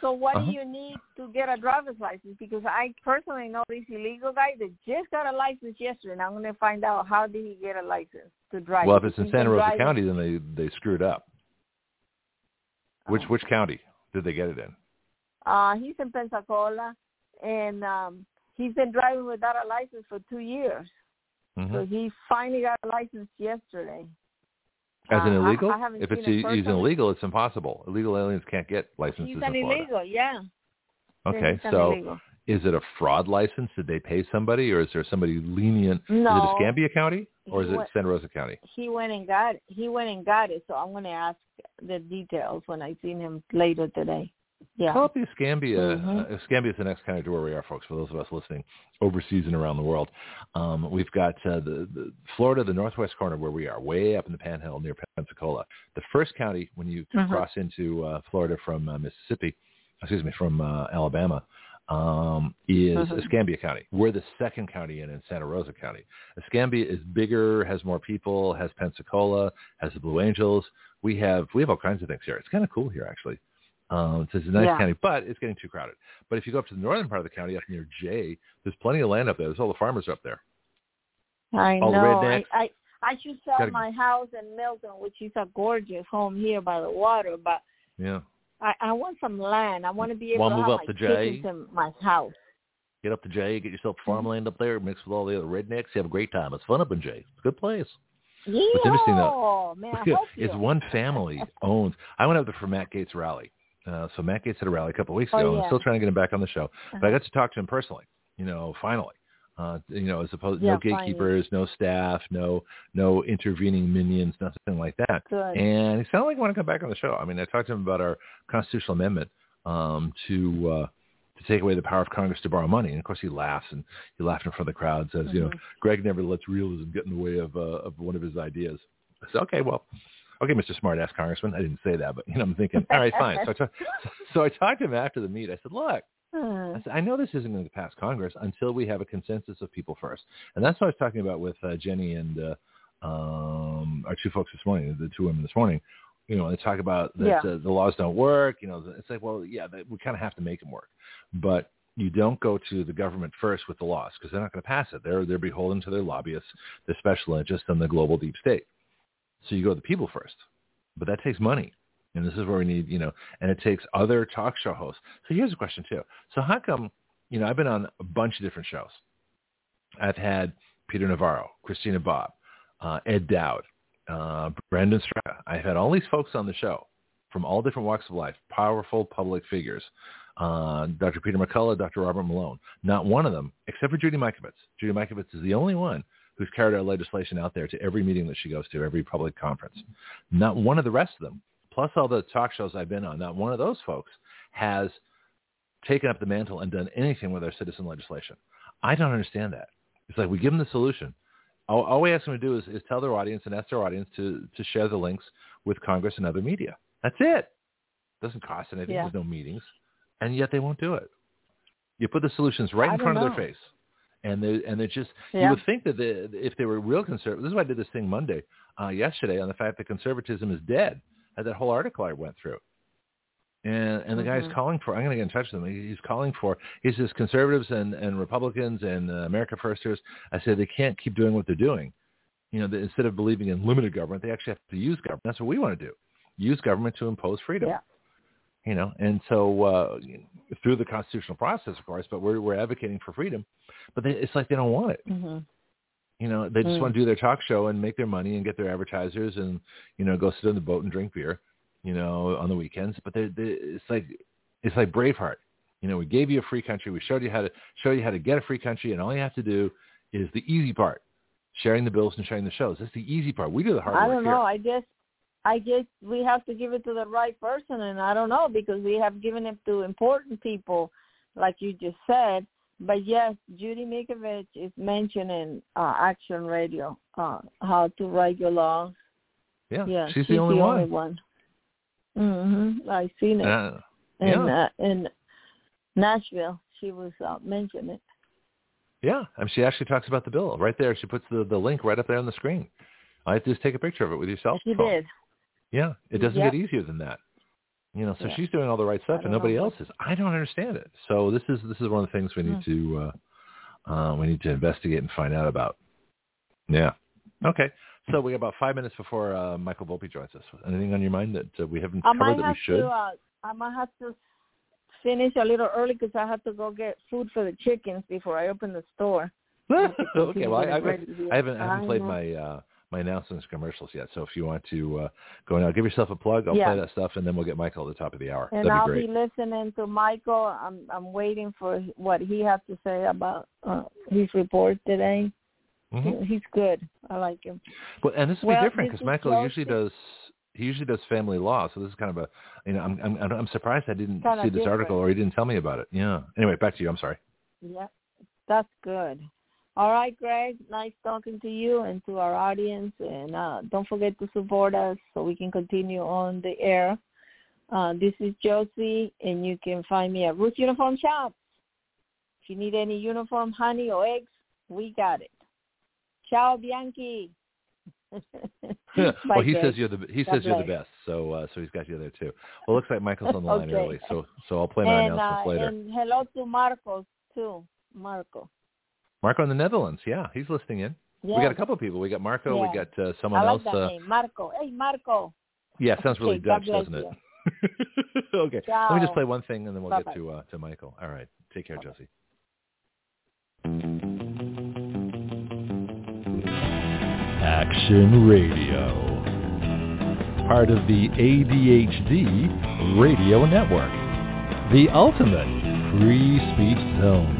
so what Uh-huh. do you need to get a driver's license? Because I personally know this illegal guy that just got a license yesterday, and I'm going to find out how did he get a license to drive. Well, if it's in he's Santa Rosa driving- County, then they they screwed up. Which Oh. which county did they get it in? Uh, he's in Pensacola, and um, he's been driving without a license for two years. Mhm. So he finally got a license yesterday. As an Uh, I- illegal? I if it's he's illegal, it's impossible. Illegal aliens can't get licenses He's in an Florida. illegal, yeah. Okay, he's so illegal. is it a fraud license? Did they pay somebody, or is there somebody lenient? No. Is it Escambia County, or He is it went- Santa Rosa County? he went and got he went and got it. So I'm going to ask the details when I see him later today. Yeah. Call up the Escambia. Mhm. Uh, Escambia is the next county to where we are, folks. For those of us listening overseas and around the world, um, we've got uh, the, the Florida, the northwest corner where we are, way up in the Panhandle near Pensacola. The first county when you Mhm. cross into uh, Florida from uh, Mississippi, excuse me, from uh, Alabama, um, is Mhm. Escambia County. We're the second county in in Santa Rosa County. Escambia is bigger, has more people, has Pensacola, has the Blue Angels. We have we have all kinds of things here. It's kind of cool here, actually. Um, so it's a nice Yeah. county, but it's getting too crowded. But if you go up to the northern part of the county, up near Jay, there's plenty of land up there. There's all the farmers up there. I all know. I. I I should sell Gotta- my house in Milton, which is a gorgeous home here by the water, but Yeah, I, I want some land. I want to be able Wanna to move up my to Jay? in my house. get up to Jay, get yourself Mm-hmm. farmland up there, mix with all the other rednecks. You have a great time. It's fun up in Jay. It's a good place. Yeah, interesting, though, man, I Look *laughs* at- hope is one family owns. I went up there for Matt Gaetz' rally. Uh, so Matt Gaetz had a rally a couple of weeks Oh, ago. yeah. I'm still trying to get him back on the show, but I Uh-huh. got to talk to him personally. You know, finally. Uh, you know, as opposed Yeah, no gatekeepers, no staff, no no intervening minions, nothing like that. Good. And he sounded like he wanted to come back on the show. I mean, I talked to him about our constitutional amendment um, to uh, to take away the power of Congress to borrow money. And of course, he laughs and he laughed in front of the crowd. Says, you know, Mhm. Greg never lets realism get in the way of uh, of one of his ideas. I said, okay, well, okay, Mr. Smartass Congressman. I didn't say that, but you know, I'm thinking, all right, fine. So I, talk, *laughs* so I talked to him after the meet. I said, look. Hmm. I said, I know this isn't going to pass Congress until we have a consensus of people first. And that's what I was talking about with uh, Jenni and uh, um, our two folks this morning, the two women this morning. You know, they talk about that Yeah. uh, the laws don't work. You know, it's like, well, yeah, that, we kind of have to make them work. But you don't go to the government first with the laws because they're not going to pass it. They're they're beholden to their lobbyists, their special interests, and the global deep state. So you go to the people first, but that takes money, and this is where we need, you know, and it takes other talk show hosts. So here's a question too. So how come, you know, I've been on a bunch of different shows. I've had Peter Navarro, Christina Bobb, uh, Ed Dowd, uh, Brandon Straka. I've had all these folks on the show from all different walks of life, powerful public figures. Uh, Dr. Peter McCullough, Dr. Robert Malone. Not one of them, except for Judy Mikovits. Judy Mikovits is the only one who's carried our legislation out there to every meeting that she goes to, every public conference. Not one of the rest of them, plus all the talk shows I've been on, not one of those folks has taken up the mantle and done anything with our citizen legislation. I don't understand that. It's like we give them the solution. All, all we ask them to do is, is tell their audience and ask their audience to, to share the links with Congress and other media. That's it. Doesn't cost anything. Yeah. There's no meetings. And yet they won't do it. You put the solutions right I in front of their face. And they and they just you would think that the, if they were real conservative, this is why I did this thing Monday, uh, yesterday on the fact that conservatism is dead. I had that whole article I went through. And and the guy's Mhm. calling for I'm going to get in touch with him. He's calling for he says conservatives and and Republicans and uh, America Firsters. I said they can't keep doing what they're doing. You know, that instead of believing in limited government, they actually have to use government. That's what we want to do. Use government to impose freedom. Yeah. You know, and so uh, through the constitutional process, of course, but we're we're advocating for freedom. But they, it's like they don't want it. hmm You know, they just Mm. want to do their talk show and make their money and get their advertisers and you know go sit on the boat and drink beer, you know, on the weekends. But they, they, it's like it's like Braveheart. You know, we gave you a free country. We showed you how to show you how to get a free country, and all you have to do is the easy part: sharing the bills and sharing the shows. That's the easy part. We do the hard part. I work don't here. know. I guess I guess we have to give it to the right person, and I don't know because we have given it to important people, like you just said. But yes, Judy Mikovits is mentioned in uh, Action Radio, uh, how to write your laws. Yeah, Yeah, she's, the only one. one. Mm-hmm. I seen it Uh, in yeah. uh, in Nashville. She was uh, mentioning it. Yeah, I mean, she actually talks about the bill right there. She puts the, the link right up there on the screen. I have to just take a picture of it with your cell She phone. did. Yeah, it doesn't Yep. get easier than that. You know, so Yeah. she's doing all the right stuff, and nobody know. else is. I don't understand it. So this is this is one of the things we need to uh, uh, we need to investigate and find out about. Yeah. Okay. So we got about five minutes before uh, Michael Volpe joins us. Anything on your mind that uh, we haven't I covered that have we should? to. Uh, I might have to finish a little early because I have to go get food for the chickens before I open the store. *laughs* okay, well, I, I, I haven't I haven't played my uh, my announcements commercials yet. So if you want to uh, go now, give yourself a plug. I'll Yeah. play that stuff, and then we'll get Michael at the top of the hour. And That'd I'll be great. be listening to Michael. I'm I'm waiting for what he has to say about uh, his report today. Mhm. He's good. I like him. Well, and this will Well, be different because Michael usually does he usually does family law. So this is kind of a you know I'm I'm I'm surprised I didn't Kinda see this different. article or he didn't tell me about it. Yeah. Anyway, back to you. I'm sorry. Yeah, that's good. All right, Greg. Nice talking to you and to our audience. And uh, don't forget to support us so we can continue on the air. Uh, this is Josie, and you can find me at Ruth Uniform Shop. If you need any uniform, honey, or eggs, we got it. Ciao, Bianchi. *laughs* well, Bye, he Greg. says you're the he God says you're the best. So uh, so he's got you there too. Well, looks like Michael's on the line Okay. early. So so I'll play my and, announcements uh, later. and hello to Marcos too. Marco. Marco in the Netherlands. Yeah, he's listening in. Yeah. We got a couple of people. We got Marco. We got uh, someone I like else. that uh, name, Marco. Hey, Marco. yeah, sounds really Okay, Dutch, doesn't it? *laughs* okay. Let me just play one thing, and then we'll Bye-bye. get to uh, to Michael. All right. Take care, Josie. Action Radio. Part of the ADHD Radio Network. The ultimate free speech zone.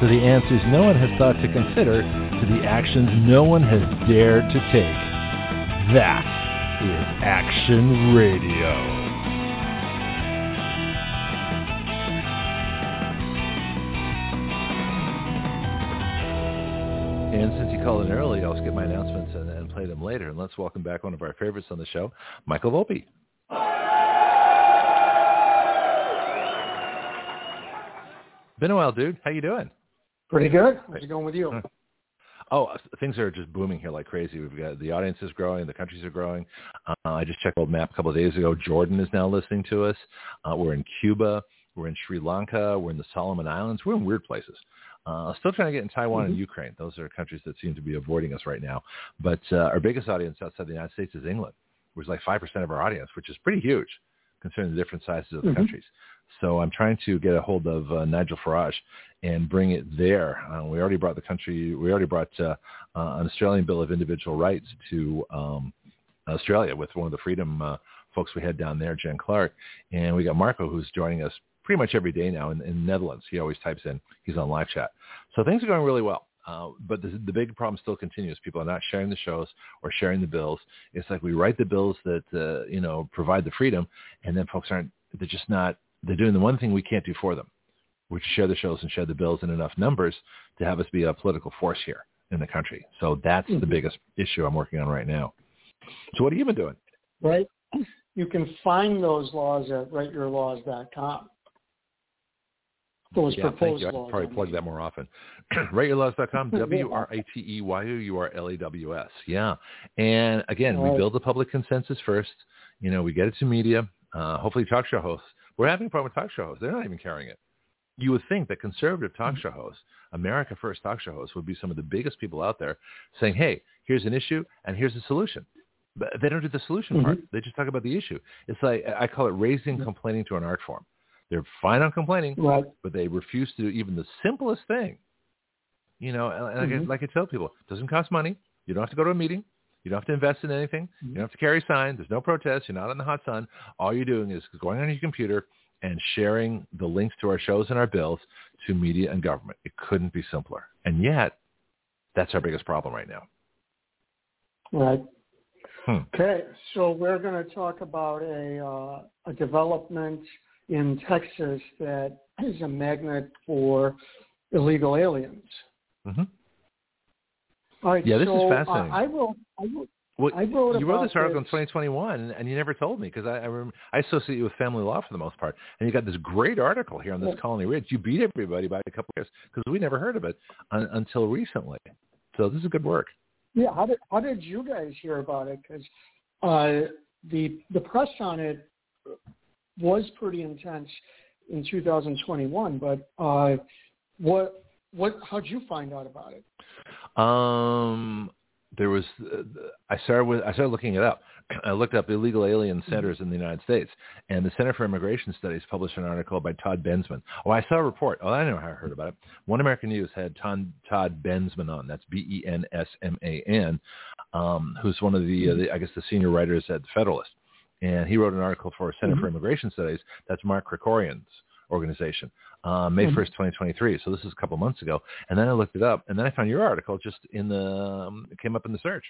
to the answers no one has thought to consider, to the actions no one has dared to take. That is Action Radio. And since you called in early, I'll skip my announcements and, and play them later. And let's welcome back one of our favorites on the show, Michael Volpe. Been a while, dude. How you doing? Pretty good. How's it going with you? Oh, uh, things are just booming here like crazy. We've got the audience is growing, the countries are growing. Uh, I just checked the old map a couple of days ago. Jordan is now listening to us. Uh, we're in Cuba. We're in Sri Lanka. We're in the Solomon Islands. We're in weird places. Uh, still trying to get in Taiwan and Ukraine. Those are countries that seem to be avoiding us right now. But uh, our biggest audience outside the United States is England, which is like 5% of our audience, which is pretty huge considering the different sizes of the Mhm. countries. So I'm trying to get a hold of uh, Nigel Farage and bring it there. Uh, we already brought the country, we already brought uh, uh, an Australian Bill of Individual Rights to um, Australia with one of the freedom uh, folks we had down there, Jen Clark. And we got Marco, who's joining us pretty much every day now in, in the Netherlands. He always types in, he's on live chat. So things are going really well. Uh, but the, the big problem still continues. People are not sharing the shows or sharing the bills. It's like we write the bills that, uh, you know, provide the freedom, and then folks aren't, they're just not, they're doing the one thing we can't do for them, which share the shows and share the bills in enough numbers to have us be a political force here in the country. So that's the Mhm. biggest issue I'm working on right now. So what have you been doing? Right? You can find those laws at writeyourlaws.com. Those yeah, thank proposed you. I laws. probably plug that more often. *clears throat* WriteYourLaws.com, W-R-A-T-E-Y-O-U-R-L-A-W-S. *laughs* Yeah. And again, we build the public consensus first. You know, we get it to media, uh, hopefully talk show hosts. We're having a problem with talk show hosts. They're not even carrying it. You would think that conservative talk Mm-hmm. show hosts, America First talk show hosts, would be some of the biggest people out there saying, hey, here's an issue and here's a solution. But they don't do the solution part. Mhm. They just talk about the issue. It's like, I call it raising complaining to an art form. They're fine on complaining, Right. but they refuse to do even the simplest thing. You know, and like, I, Mhm. like I tell people, it doesn't cost money. You don't have to go to a meeting. You don't have to invest in anything. You Mhm. don't have to carry signs. There's no protest. You're not in the hot sun. All you're doing is going on your computer and sharing the links to our shows and our bills to media and government. It couldn't be simpler. And yet, that's our biggest problem right now. Right. Hmm. Okay, so we're going to talk about a uh, a development in Texas that is a magnet for illegal aliens. hmm All right. Yeah, this is so, uh, fascinating. I will. I will. Well, I wrote you wrote this article in 2021, and you never told me because I I, remember, I associate you with family law for the most part, and you got this great article here on this Yeah. Colony Ridge. You beat everybody by a couple of years because we never heard of it un, until recently. So this is good work. Yeah, how did how did you guys hear about it? Because uh, the the press on it was pretty intense in 2021. But uh, what what how'd you find out about it? Um, there was uh, I started with I started looking it up. *clears throat* I looked up illegal alien centers in the United States, and the Center for Immigration Studies published an article by Todd Bensman. Oh, I saw a report. Oh, I didn't know how I heard about it. One American News had Todd, Todd Bensman on. That's B-E-N-S-M-A-N, um, who's one of the, uh, the I guess the senior writers at the Federalist, and he wrote an article for Center for Immigration Studies. That's Mark Krikorian's organization, uh, May Mhm. 1st, 2023. So this is a couple months ago. And then I looked it up, and then I found your article just in the, um, it came up in the search.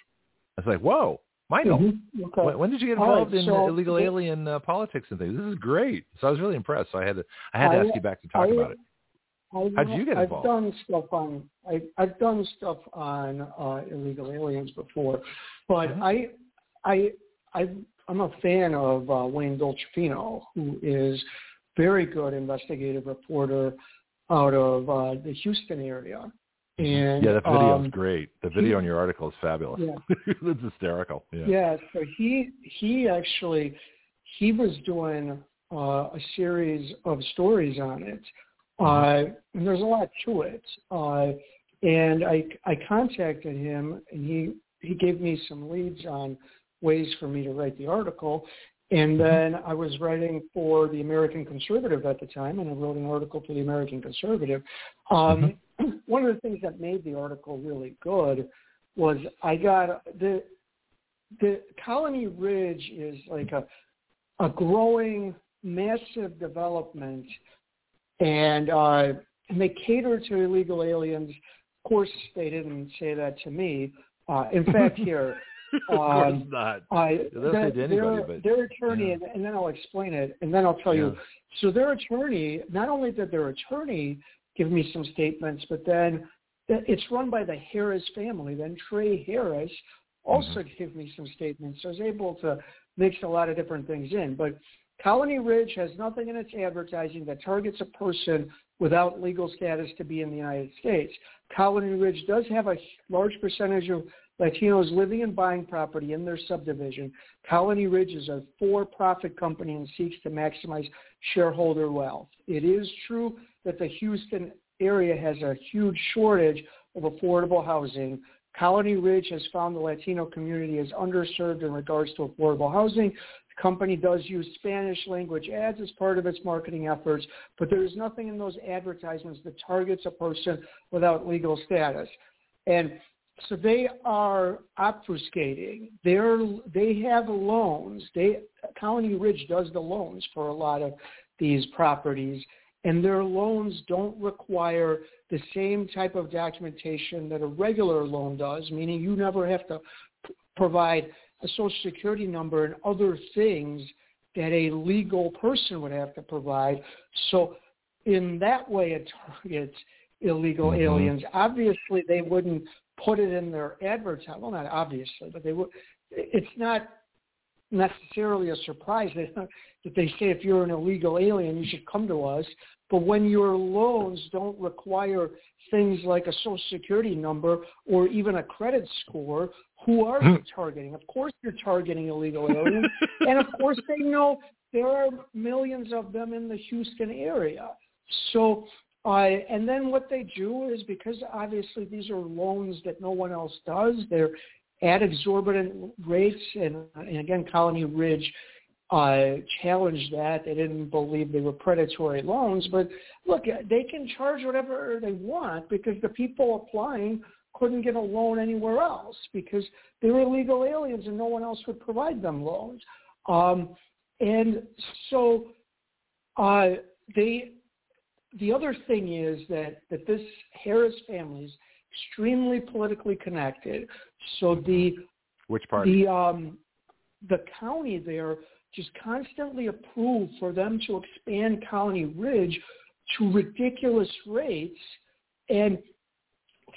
I was like, whoa, Michael, Mhm. Okay. when, when did you get involved in so- illegal alien uh, politics and things? This is great. So I was really impressed. So I had to, I had to I- ask you back to talk I- about it. I, How'd you get involved? I've done stuff on I, I've done stuff on uh, illegal aliens before, but Mhm. I I I I'm a fan of uh, Wayne Dolcefino, who is very good investigative reporter out of uh, the Houston area. And yeah, the video um, is great. The video he- in your article is fabulous. Yeah. *laughs* it's hysterical. Yeah. Yeah, so he he actually he was doing uh, a series of stories on it, uh, and there's a lot to it. Uh, and I I contacted him, and he he gave me some leads on ways for me to write the article. And then I was writing for the American Conservative at the time, and I wrote an article for the American Conservative. Um, *clears throat* One of the things that made the article really good was I got the the Colony Ridge is like a a growing massive development and uh and they cater to illegal aliens. Of course they didn't say that to me. Uh in fact *laughs* here of course um, not. I say to anybody, their, but- their attorney yeah. and, and then I'll explain it and then I'll tell you so their attorney, not only did their attorney give me some statements, but then it's run by the Harris family. Then Trey Harris also Mm-hmm. gave me some statements. So I was able to mix a lot of different things in. But Colony Ridge has nothing in its advertising that targets a person without legal status to be in the United States. Colony Ridge does have a large percentage of Latinos living and buying property in their subdivision. Colony Ridge is a for-profit company and seeks to maximize shareholder wealth. It is true that the Houston area has a huge shortage of affordable housing. Colony Ridge has found the Latino community is underserved in regards to affordable housing. The company does use Spanish language ads as part of its marketing efforts, but there is nothing in those advertisements that targets a person without legal status. And so they are obfuscating. They're they have loans. They Colony Ridge does the loans for a lot of these properties, and their loans don't require the same type of documentation that a regular loan does, meaning you never have to p- provide a social security number and other things that a legal person would have to provide. So in that way, it targets illegal Mhm. aliens. Obviously, they wouldn't put it in their advertising. Well, not obviously, but they would. It's not necessarily a surprise that, that they say if you're an illegal alien, you should come to us. But when your loans don't require things like a social security number or even a credit score, who are you hmm. targeting? Of course you're targeting illegal aliens. and of course they know there are millions of them in the Houston area. So uh, and then what they do is because obviously these are loans that no one else does, they're at exorbitant rates. And, and again, Colony Ridge uh, challenged that. They didn't believe they were predatory loans. But look, they can charge whatever they want because the people applying couldn't get a loan anywhere else because they were illegal aliens and no one else would provide them loans. Um, and so uh, they the other thing is that, that this Harris family is extremely politically connected. So the Which party? the um, the county there just constantly approved for them to expand Colony Ridge to ridiculous rates, and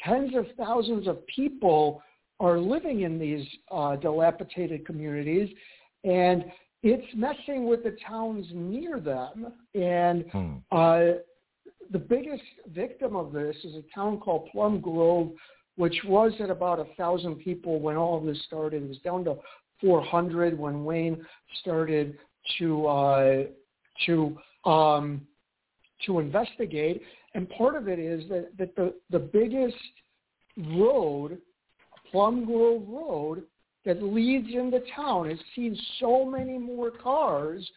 tens of thousands of people are living in these uh, dilapidated communities, and it's messing with the towns near them. And Hmm. uh, the biggest victim of this is a town called Plum Grove, which was at about a thousand people when all of this started. It was down to 400 when Wayne started to uh, to um, to investigate. And part of it is that, that the, the biggest road, Plum Grove Road, that leads into town has seen so many more cars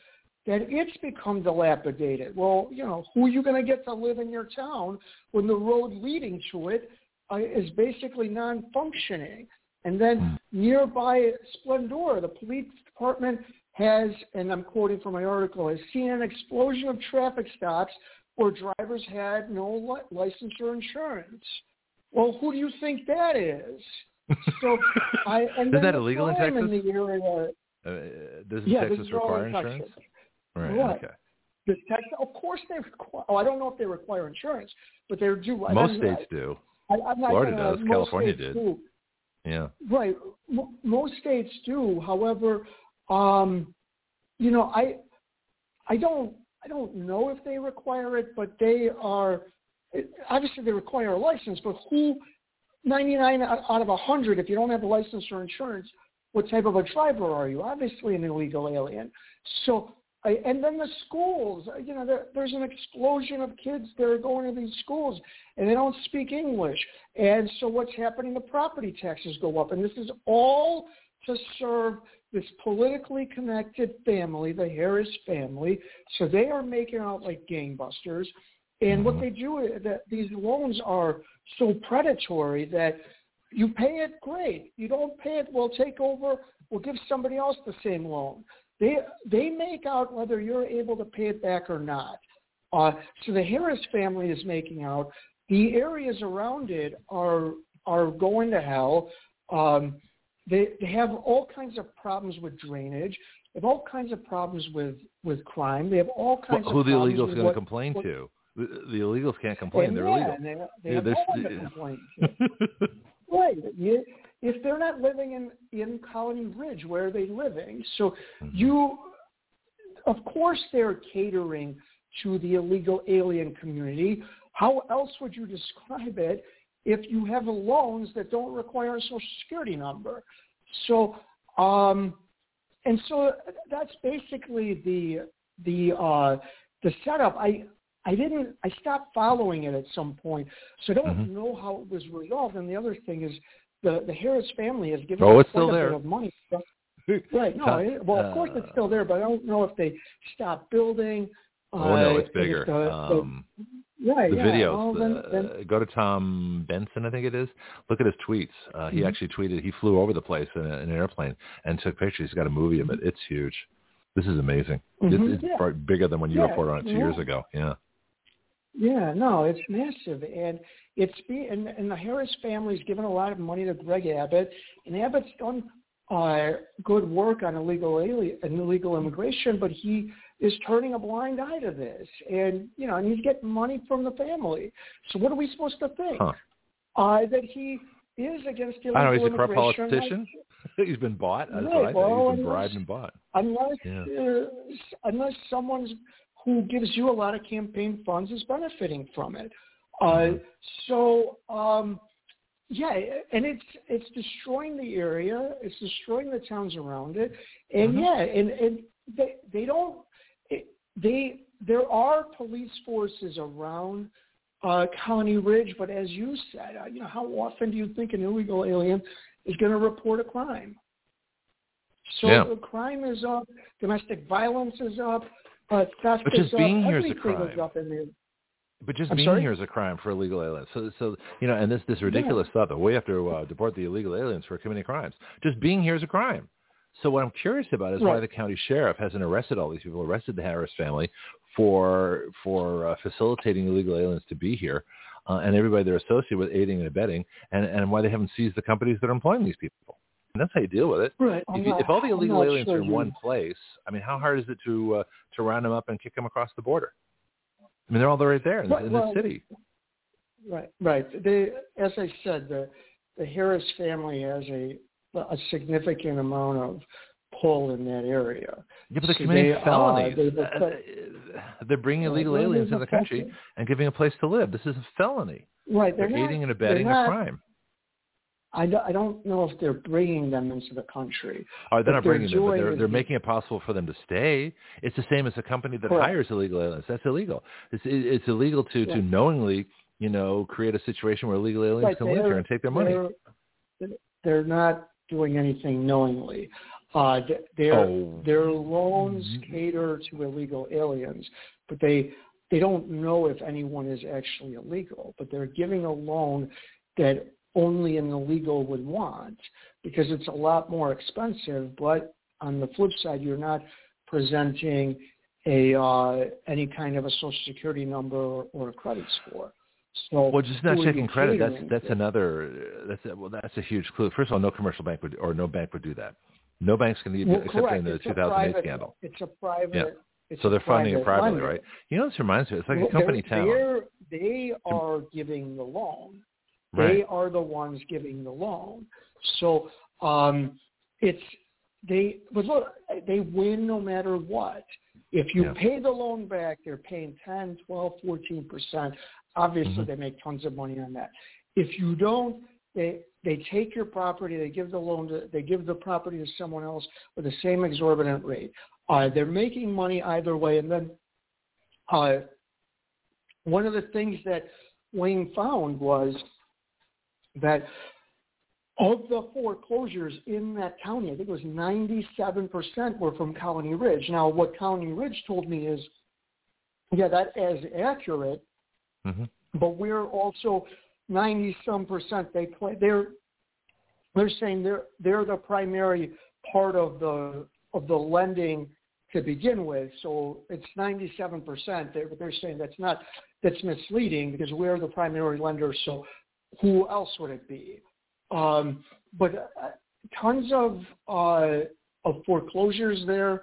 that it's become dilapidated. Well, you know, who are you going to get to live in your town when the road leading to it uh, is basically non-functioning? And then nearby Splendora, the police department has, and I'm quoting from my article, has seen an explosion of traffic stops where drivers had no li- license or insurance. Well, who do you think that is? So *laughs* I and then that illegal in Texas? In the area, Uh, doesn't yeah, this Texas is require insurance? Texas. Right. Right. Okay. The Texas, of course they require. Oh, I don't know if they require insurance, but they do. Most states do. I, I'm not Florida gonna- does. most California did. do. Yeah. Right. M- most states do. However, um, you know, I I don't I don't know if they require it, but they are obviously they require a license. But who 99 out out of 100, if you don't have a license or insurance, what type of a driver are you? Obviously an illegal alien. So. I, and then the schools, uh, you know, there, there's an explosion of kids that are going to these schools and they don't speak English. And so what's happening? The property taxes go up. And this is all to serve this politically connected family, the Harris family. So they are making out like gangbusters. And what mm-hmm. they do is that these loans are so predatory that you pay it, great. You don't pay it, we'll take over, we'll give somebody else the same loan. They they make out whether you're able to pay it back or not. Uh, so the Harris family is making out. The areas around it are are going to hell. Um, they they have all kinds of problems with drainage. They have all kinds of problems with with crime. They have all Well, kinds who of the illegals going to complain what- to? The, the illegals can't complain. They're yeah, illegal. they, they Yeah, have no one to complain to. *laughs* Right. You, if they're not living in in Colony Ridge, where are they living? So Mm-hmm. you, of course, they're catering to the illegal alien community. How else would you describe it if you have loans that don't require a social security number? So, um, and so that's basically the the uh, the setup. I I didn't. I stopped following it at some point, so I don't Mhm. know how it was resolved. And the other thing is, the the Harris family has given Oh, it's still there. of money. *laughs* Right. No. It, well, of course it's still there, but I don't know if they stopped building. oh no, uh, it's bigger. the- the- um, right. the yeah. videos. Well, then, the- then, go to Tom Benson, I think it is. Look at his tweets. Uh, he Mhm. actually tweeted. He flew over the place in, a, in an airplane and took pictures. He's got a movie of it. It's huge. This is amazing. Mhm, It's, it's yeah. bigger than when you Yeah, reported on it two years ago. Yeah. Yeah, no, it's massive, and it's be and, and the Harris family's given a lot of money to Greg Abbott, and Abbott's done uh, good work on illegal alien, and illegal immigration, but he is turning a blind eye to this, and you know, and he's getting money from the family. So what are we supposed to think? Huh. Uh, that he is against illegal I know. He's a corrupt politician. *laughs* he's been bought. That's Right, what I think. well, He's been unless- bribed and bought. unless Yeah. uh, unless someone's who gives you a lot of campaign funds is benefiting from it. Uh, Mhm. so um, yeah, and it's it's destroying the area. It's destroying the towns around it, and Mhm. yeah, and and they they don't it, they there are police forces around uh, Colony Ridge, but as you said, uh, you know, how often do you think an illegal alien is going to report a crime? So Yeah. the crime is up, domestic violence is up, uh, theft But just being here is a crime. is up in. But just I'm being sorry? here is a crime for illegal aliens. So, so you know, and this this ridiculous stuff that we have to uh, deport the illegal aliens for committing crimes. Just being here is a crime. So what I'm curious about is why the county sheriff hasn't arrested all these people, arrested the Harris family for for uh, facilitating illegal aliens to be here, uh, and everybody they're associated with aiding and abetting, and and why they haven't seized the companies that are employing these people. And that's how you deal with it. Right. If, you, if all the illegal aliens sure are in you- one place, I mean, how hard is it to uh, to round them up and kick them across the border? I mean, they're all right there in, Right, in well, the city. Right, right. They, as I said, the the Harris family has a a significant amount of pull in that area. Yeah, but they're So committing they, uh, felonies. they- Uh, they're bringing illegal aliens into the country and giving a place to live. This is a felony. Right, They're, they're, not, aiding and abetting not- a crime. I, don't- I don't know if they're bringing them into the country. Oh, they're not bringing them, but they're, they're making it possible for them to stay. It's the same as a company that Correct. hires illegal aliens. That's illegal. It's it's illegal to to knowingly, you know, create a situation where illegal aliens Right, can live they're- here and take their money. They're, they're not doing anything knowingly. Uh, th- their Oh. their loans cater to illegal aliens, but they they don't know if anyone is actually illegal. But they're giving a loan that only an illegal would want because it's a lot more expensive. But on the flip side, you're not presenting a uh, any kind of a social security number or, or a credit score. So Well, just not checking credit. That's that's to? another. That's a, well, that's a huge clue. First of all, no commercial bank would or no bank would do that. No banks can do Well, except correct. in the It's 2008 private- scandal. It's a private. Yeah. It's So they're funding it privately, lender. right? You know, this reminds me. It's like Well, a company they're, town. They're, they are giving the loan. Right. They are the ones giving the loan. So um, it's they. But look, they win no matter what. If you Yeah. pay the loan back, they're paying 10, 12, 14 percent. Obviously, Mhm. they make tons of money on that. If you don't, they they take your property, they give the loan to, they give the property to someone else with the same exorbitant rate. Uh, they're making money either way, and then uh, one of the things that Wayne found was that of the foreclosures in that county, I think it was 97% were from Colony Ridge. Now, what Colony Ridge told me is, yeah, that is accurate, hmm but we're also 90 some percent. They play. They're they're saying they're they're the primary part of the of the lending to begin with. So it's 97 percent. They're, they're saying that's not that's misleading because we're the primary lender. So who else would it be? Um, but uh, tons of uh, of foreclosures there,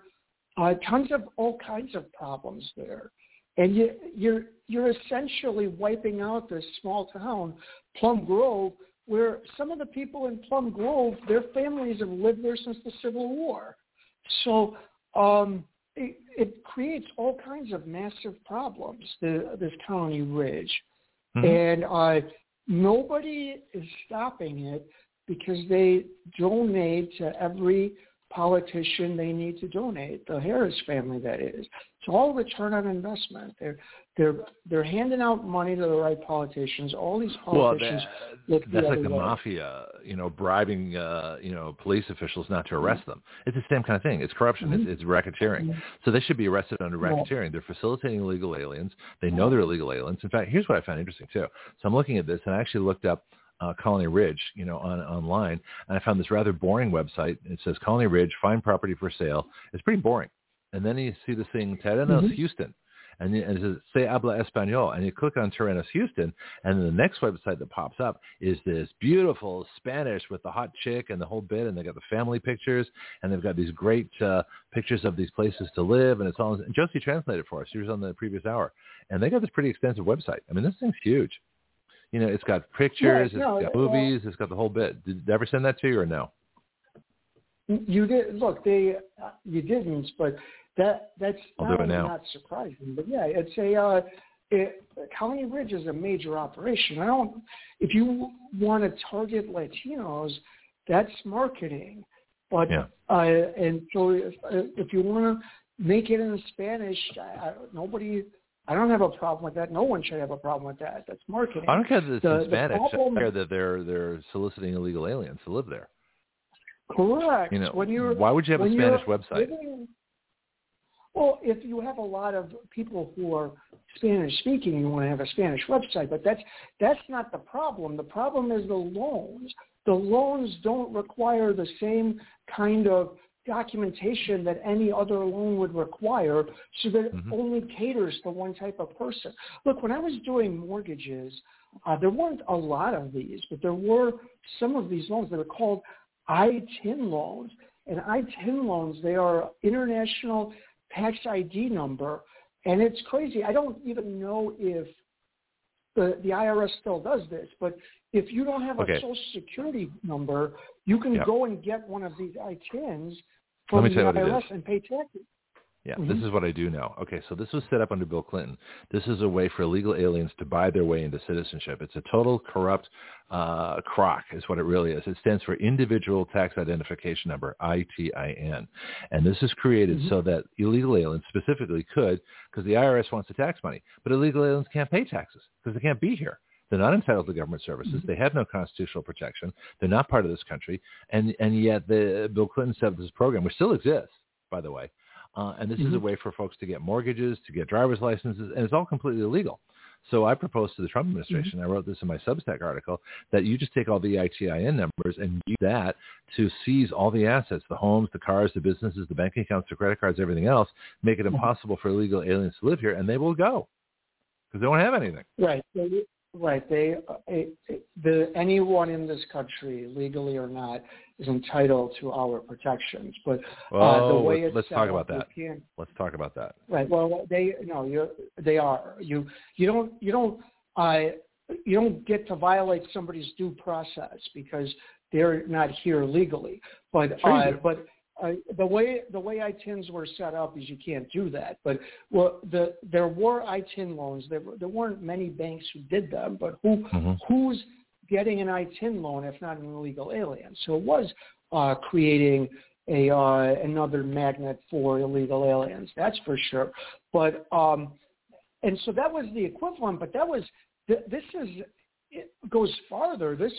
uh, tons of all kinds of problems there, and you, you're you're essentially wiping out this small town, Plum Grove, where some of the people in Plum Grove, their families have lived there since the Civil War. So um, it, it creates all kinds of massive problems. The, this Colony Ridge, Mhm. and uh, nobody is stopping it because they donate to every politician they need to donate. The Harris family, that is. It's all return on investment. They're they're they're handing out money to the right politicians. All these Well, politicians. that, look the that's like the way. mafia, you know, bribing, uh, you know, police officials not to arrest them. It's the same kind of thing. It's corruption. Mhm. It's, it's racketeering. So they should be arrested under racketeering. They're facilitating illegal aliens. They know they're illegal aliens. In fact, here's what I found interesting too. So I'm looking at this, and I actually looked up uh, Colony Ridge, you know, on online, and I found this rather boring website. It says Colony Ridge, find property for sale. It's pretty boring. And then you see this thing, Terrenos Mhm. Houston. And it and it says, Se habla español. And you click on Terrenos Houston, and then the next website that pops up is this beautiful Spanish with the hot chick and the whole bit, and they got the family pictures, and they've got these great uh, pictures of these places to live, and it's all. And Josie translated for us. She was on the previous hour, and they got this pretty extensive website. I mean, this thing's huge. You know, it's got pictures, no, it's got movies, it's got the whole bit. Did they ever send that to you or no? You did look. They uh, you didn't, but that that's I'll not not surprising. But yeah, it's a uh, it, Colony Ridge is a major operation. I don't. If you want to target Latinos, that's marketing. But Yeah. uh, and so if, uh, if you want to make it in Spanish, I, I, nobody. I don't have a problem with that. No one should have a problem with that. That's marketing. I don't care that it's The- in the Spanish. problem- I care that they're they're soliciting illegal aliens to live there. Correct. You know, when you're why would you have a Spanish website? living- well, if you have a lot of people who are Spanish speaking, you want to have a Spanish website, but that's that's not the problem. The problem is the loans. The loans don't require the same kind of documentation that any other loan would require, so that it Mhm. only caters to one type of person. Look, when I was doing mortgages, uh, there weren't a lot of these, but there were some of these loans that are called ITIN loans. And ITIN loans, they are international tax ID number. And it's crazy. I don't even know if the the IRS still does this, but if you don't have Okay. a social security number, you can Yeah. go and get one of these ITINs from the tell you what it IRS and pay taxes. Yeah, Mhm. this is what I do now. Okay, so this was set up under Bill Clinton. This is a way for illegal aliens to buy their way into citizenship. It's a total corrupt uh, crock, is what it really is. It stands for Individual Tax Identification Number, ITIN. And this is created Mhm. so that illegal aliens specifically could, because the IRS wants the tax money, but illegal aliens can't pay taxes because they can't be here. They're not entitled to government services. Mhm. They have no constitutional protection. They're not part of this country. And, and yet the, Bill Clinton set up this program, which still exists, by the way, uh, and this is a Mhm. way for folks to get mortgages, to get driver's licenses, and it's all completely illegal. So I proposed to the Trump administration, I wrote this in my Substack article, that you just take all the ITIN numbers and use that to seize all the assets, the homes, the cars, the businesses, the bank accounts, the credit cards, everything else, make it impossible for illegal aliens to live here, and they will go because they don't have anything. Right. They, right. They uh, it, it- the anyone in this country, legally or not, is entitled to our protections. But uh, the Oh, way let's, it's let's talk about that. can't- Let's talk about that. Right. Well, they no, you they are. You you don't you don't uh, you don't get to violate somebody's due process because they're not here legally. But Sure uh, but uh, the way the way ITINs were set up is you can't do that. But well, the there were ITIN loans. There were- there weren't many banks who did them, but who Mhm. who's getting an ITIN loan if not an illegal alien? So it was uh, creating a uh, another magnet for illegal aliens. That's for sure. But um, and so that was the equivalent. But that was th- this is it goes farther. This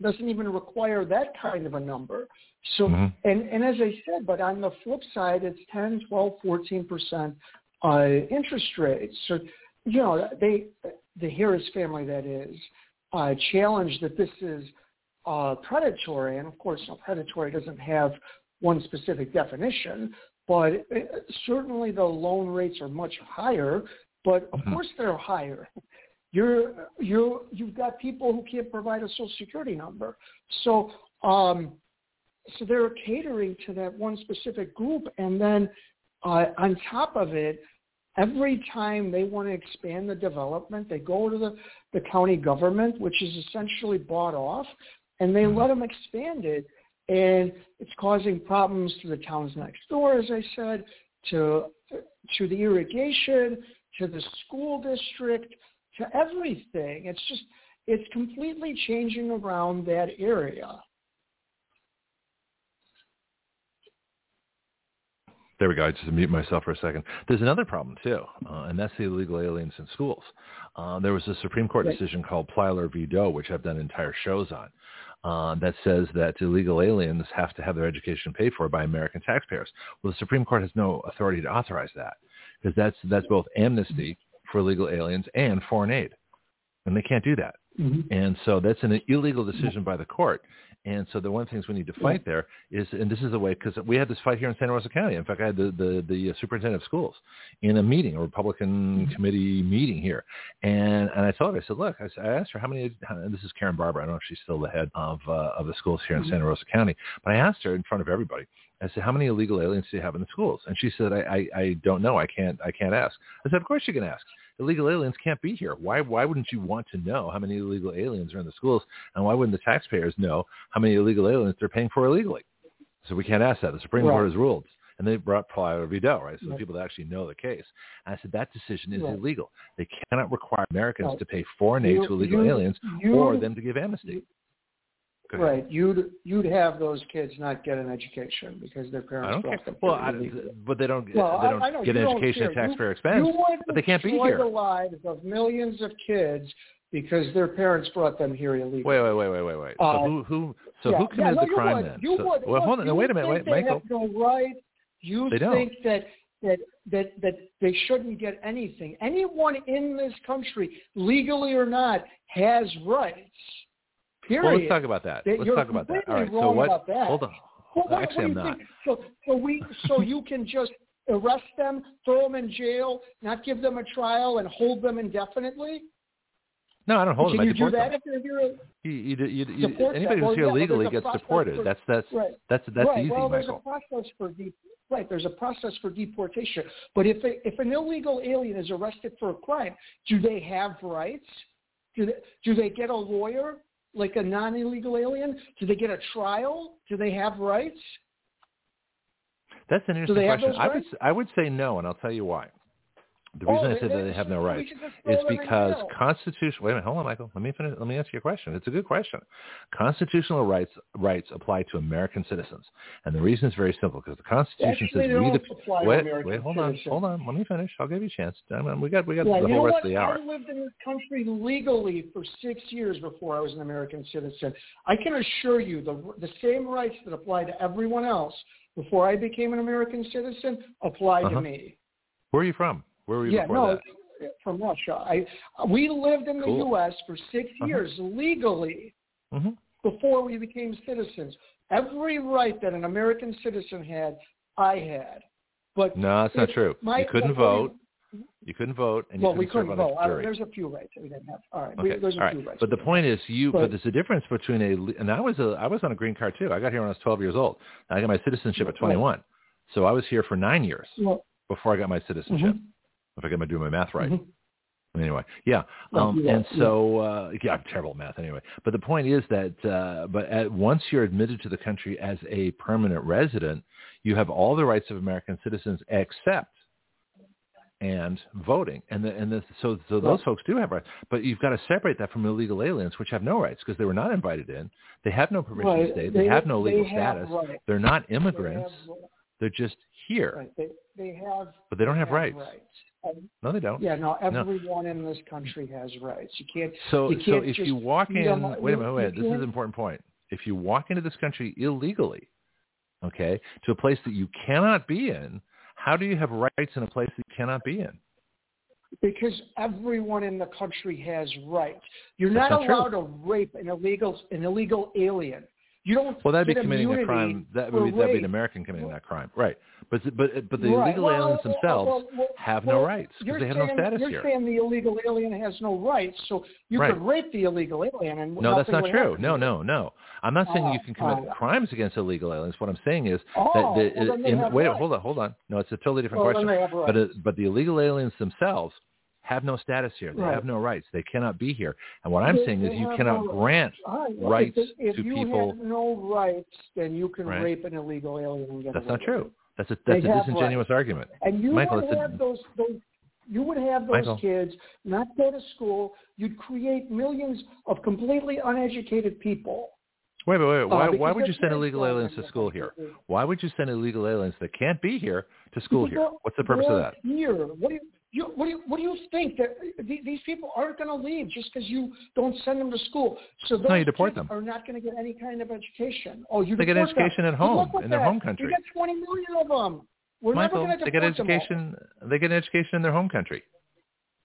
doesn't even require that kind of a number. So Mhm. and and as I said, but on the flip side, it's 10, 12, 14 percent uh, interest rates. So you know they the Harris family that is uh, challenged that this is uh, predatory, and of course, you know, predatory doesn't have one specific definition, but uh, certainly the loan rates are much higher. But of Mhm. course, they're higher. You're you you've got people who can't provide a social security number, so um, so they're catering to that one specific group, and then uh, on top of it, every time they want to expand the development, they go to the, the county government, which is essentially bought off, and they let them expand it. And it's causing problems to the towns next door, as I said, to to the irrigation, to the school district, to everything. It's just it's completely changing around that area. There we go. I just mute myself for a second. There's another problem too, uh, and that's the illegal aliens in schools. Uh, there was a Supreme Court Right. decision called Plyler v. Doe, which I've done entire shows on, uh, that says that illegal aliens have to have their education paid for by American taxpayers. Well, the Supreme Court has no authority to authorize that because that's that's both amnesty for illegal aliens and foreign aid, and they can't do that. Mm-hmm. And so that's an illegal decision by the court. And so the one of the things we need to fight there is, and this is the way, because we had this fight here in Santa Rosa County. In fact, I had the, the, the uh, superintendent of schools in a meeting, a Republican mm-hmm. committee meeting here. And, and I told her, I said, look, I, I asked her how many, and this is Karen Barber. I don't know if she's still the head of, uh, of the schools here in mm-hmm. Santa Rosa County, but I asked her in front of everybody, I said, how many illegal aliens do you have in the schools? And she said, I, I, I don't know. I can't, I can't ask. I said, of course you can ask. Illegal aliens can't be here. Why, why wouldn't you want to know how many illegal aliens are in the schools? And why wouldn't the taxpayers know how many illegal aliens they're paying for illegally? So we can't ask that. The Supreme Right. Court has ruled. And they brought Plyler v. Doe, right? So the people that actually know the case. And I said, that decision is Right. illegal. They cannot require Americans Right. to pay foreign aid You- to illegal you- aliens you- or them to give amnesty. Right. You'd you'd have those kids not get an education because their I parents don't brought care. them Well, I, but they don't. Well, they I- don't I know, get an education at taxpayer expense. You but they can't be here. the lives of millions of kids because their parents brought them here illegally. Wait, wait, wait, wait, wait, wait. Uh, so who, who, so yeah, who yeah, committed no, the crime would. then? You so, would. Well, hold on. you Wait a minute. Wait, they Michael. have no right. You They don't. think that that that that they shouldn't get anything. Anyone in this country, legally or not, has rights. Period. Well, let's talk about that. Let's you're talk about that. All right. So what? Hold on. Well, what, Actually, what I'm not. think? So, so we, so you can just arrest them, throw them in jail, not give them a trial, and hold them indefinitely? No, I don't hold Can them. I you do deport that them. if you're here? You, you, you, you, anybody who's here yeah, but legally there's a gets deported. for- that's that's Right. that's that's right. easy, well, there's Michael. a process for de- right. There's a process for deportation. But if a, if an illegal alien is arrested for a crime, do they have rights? Do they, do they get a lawyer like a non-illegal alien? Do they get a trial? Do they have rights? That's an interesting question. I would? I would say no, and I'll tell you why. The Oh, reason I said that they have no rights should just throw is because jail. constitution. Wait a minute, hold on, Michael. Let me finish. Let me answer your question. It's a good question. Constitutional rights rights apply to American citizens, and the reason is very simple because the Constitution Actually, says we the to wait wait hold on citizens. hold on. Let me finish. I'll give you a chance. I mean, we got we got Yeah, the whole rest what? of the hour. I lived in this country legally for six years before I was an American citizen. I can assure you the the same rights that apply to everyone else before I became an American citizen apply Uh-huh. to me. Where are you from? Where were you Yeah, before no, that? from Russia. I we lived in the Cool. U.S. for 6 Uh-huh. years legally hmm before we became citizens. Every right that an American citizen had, I had. But No, that's not true. my- you couldn't vote. You couldn't vote, and well, we couldn't serve couldn't vote. a I- jury. there's a few rights that we didn't have. All right, Okay, we, there's a all right. few rights. But the point is, you. But, But- there's a difference between a. And I was a. I was on a green card too. I got here when I was 12 years old. I got my citizenship at 21. So I was here for nine years. Well, before I got my citizenship. mhm, If I got my do my math right. mhm. Anyway, yeah. Um, and so, uh, yeah, I'm terrible at math anyway. But the point is that, uh, but at, once you're admitted to the country as a permanent resident, you have all the rights of American citizens except and voting. And the, and the, so, so those Right. folks do have rights. But you've got to separate that from illegal aliens, which have no rights because they were not invited in. They have no permission Right, to stay. They, have no they legal have status. rights. They're not They immigrants. have- They're just here. They, they have. But they don't have rights. And, No, they don't. yeah, no, No. everyone in this country has rights. You can't. So, you so can't if just you walk in, them- wait a minute, wait, this is an important point. If you walk into this country illegally, okay, to a place that you cannot be in, how do you have rights in a place that you cannot be in? Because everyone in the country has rights. You're That's not not allowed to rape an illegal an illegal alien. You don't. Well, that'd be committing a crime. That would be, that'd be an American committing that crime, right? But but but the Right. illegal Well, aliens well, themselves well, have no rights because they have no saying- status you're here. saying the illegal alien has no rights, so you Right. could rape the illegal alien and No, that's not true. happen No, no, no. I'm not saying you Oh, can commit oh. crimes against illegal aliens. What I'm saying is Oh, that the, in, wait, rights. hold on, hold on. No, it's a totally different question. then they have But uh, but the illegal aliens themselves have no status here. They Right. have no rights. They cannot be here. And what I'm They- saying is you cannot no- grant All right, well, rights if, if to you have no rights, then you can Right. rape an illegal alien and get That's not true. That's a They that's a have disingenuous argument. And you Michael, would it's a- have those, those you would have those Michael. kids not go to school. You'd create millions of completely uneducated people. Wait, wait, wait. Uh, why, because why would you send illegal aliens to school here? Why would you send illegal aliens that can't be here to school here? What's the purpose of that? Here, what do you, you what do you what do you think that th- these people aren't going to leave just because you don't send them to school? So those No, you deport kids them. are not going to get any kind of education. Oh, you They get deport them. education at home, in their that. home country. You get 20 million of them. We're Michael, never going to they get deport them all. education. They get an education in their home country.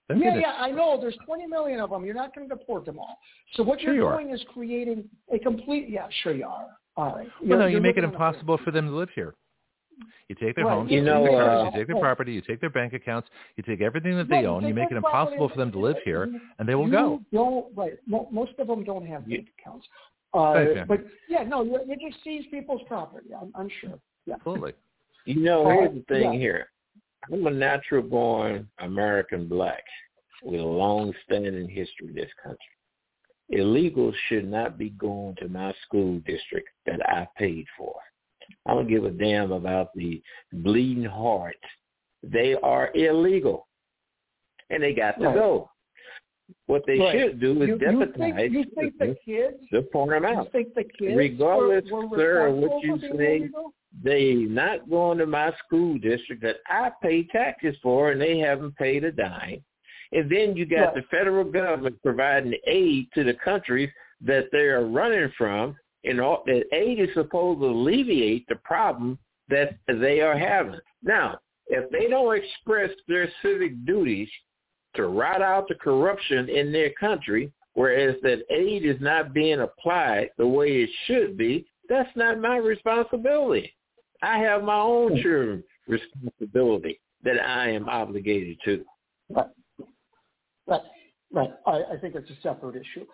Yeah, yeah, I know. There's 20 million of them. You're not going to deport them all. So what Sure you're you are. doing is creating a complete. Yeah, sure you are. All right. Well, You're- no, you make it impossible for them to live here. You take their Right. homes, You you, know, take their, uh, you take their property, you take their bank accounts, you take everything that Right, they own, you make it impossible for them to live here, and they will go. Don't, right. Mo- Most of them don't have bank accounts. Uh, Okay. But yeah, no, you, you just seize people's property. I'm, I'm sure. Yeah. Absolutely. You know, Uh, here's the thing yeah. here. I'm a natural born American black with a long standing history in this country. Illegals should not be going to my school district that I paid for. I don't give a damn about the bleeding heart. They are illegal. And they got to Right. go. What they Right. should do is You, you think, you think the kids? to point them You out. think the kids? Regardless, were, were sir, responsible what you say, they not going to my school district that I pay taxes for and they haven't paid a dime. And then you got Right. the federal government providing aid to the countries that they are running from and all that aid is supposed to alleviate the problem that they are having. Now, if they don't express their civic duties to root out the corruption in their country, whereas that aid is not being applied the way it should be, that's not my responsibility. I have my own hmm. true responsibility that I am obligated to. But Right. I, I think it's a separate issue.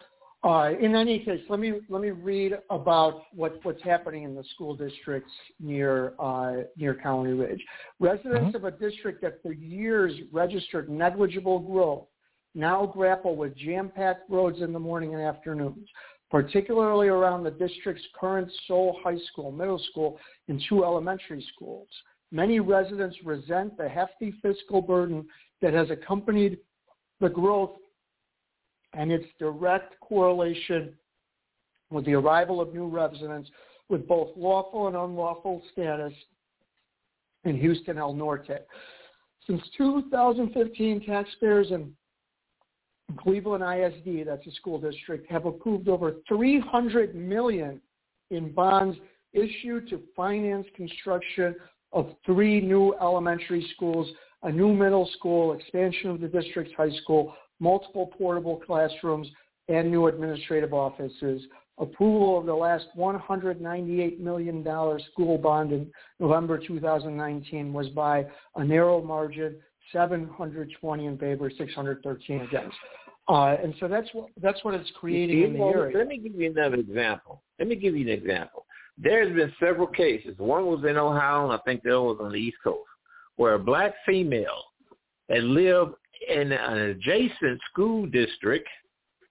Uh, in any case, let me let me read about what, what's happening in the school districts near uh, near Colony Ridge. Residents mm-hmm. of a district that for years registered negligible growth now grapple with jam-packed roads in the morning and afternoons, particularly around the district's current sole High School, middle school, and two elementary schools. Many residents resent the hefty fiscal burden that has accompanied the growth and its direct correlation with the arrival of new residents with both lawful and unlawful status in Houston El Norte. Since 2015, taxpayers in Cleveland ISD, that's a school district, have approved over 300 million in bonds issued to finance construction of three new elementary schools, a new middle school, expansion of the district's high school, multiple portable classrooms, and new administrative offices. Approval of the last $198 million school bond in November 2019 was by a narrow margin, 720 in favor, 613 against. Uh, and so that's what that's what it's creating in the area. Let me give you another example. Let me give you an example. There's been several cases. One was in Ohio, and I think the other was on the East Coast, where a black female had lived in an adjacent school district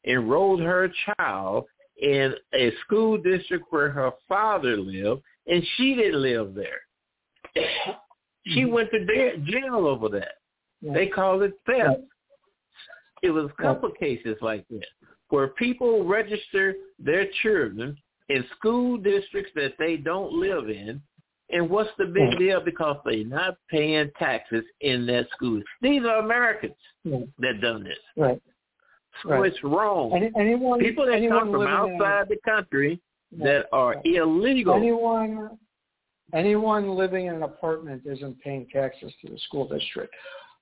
enrolled her child in a school district where her father lived, and she didn't live there. *coughs* she mm-hmm. went to jail over that. Yeah. They called it theft. It was a couple of cases like that where people register their children in school districts that they don't live in and what's the big yeah. deal? Because they're not paying taxes in that school. These are Americans yeah. that done this. Right. So right. it's wrong. Any, anyone, People that anyone come from outside in, the country yeah. that are right. illegal. Anyone, anyone living in an apartment isn't paying taxes to the school district.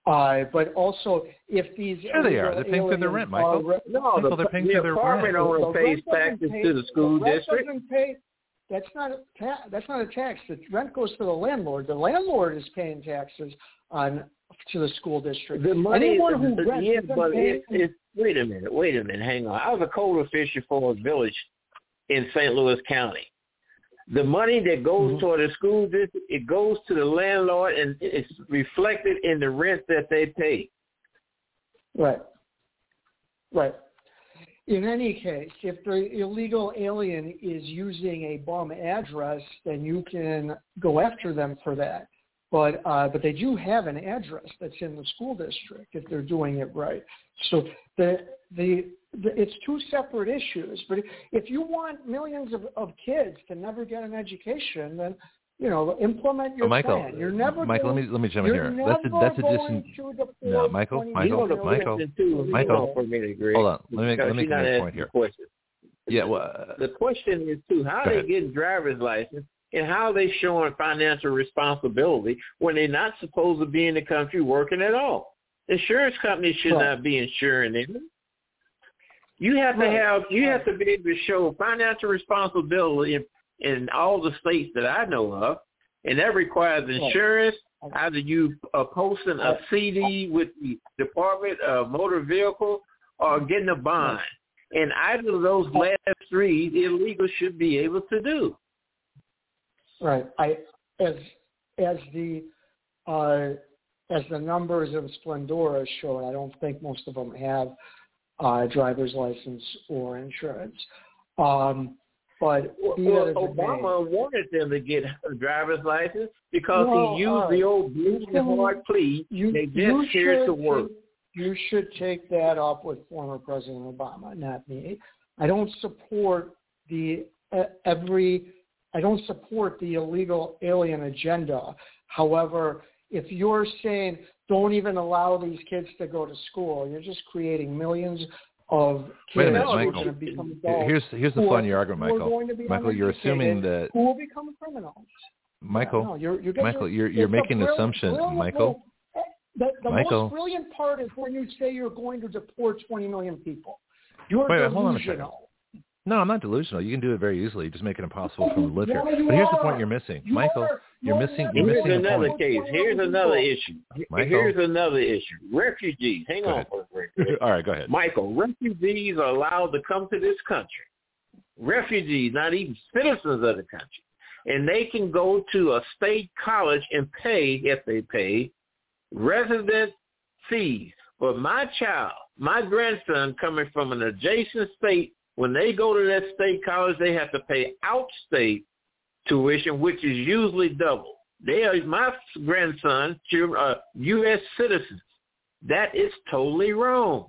Uh, but also, if these sure they are, they're paying for their rent, Michael. Are, no, Michael, the, they're paying the for their apartment rent. owner pays taxes pay, to the school the district. Doesn't pay, that's not a ta- that's not a tax. The rent goes to the landlord. The landlord is paying taxes on to the school district. The money, Anyone who the, rents yeah, but it, it, wait a minute, wait a minute, hang on. I was a coal official for a village in St. Louis County. The money that goes mm-hmm. toward the school district, it goes to the landlord and it's reflected in the rent that they pay. Right. Right in any case, if the illegal alien is using a bum address, then you can go after them for that. But uh, but they do have an address that's in the school district if they're doing it right. So the the, the it's two separate issues. But if you want millions of, of kids to never get an education, then you know, implement your Michael, plan. You're never Michael, going, let me let me jump in here. That's a that's a distant. No, Michael, Michael, Michael, Michael. For me to agree. Hold on. Let me let me make a point here. Question. Yeah. Well, uh, the question is too: How are they getting driver's license, and how are they showing financial responsibility when they're not supposed to be in the country working at all? Insurance companies should right. not be insuring them. You have to have you have to be able to show financial responsibility in all the states that I know of, and that requires insurance. Either you are posting a CD with the Department of Motor Vehicle or getting a bond. And either of those last three, the illegal should be able to do. Right. I as as the uh, as the numbers of Splendora show, I don't think most of them have uh, driver's license or insurance. Um, but well, Obama wanted them to get a driver's license because he used uh, the old blue and hard plea. You, they just here to work. You should take that up with former President Obama, not me. I don't support the uh, every. I don't support the illegal alien agenda. However, if you're saying don't even allow these kids to go to school, you're just creating millions of Wait a minute, Michael. Here's here's the fun of your argument, Michael. Michael, you're assuming that who will become criminals. Michael, no, you're, you're, Michael, you're you're making an assumption, Michael. Eh, the, the Michael. most brilliant part is when you say you're going to deport 20 million people. You're Wait, delusional. hold on a second. No, I'm not delusional. You can do it very easily. Just make it impossible for them to live here. But here's the point you're missing, You Michael. are. You're You're missing. not- You're Here's missing another point. case. Here's another issue. Michael? Here's another issue. Refugees. Hang Go on ahead. for a second. *laughs* All right, go ahead. Michael, refugees are allowed to come to this country. Refugees, not even citizens of the country. And they can go to a state college and pay, if they pay, resident fees. But my child, my grandson coming from an adjacent state, when they go to that state college, they have to pay outstate tuition, which is usually double. They are my grandson, are U.S. Uh, citizens. That is totally wrong,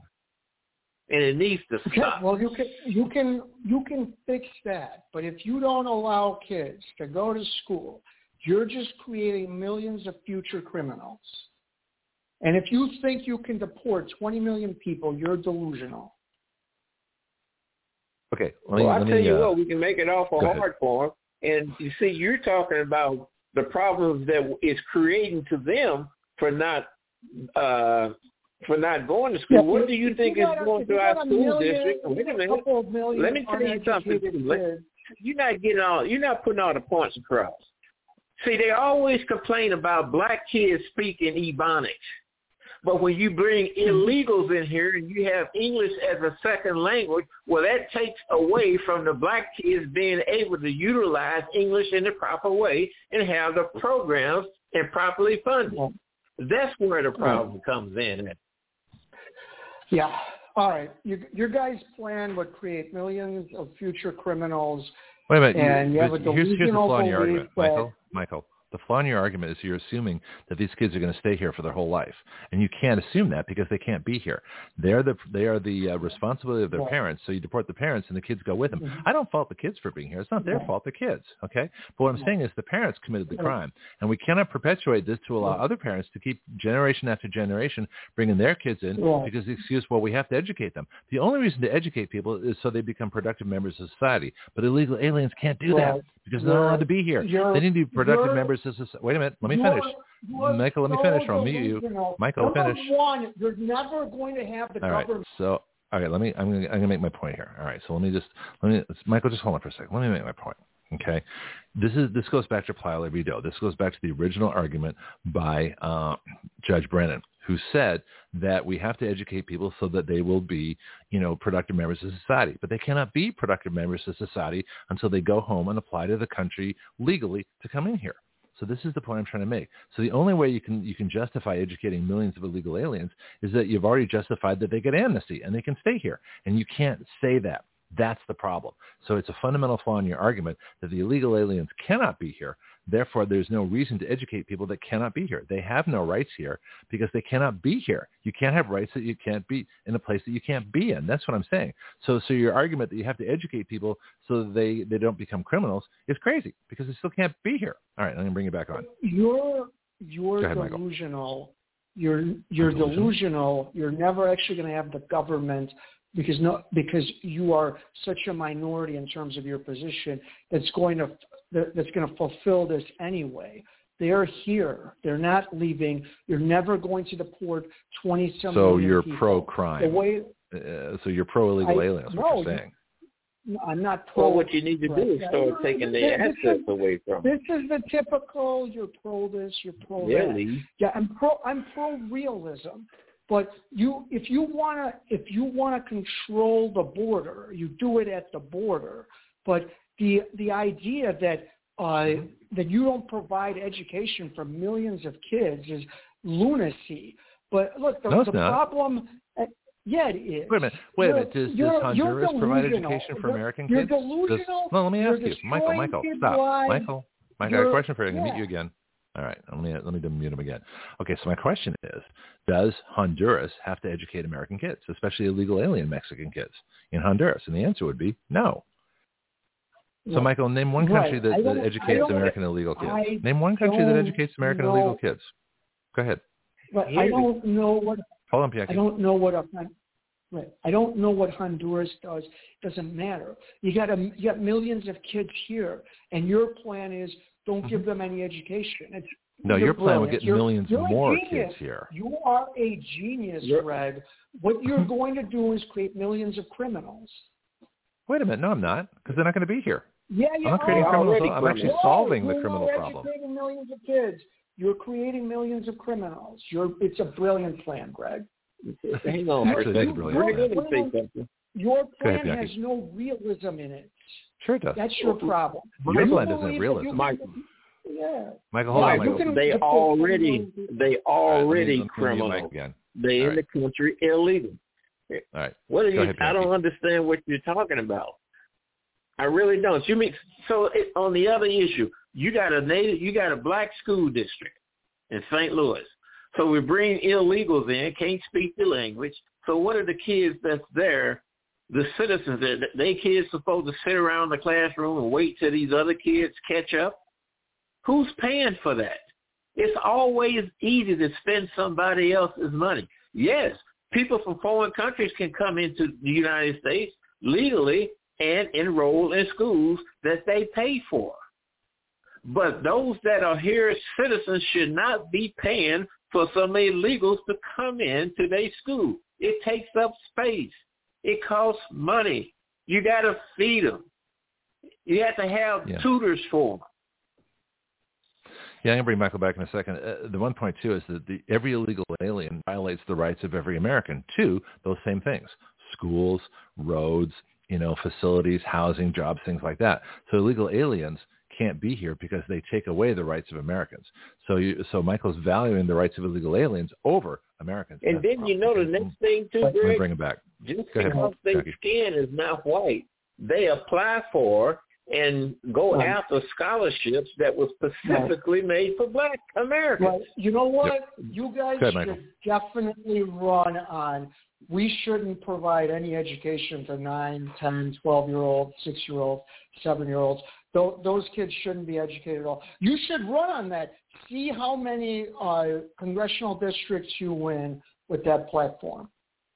and it needs to stop. well, you can you can you can fix that, but if you don't allow kids to go to school, you're just creating millions of future criminals. And if you think you can deport 20 million people, you're delusional. Okay, let me. well, I let tell me, you uh, what, we can make it awful go ahead. hard for them. And you see, you're talking about the problems that it's creating to them for not uh, for not going to school. Yeah, what do you think you is going if through you our school million- district? Wait a minute. couple Let me tell you something. kids. you're not getting all you're not putting all the points across. See, they always complain about black kids speaking Ebonics. But when you bring mm-hmm. illegals in here and you have English as a second language, well, that takes away from the black kids being able to utilize English in the proper way and have the programs and properly funded. That's where the problem comes in. Yeah. All right. You, your guys' plan would create millions of future criminals. Wait a minute. And you have a here's, here's the delusional flaw in your belief argument, Michael. Michael, the flaw in your argument is you're assuming that these kids are going to stay here for their whole life, and you can't assume that because they can't be here. They're the they are the uh, responsibility of their Right. parents. So you deport the parents, and the kids go with them. Mhm. I don't fault the kids for being here. It's not their Right. fault. The kids, okay. But what I'm saying is the parents committed the crime, and we cannot perpetuate this to allow other parents to keep generation after generation bringing their kids in because the excuse, well, we have to educate them. The only reason to educate people is so they become productive members of society. But illegal aliens can't do that because they're not allowed to be here. They need to be productive you're- members of society. Wait a minute. Let me finish. Michael, let me finish or I'll mute you. Michael, finish. one, you're never going to have the All right. government. So, all right. Let me. I'm gonna. I'm gonna make my point here. All right. So let me just. Let me. Michael, just hold on for a second. Let me make my point. Okay. This is. This goes back to Plyler v. Doe. This goes back to the original argument by uh, Judge Brennan, who said that we have to educate people so that they will be, you know, productive members of society. But they cannot be productive members of society until they go home and apply to the country legally to come in here. So this is the point I'm trying to make. So the only way you can you can justify educating millions of illegal aliens is that you've already justified that they get amnesty and they can stay here. And you can't say that. That's the problem. So it's a fundamental flaw in your argument that the illegal aliens cannot be here. Therefore, there's no reason to educate people that cannot be here. They have no rights here because they cannot be here. You can't have rights that you can't be in a place that you can't be in. That's what I'm saying. So, so your argument that you have to educate people so that they, they don't become criminals is crazy because they still can't be here. All right, I'm going to bring you back on. You're you're ahead, Michael. delusional. You're you're delusional? delusional. You're never actually going to have the government because no because you are such a minority in terms of your position that's going to that- that's going to fulfill this anyway. They're here. They're not leaving. You're never going to deport twenty some So you're people. pro-crime. The way Uh, so you're pro illegal I- aliens, what no, you're you- saying. I'm not pro. Well, what you need to do is Right. start taking the This is- assets away from them. This is the typical. You're pro this. You're pro Yeah, that. Lee. Yeah, I'm pro. I'm pro realism. But you, if you wanna, if you wanna control the border, you do it at the border. But the the idea that uh, that you don't provide education for millions of kids is lunacy. But look, the, No, the problem. Uh, yeah, it is. Wait a minute. Wait a minute. Does, does Honduras provide education for American you're kids? Does- delusional. no, let me ask you, Michael. Michael, stop. lives. Michael, Mike, I got a question for you. I can yeah. meet you again. All right. Let me let me mute him again. Okay. So my question is, does Honduras have to educate American kids, especially illegal alien Mexican kids in Honduras? And the answer would be no. So, Michael, name one Right. country that, that educates American illegal kids. I name one country that educates American know- illegal kids. Go ahead. But I don't know what Hold on, I don't know what a right. I don't know what Honduras does. Doesn't matter. You got a, you got millions of kids here, and your plan is don't give them any education. It's Mm-hmm. No, your plan would get You're- millions you're more kids here. You are a genius, You're- Red. What you're *laughs* going to do is create millions of criminals. Wait a minute. No, I'm not, because they're not going to be here. Yeah, I'm not creating oh, criminals. I'm actually no, solving the you're criminal not problem. educating millions of kids. You're creating millions of criminals. You're, it's a brilliant plan, Greg. *laughs* Hang on. Actually, that's brilliant. brilliant. Your plan ahead, has no realism in it. Sure it does. That's your problem. Your You plan doesn't have realism. Michael. Yeah. Michael, hold Yeah, on, you Michael. They already, they All right, let me- already let criminal. They All in the country illegal. All right. What are Go you? ahead, I don't understand what you're talking about. I really don't. You mean so? It, on the other issue, you got a native, you got a black school district in St. Louis. So we bring illegals in, can't speak the language. So what are the kids that's there? The citizens that they kids supposed to sit around the classroom and wait till these other kids catch up? Who's paying for that? It's always easy to spend somebody else's money. Yes, people from foreign countries can come into the United States legally and enroll in schools that they pay for. But those that are here as citizens should not be paying for some illegals to come into their school. It takes up space. It costs money. You got to feed them. You have to have Yeah. tutors for them. Yeah, I'm going to bring Michael back in a second. Uh, the one point too is that the, every illegal alien violates the rights of every American to those same things: schools, roads, you know, facilities, housing, jobs, things like that. So illegal aliens can't be here because they take away the rights of Americans. So you, so Michael's valuing the rights of illegal aliens over Americans. And That's then you know the next thing too, Greg, bring it back. just Go ahead, because their Jackie. skin is not white, they apply for and go Right. after scholarships that was specifically made for black Americans. Well, you know what? You guys Go ahead, Michael. should definitely run on. We shouldn't provide any education to nine, ten, twelve-year-olds, six-year-olds, seven-year-olds. Tho- Those kids shouldn't be educated at all. You should run on that. See how many uh, congressional districts you win with that platform.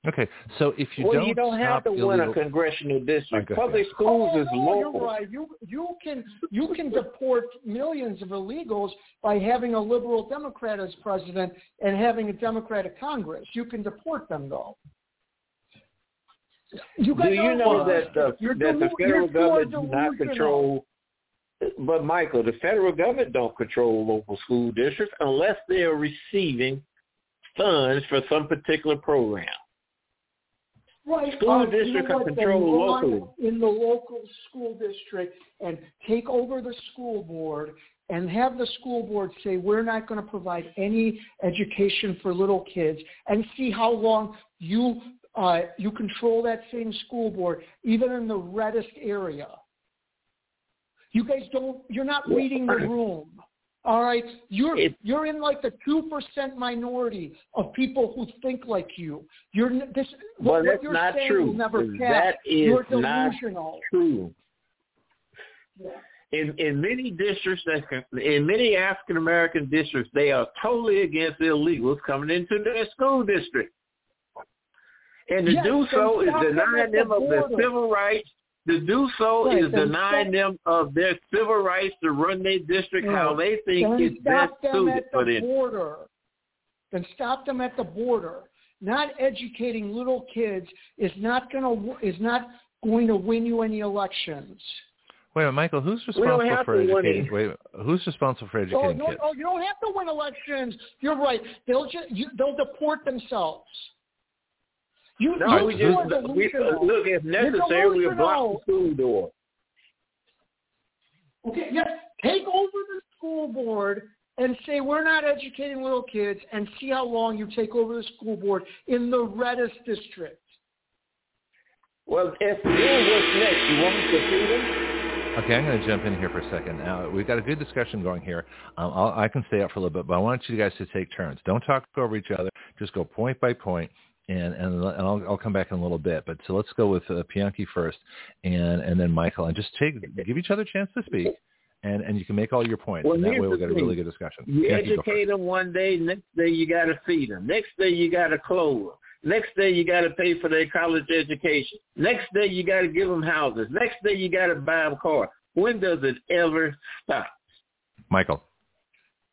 Okay, so if you well, don't you don't have stop to win a congressional district. Public schools oh, is no, local. You're right. You you can you can deport millions of illegals by having a liberal Democrat as president and having a Democratic Congress. You can deport them though. You guys Do you know wrong. that the, You're that the federal you're government does not control? But Michael, the federal government don't control local school districts unless they are receiving funds for some particular program. Right. School uh, district can control run locally. in the local school district and take over the school board and have the school board say we're not going to provide any education for little kids and see how long you uh, you control that same school board even in the reddest area. You guys don't. You're not reading the *clears throat* room. All right, you're It- you're in like the two percent minority of people who think like you. You're this. Well, what that's you're not true. That you're not delusional. True. In in many districts, that in many African American districts, they are totally against illegals coming into their school district, and to Yes, do so is denying the them of their civil rights. To do so Right, is denying stop- them of their civil rights to run their district how they think Then is best stop them suited at for the them. border. Then stop them at the border. Not educating little kids is not going to is not going to win you any elections. Wait a minute, Michael, who's responsible for educating? Wait, who's responsible for Oh, educating no, kids? oh, you don't have to win elections. You're right. They'll just you, they'll deport themselves. You, No, you we just we, delusional. look if necessary, we'll block the school door. Okay, yes, take over the school board and say we're not educating little kids and see how long you take over the school board in the reddest district. Well, if then what's next? You want us to feed them? Okay, I'm going to jump in here for a second. Now, we've got a good discussion going here. Um, I'll, I can stay up for a little bit, but I want you guys to take turns. Don't talk over each other. Just go point by point, and and, and I'll, I'll come back in a little bit. But so let's go with uh, Pianki first, and and then Michael, and just take give each other a chance to speak, and and you can make all your points, Well, and that way we'll get a really good discussion. You Pianki, go educate them one day, next day you got to feed them. Next day you got to clothe them. Next day you got to pay for their college education. Next day you got to give them houses. Next day you got to buy them cars. When does it ever stop? Michael.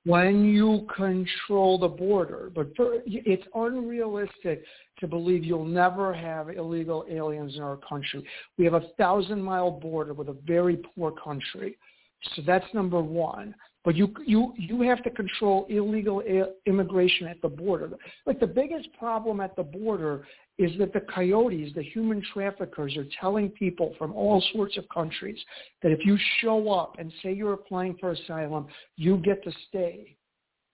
When you control the border. But for, it's unrealistic to believe you'll never have illegal aliens in our country. We have a thousand mile border with a very poor country. So that's number one. But you you you have to control illegal immigration at the border. Like the biggest problem at the border is that the coyotes, the human traffickers, are telling people from all sorts of countries that if you show up and say you're applying for asylum, you get to stay.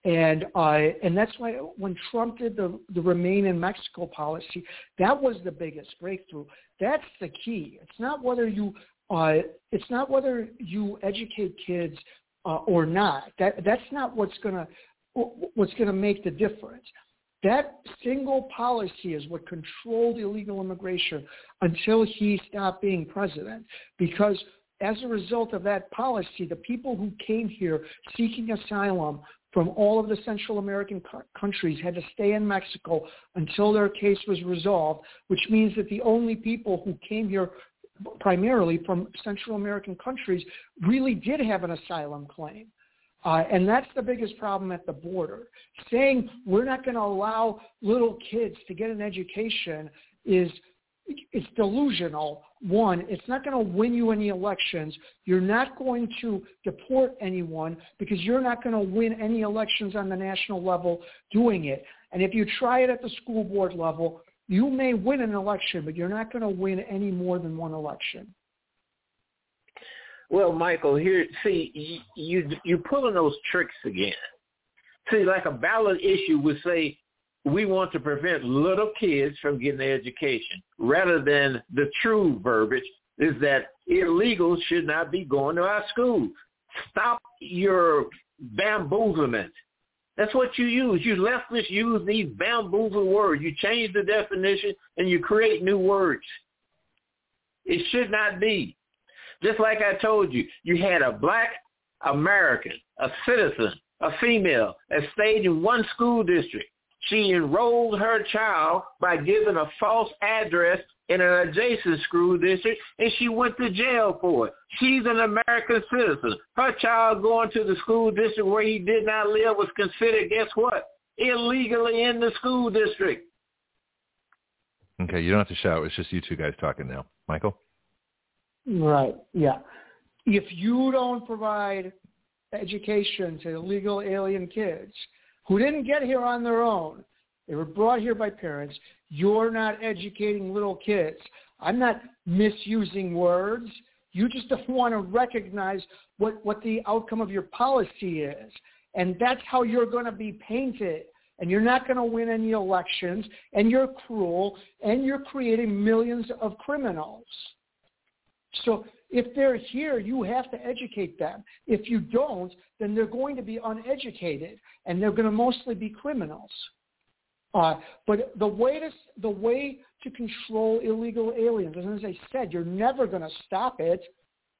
And uh, and that's why when Trump did the the remain in Mexico policy, that was the biggest breakthrough. That's the key. It's not whether you uh, it's not whether you educate kids uh, or not. That that's not what's gonna what's gonna make the difference. That single policy is what controlled illegal immigration until he stopped being president. Because as a result of that policy, the people who came here seeking asylum from all of the Central American countries had to stay in Mexico until their case was resolved, which means that the only people who came here primarily from Central American countries really did have an asylum claim. Uh, and that's the biggest problem at the border. Saying we're not going to allow little kids to get an education is it's delusional. One, it's not going to win you any elections. You're not going to deport anyone because you're not going to win any elections on the national level doing it. And if you try it at the school board level, you may win an election, but you're not going to win any more than one election. Well, Michael, here, see, you you pulling those tricks again. See, like a ballot issue would say, we want to prevent little kids from getting their education, rather than the true verbiage is that illegals should not be going to our schools. Stop your bamboozlement. That's what you use. You leftists use these bamboozle words. You change the definition and you create new words. It should not be. Just like I told you, you had a black American, a citizen, a female that stayed in one school district. She enrolled her child by giving a false address in an adjacent uh, school district, and she went to jail for it. She's an American citizen. Her child going to the school district where he did not live was considered, guess what? Illegally in the school district. Okay, you don't have to shout. It's just you two guys talking now. Michael? Right. Yeah. If you don't provide education to illegal alien kids who didn't get here on their own, they were brought here by parents, you're not educating little kids. I'm not misusing words. You just don't want to recognize what, what the outcome of your policy is. And that's how you're going to be painted. And you're not going to win any elections. And you're cruel. And you're creating millions of criminals. So if they're here, you have to educate them. If you don't, then they're going to be uneducated, and they're going to mostly be criminals. Uh, but the way to the way to control illegal aliens, and as I said, you're never going to stop it.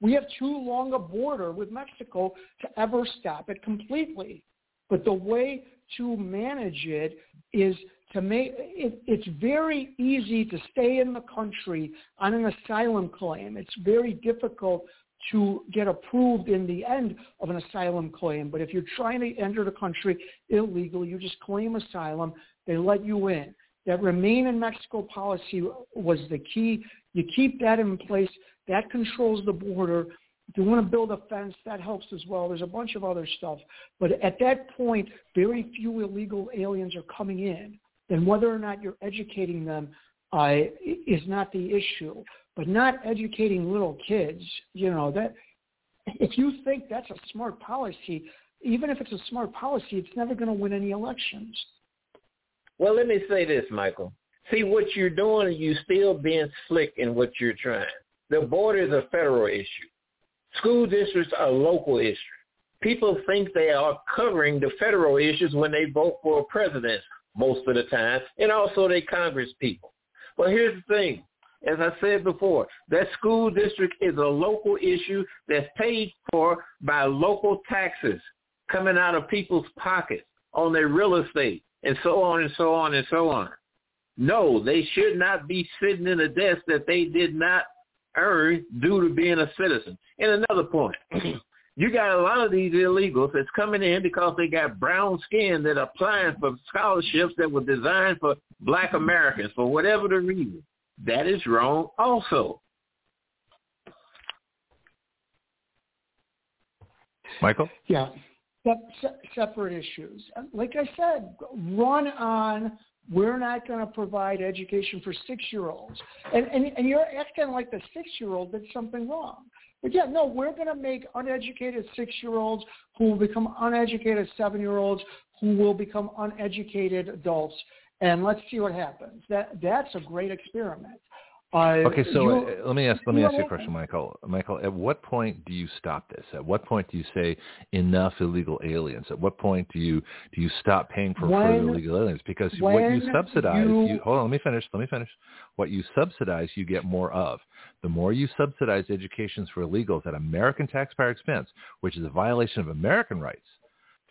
We have too long a border with Mexico to ever stop it completely. But the way to manage it is to make it, it's very easy to stay in the country on an asylum claim. It's very difficult to get approved in the end of an asylum claim. But if you're trying to enter the country illegally, you just claim asylum. They let you in. That remain in Mexico policy was the key. You keep that in place. That controls the border. If you want to build a fence, that helps as well. There's a bunch of other stuff. But at that point, very few illegal aliens are coming in then whether or not you're educating them uh, is not the issue. But not educating little kids, you know, that if you think that's a smart policy, even if it's a smart policy, it's never going to win any elections. Well, let me say this, Michael. See, what you're doing, you're still being slick in what you're trying. The border is a federal issue. School districts are local issues. People think they are covering the federal issues when they vote for a president most of the time, and also they Congress people. Well, here's the thing. As I said before, that school district is a local issue that's paid for by local taxes coming out of people's pockets on their real estate and so on and so on and so on. No, they should not be sitting in a desk that they did not earn due to being a citizen. And another point, *clears throat* You got a lot of these illegals that's coming in because they got brown skin that are applying for scholarships that were designed for black Americans for whatever the reason. That is wrong also. Michael? Yeah. Se- separate issues. Like I said, run on we're not going to provide education for six-year-olds. And, and, and you're acting like the six-year-old did something wrong. But yeah, no, we're going to make uneducated six-year-olds who will become uneducated seven-year-olds who will become uneducated adults. And let's see what happens. That That's a great experiment. Uh, okay, so uh, let me ask let me ask you a question, Michael. Michael, at what point do you stop this? At what point do you say enough illegal aliens? At what point do you do you stop paying for when, further illegal aliens? Because what you subsidize, you, you, hold on, let me finish. Let me finish. What you subsidize, you get more of. The more you subsidize educations for illegals at American taxpayer expense, which is a violation of American rights,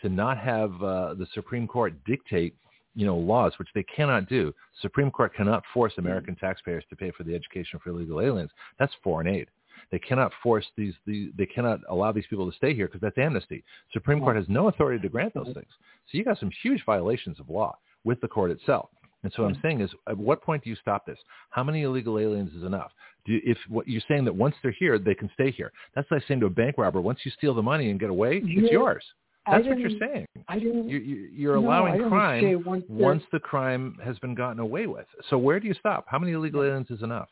to not have uh, the Supreme Court dictate you know, laws, which they cannot do. Supreme Court cannot force mm-hmm. American taxpayers to pay for the education for illegal aliens. That's foreign aid. They cannot force these, the, they cannot allow these people to stay here because that's amnesty. Supreme Court has no authority to grant those things. So you got some huge violations of law with the court itself. And so what I'm mm-hmm. saying is, at what point do you stop this? How many illegal aliens is enough? Do you, if what you're saying that once they're here, they can stay here. That's like saying to a bank robber, once you steal the money and get away, it's yours. That's what you're saying. I didn't. You, you, you're no, allowing crime once, once the crime has been gotten away with. So where do you stop? How many illegal aliens is enough?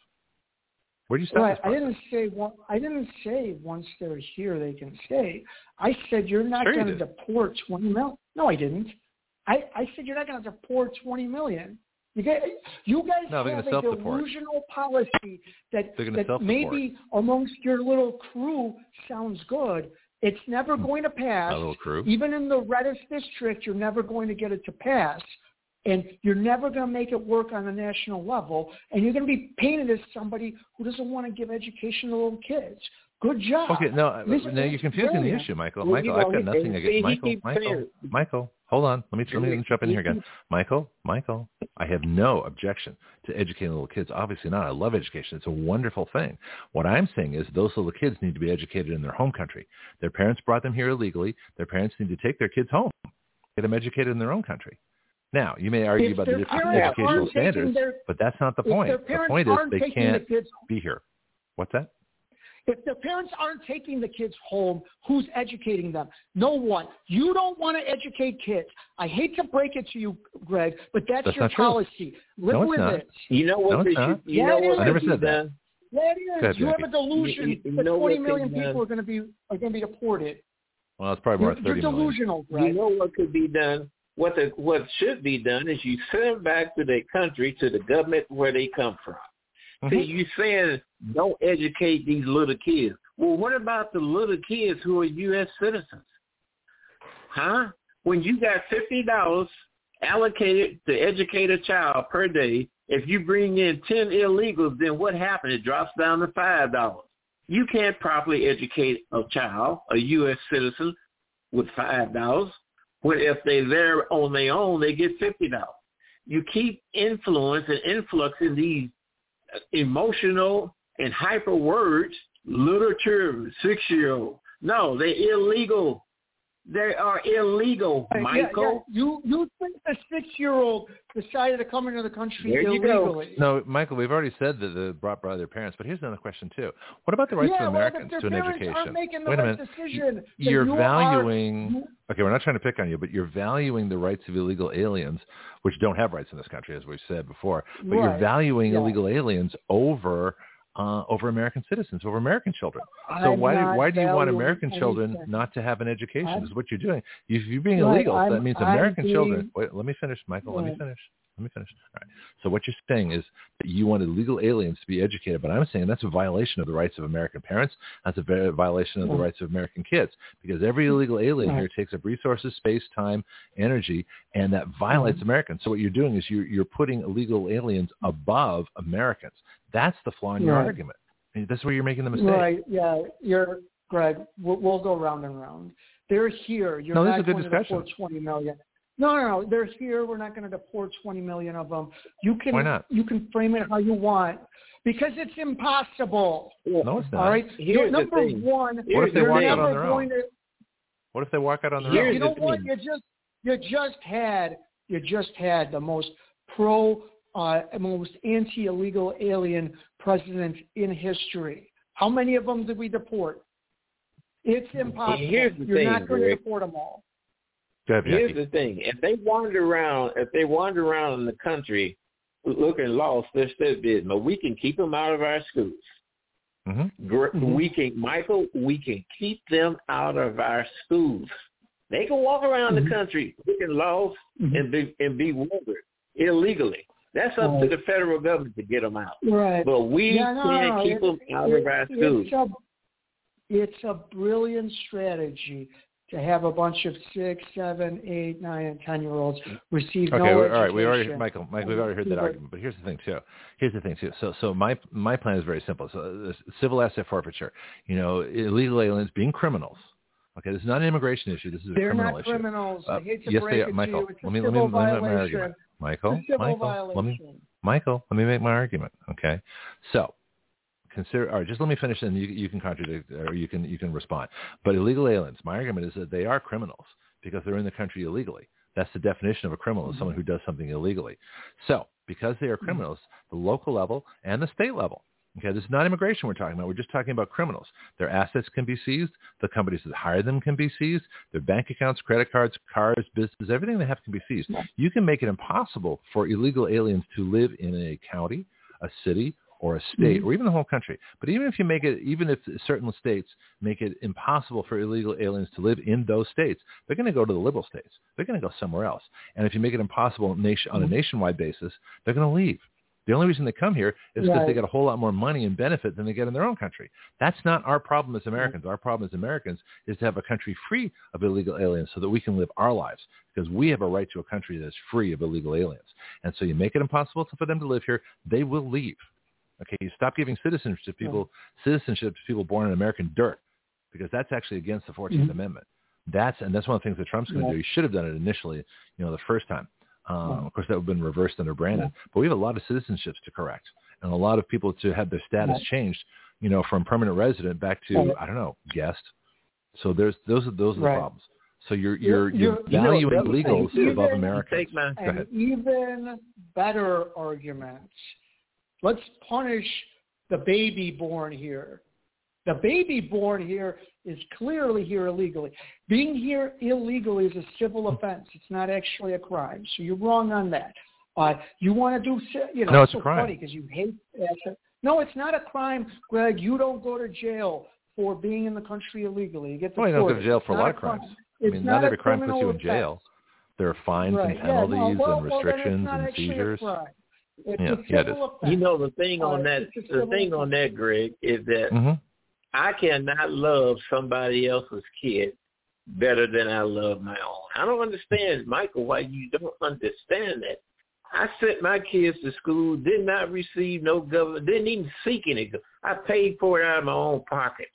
Where do you stop? Right. I didn't say one, I didn't say once they're here they can stay. I said you're not sure going to deport 20 million. No, I didn't. I, I said you're not going to deport 20 million. You guys, you guys no, have a delusional policy that, that maybe amongst your little crew sounds good, it's never Hmm. going to pass. A little crew. Even in the reddest district, you're never going to get it to pass. And you're never going to make it work on a national level. And you're going to be painted as somebody who doesn't want to give education to little kids. Good job. Okay, no, no, you're confusing the issue, Michael. Michael, I've got nothing against Michael. Michael, Michael, hold on. Let me let me jump in here again. Michael, Michael, I have no objection to educating little kids. Obviously not. I love education. It's a wonderful thing. What I'm saying is those little kids need to be educated in their home country. Their parents brought them here illegally. Their parents need to take their kids home, get them educated in their own country. Now, you may argue If about the different educational standards, their- but that's not the point. The point is they can't the be here. What's that? If the parents aren't taking the kids home, who's educating them? No one. You don't want to educate kids. I hate to break it to you, Greg, but that's, That's your not true. policy. Live No, with not. it. You know what No, they it's should, not. you Yeah, know it what is. I never should said that. done? Yeah, it is. Go ahead, you have a delusion You- you that know 20 what million done? people are going to be are going to be deported. Well, it's probably more You're, 30 you're million. delusional, You know what could be done? What the what should be done is you send them back to their country, to the government where they come from. See, Mhm. you saying don't educate these little kids. Well, what about the little kids who are U.S. citizens? Huh? When you got fifty dollars allocated to educate a child per day, if you bring in ten illegals, then what happens? It drops down to five dollars. You can't properly educate a child, a U.S. citizen, with five dollars. When if they're there on their own, they get fifty dollars. You keep influence and influxing these emotional and hyper words, literature, six year old. No, they're illegal. They are illegal, Michael. yeah. You you think a six year old decided to come into the country There you go. illegally? No, Michael, we've already said that the brought by their parents, but here's another question too. What about the rights yeah, of well, Americans if their to an education? aren't making the Wait a right minute. decision, then You're you valuing. Are, Okay, we're not trying to pick on you, but you're valuing the rights of illegal aliens, which don't have rights in this country, as we've said before. But you're valuing Yeah. illegal aliens over uh, over American citizens, over American children. So I'm why do, why do you want American children anything. not to have an education? I'm- is what you're doing. If you're being Right, illegal, that I'm- means I'm American being- children. Wait, let me finish, Michael. Let me finish. Let me finish. All right. So what you're saying is that you want illegal aliens to be educated, but I'm saying that's a violation of the rights of American parents. That's a vi- violation of the rights of American kids because every illegal alien Right. here takes up resources, space, time, energy, and that violates Mhm. Americans. So what you're doing is you're, you're putting illegal aliens above Americans. That's the flaw in your Right. argument. I mean, that's where you're making the mistake. Right. Yeah. You're Greg. We'll, we'll go round and round. They're here. You're No, this is a good going discussion. to deport 20 million. No, no, no. They're here. We're not going to deport 20 million of them. You can Why not? you can frame it how you want, because it's impossible. No, it's not. All right. Here's the number thing. one. What if they you're walk out never on their own? going to- What if they walk out on their Yeah, own? you know the what? thing. You just you just had you just had the most pro, uh, most anti-illegal alien president in history. How many of them did we deport? It's impossible. Here's the You're thing, not going to deport them all. Go Here's the thing: if they wander around, if they wander around in the country looking lost, that's their business. But we can keep them out of our schools. Mhm. Gr- Mhm. We can, Michael, we can keep them out of our schools. They can walk around Mhm. the country looking lost Mhm. and be and bewildered illegally. That's up to the federal government to get them out. Right. But we Yeah, no, can't no, keep it- them out it- of our schools. It's a, it's a brilliant strategy to have a bunch of six, seven, eight, nine, and ten year olds receive Okay, no well, education. all right. We already, Michael, Mike, we've already heard that Right. argument. But here's the thing too. Here's the thing too. So, so my my plan is very simple. So, this civil asset forfeiture. You know, illegal aliens being criminals. Okay, this is not an immigration issue. This is a They're criminal not issue. criminals. Uh, I hate to yes, break they it are. to Michael, you. It's a let me let me let me make my violation. argument. Michael, Michael, let me. Michael, let me make my argument. Okay, so consider. All right, just let me finish, and you you can contradict or you can you can respond. But illegal aliens. My argument is that they are criminals because they're in the country illegally. That's the definition of a criminal: is someone who does something illegally. So, because they are criminals, the local level and the state level. Okay, this is not immigration we're talking about. We're just talking about criminals. Their assets can be seized. The companies that hire them can be seized. Their bank accounts, credit cards, cars, business, everything they have can be seized. You can make it impossible for illegal aliens to live in a county, a city, or a state, mm-hmm. or even the whole country. But even if you make it, even if certain states make it impossible for illegal aliens to live in those states, they're going to go to the liberal states. They're going to go somewhere else. And if you make it impossible nation, on a mm-hmm. nationwide basis, they're going to leave. The only reason they come here is because they get a whole lot more money and benefit than they get in their own country. That's not our problem as Americans. Our problem as Americans is to have a country free of illegal aliens so that we can live our lives because we have a right to a country that's free of illegal aliens. And so you make it impossible for them to live here, they will leave. Okay, you stop giving citizenship to people, citizenship to people born in American dirt because that's actually against the 14th Mhm. Amendment. That's and that's one of the things that Trump's going to Yeah. do. He should have done it initially, you know, the first time. Um, Of course, that would have been reversed under Brandon. But we have a lot of citizenships to correct, and a lot of people to have their status Right. changed, you know, from permanent resident back to Right. I don't know guest. So there's those are those are the problems. So you're you're you're, You're- you know, valuing legals even- above Americans. My Go ahead. Even better arguments. Let's punish the baby born here. The baby born here is clearly here illegally. Being here illegally is a civil offense. It's not actually a crime. So you're wrong on that. Uh, you want to do, ci- you know, No, it's so a crime. funny because you hate that. No, it's not a crime, Greg. You don't go to jail for being in the country illegally. You get Well, you don't go to jail for a lot of crime. crimes. I mean, not not a every crime puts you in offense. jail. There are fines Right. and Yeah, no, penalties well, and well, then it's restrictions not and seizures. It's Yeah, a yeah, it civil is. offense. You know the thing Uh, on that. The civil thing on that, Greg, is that hmm I cannot love somebody else's kid better than I love my own. I don't understand, Michael, why you don't understand that. I sent my kids to school, did not receive no government, didn't even seek any. I paid for it out of my own pocket.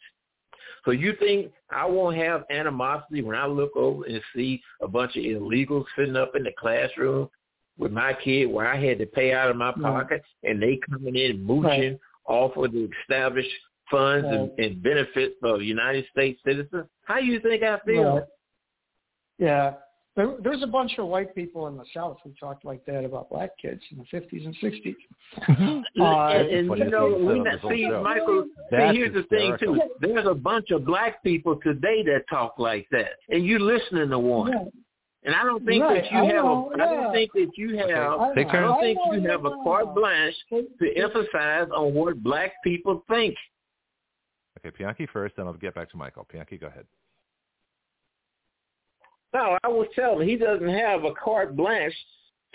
So you think I won't have animosity when I look over and see a bunch of illegals sitting up in the classroom with my kid where I had to pay out of my Right. pocket and they coming in mooching off of the established funds and, Right. and benefits of United States citizens? How you think I feel? Right. Yeah. There, there's a bunch of white people in the South who talked like that about black kids in the 50s and 60s. Mm-hmm. Uh, and, and you know, we not, see. Michael. That's see, here's the thing too. There's a bunch of black people today that talk like that, and you're listening to one. Yeah. And I don't think Right, that you I have. know, a, I don't think that you have. I I don't think I you have a carte blanche to emphasize on what black people think. Okay, Pianki first, then I'll get back to Michael. Pianki, go ahead. No, I will tell him he doesn't have a carte blanche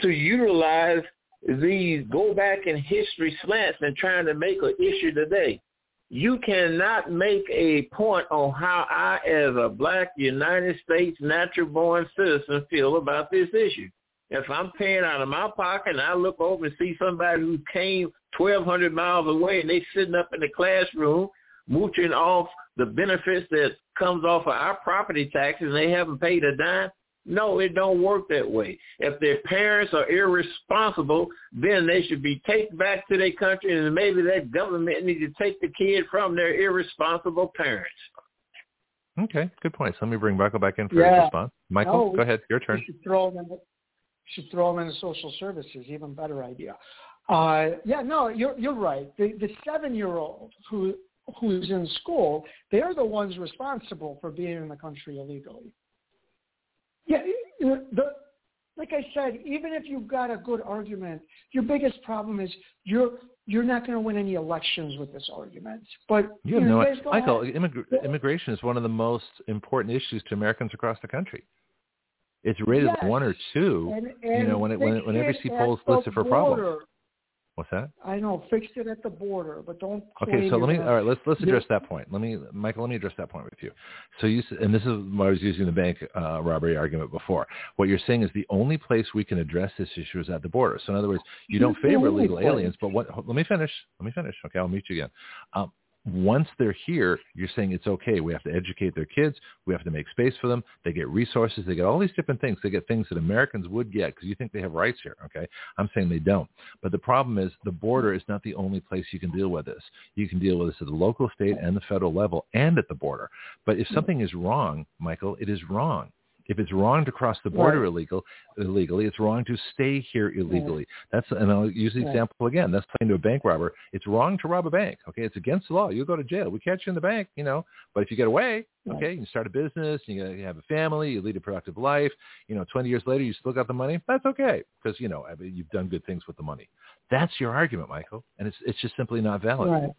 to utilize these go back in history slants and trying to make an issue today. You cannot make a point on how I, as a black United States natural born citizen, feel about this issue. If I'm paying out of my pocket and I look over and see somebody who came 1,200 miles away and they sitting up in the classroom mooching off the benefits that comes off of our property taxes and they haven't paid a dime, No, it don't work that way. If their parents are irresponsible, then they should be taken back to their country, and maybe that government needs to take the kid from their irresponsible parents. Okay, good point. So let me bring Michael back in for Yeah. his response. Michael, No, go ahead. Your turn. Should throw them in. Should throw them into social services. Even better idea. Uh, yeah, no, you're you're right. The the seven year old who who's in school, they're the ones responsible for being in the country illegally. Yeah, the like I said, even if you've got a good argument, your biggest problem is you're you're not going to win any elections with this argument. But You have know, no you Michael, immig- immigration is one of the most important issues to Americans across the country. It's rated Yes. one or two. And, you know, when it, when, fix whenever you it see polls listed for problems. What's that? I know, fixed it at the border, but don't. Okay, so let me. All right, let's let's address that point. Let me, Michael. Let me address that point with you. So you and this is why I was using the bank uh, robbery argument before. What you're saying is the only place we can address this issue is at the border. So in other words, you don't favor illegal place. aliens, but what? Let me finish. Let me finish. Okay, I'll mute you again. Um, once they're here, you're saying it's okay. We have to educate their kids. We have to make space for them. They get resources. They get all these different things. They get things that Americans would get because you think they have rights here. Okay, I'm saying they don't. But the problem is the border is not the only place you can deal with this. You can deal with this at the local, state, and the federal level, and at the border. But if hmm. something is wrong, Michael, it is wrong. If it's wrong to cross the border Right. illegal, illegally, it's wrong to stay here illegally. That's and I'll use the example again. That's playing to a bank robber. It's wrong to rob a bank. Okay, it's against the law. You go to jail. We catch you in the bank, you know. But if you get away, Right. okay, you start a business, you, you have a family, you lead a productive life. You know, 20 years later, you still got the money. That's okay because you know I mean, you've done good things with the money. That's your argument, Michael, and it's it's just simply not valid. Right.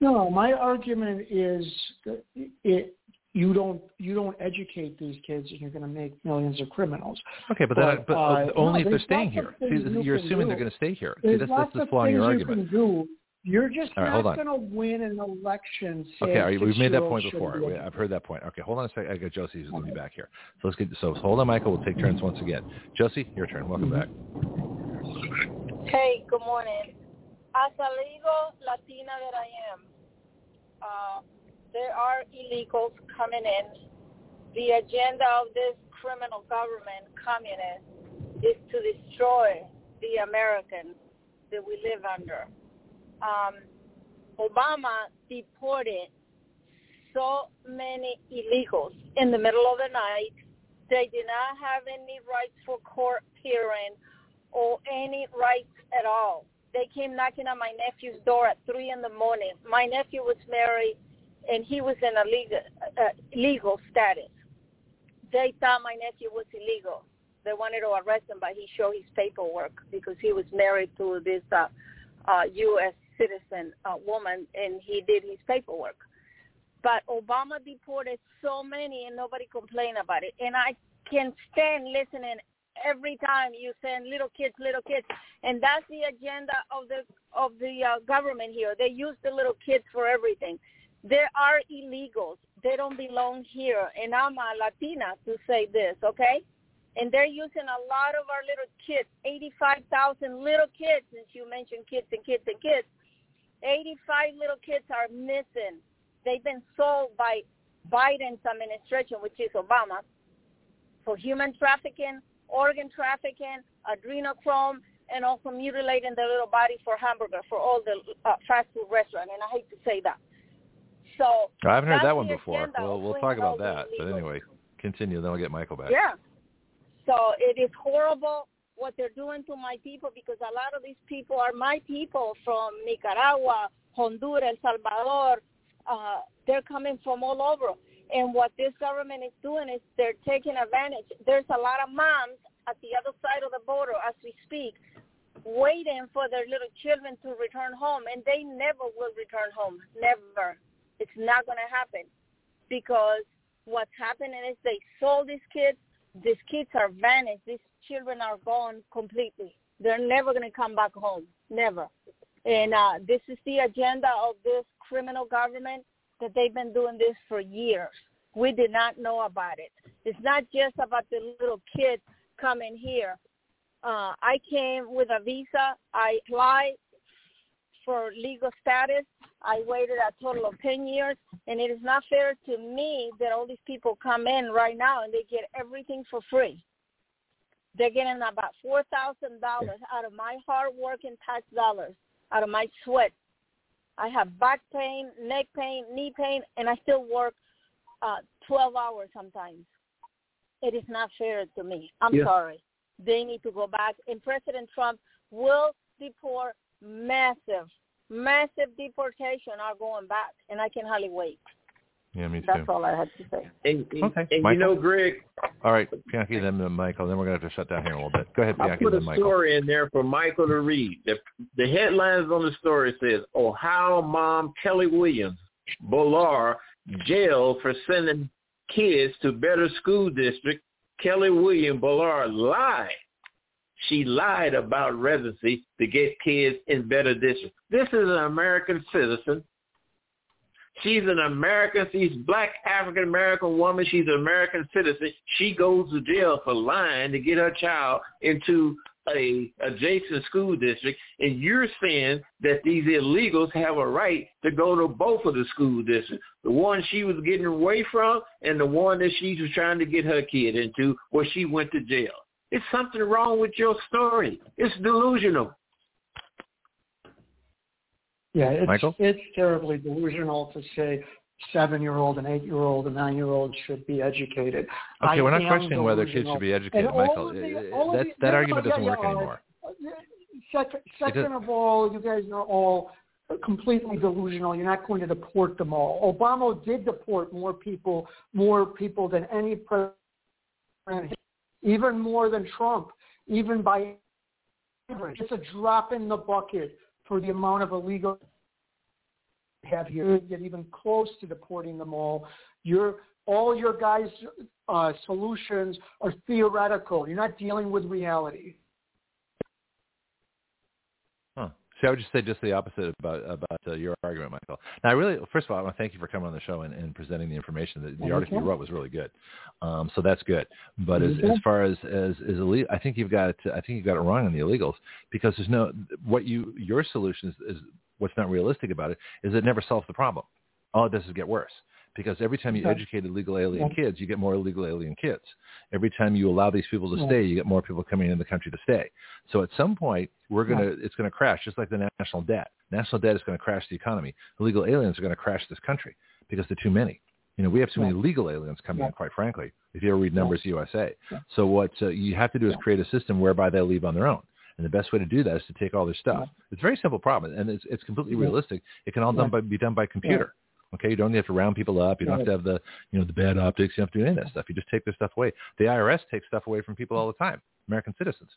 No, my argument is that it. You don't you don't educate these kids, and you're going to make millions of criminals. Okay, but then, But, but uh, only no, if they're staying here. of things See, you you're can assuming they're going to stay here. See, There's that's, lots that's the of things your you argument. can do. You're just All right, not going to win an election. Okay, saying all right, we've made that point before. We- I've heard that point. Okay, hold on a second. I got Josie who's going to be back here. So let's get so hold on, Michael. We'll take turns once again. Josie, your turn. Welcome back. Hey, good morning. As a legal Latina that I am, uh, there are illegals coming in. The agenda of this criminal government, communist, is to destroy the Americans that we live under. Um, Obama deported so many illegals in the middle of the night. They did not have any rights for court hearing or any rights at all. They came knocking on my nephew's door at three in the morning. My nephew was married, and he was in a legal uh, legal status. They thought my nephew was illegal. They wanted to arrest him, but he showed his paperwork because he was married to this uh, uh, U.S. citizen uh, woman, and he did his paperwork. But Obama deported so many, and nobody complained about it. And I can stand listening every time you send little kids, little kids, and that's the agenda of the of the uh, government here. They use the little kids for everything. There are illegals. They don't belong here, and I'm a Latina to say this, okay? And they're using a lot of our little kids, 85,000 little kids, since you mentioned kids and kids and kids. 85 little kids are missing. They've been sold by Biden's administration, which is Obama, for human trafficking, organ trafficking, adrenochrome, and also mutilating their little body for hamburger for all the uh, fast food restaurant. And I hate to say that. So I haven't heard that one before. agenda We'll we'll talk about that. But anyway, continue. Then I'll get Michael back. Yeah. So it is horrible what they're doing to my people because a lot of these people are my people from Nicaragua, Honduras, El Salvador. Uh, they're coming from all over. And what this government is doing is they're taking advantage. There's a lot of moms at the other side of the border as we speak waiting for their little children to return home and they never will return home. Never. It's not going to happen because what's happening is they sold these kids. These kids are vanished. These children are gone completely. They're never going to come back home. Never. And uh, this is the agenda of this criminal government that they've been doing this for years. We did not know about it. It's not just about the little kids coming here. Uh, I came with a visa. I applied for legal status. I waited a total of 10 years, and it is not fair to me that all these people come in right now and they get everything for free. They're getting about $4,000 out of my hard work and tax dollars, out of my sweat. I have back pain, neck pain, knee pain, and I still work uh, 12 hours sometimes. It is not fair to me. I'm Yeah. sorry. They need to go back, and President Trump will deport massive, massive deportation are going back, and I can hardly wait. Yeah, me too. That's all I had to say. And, and, Okay. and you Michael? know, Greg, All right, Bianchi, then uh, Michael. Then we're going to have to shut down here a little bit. Go ahead, I put a Michael. story in there for Michael to read. The, the headlines on the story says, Ohio mom Kelly Williams, Bolar, jailed for sending kids to better school district. Kelly Williams Bolar lied. She lied about residency to get kids in better districts. This is an American citizen. She's an American. She's black African American woman. She's an American citizen. She goes to jail for lying to get her child into a adjacent school district, and you're saying that these illegals have a right to go to both of the school districts, the one she was getting away from and the one that she was trying to get her kid into, where she went to jail. It's something wrong with your story. It's delusional. Yeah, it's Michael? it's terribly delusional to say seven-year-old and eight-year-old and nine-year-old should be educated. Okay, I we're not am questioning whether kids should be educated, And Michael. the- Uh, all of That's, the- that no, argument no, doesn't yeah, work yeah, anymore. Second, second of all, you guys are all completely delusional. You're not going to deport them all. Obama did deport more people, more people than any president, even more than Trump, even by average. It's a drop in the bucket for the amount of illegal have here. Get even close to deporting them all. Your all your guys' uh, solutions are theoretical. You're not dealing with reality. Huh. See, I would just say just the opposite about about uh, your argument, Michael. Now, I really, first of all, I want to thank you for coming on the show and, and presenting the information. The, the article you you. wrote was really good, um, so that's good. But as, as far as as is illegal, I think you've got it, I think you've got it wrong on the illegals because there's no what you your solution is, is what's not realistic about it is it never solves the problem. All it does is get worse. Because every time you Okay. educate illegal alien Yeah. kids, you get more illegal alien kids. Every time you allow these people to Yeah. stay, you get more people coming in the country to stay. So at some point, we're gonna it's gonna crash, just like the national debt. National debt is going to crash the economy. Illegal aliens are going to crash this country because there are too many. You know, we have too many legal aliens coming Yeah. in, quite frankly. If you ever read Yeah. Numbers USA, Yeah. so what uh, you have to do is Yeah. create a system whereby they leave on their own. And the best way to do that is to take all their stuff. It's a very simple problem, and it's, it's completely Yeah. realistic. It can all done by, be done by computer. Okay, you don't have to round people up. You don't have to have the you know the bad optics. You don't have to do any of that stuff. You just take their stuff away. The IRS takes stuff away from people all the time, American citizens.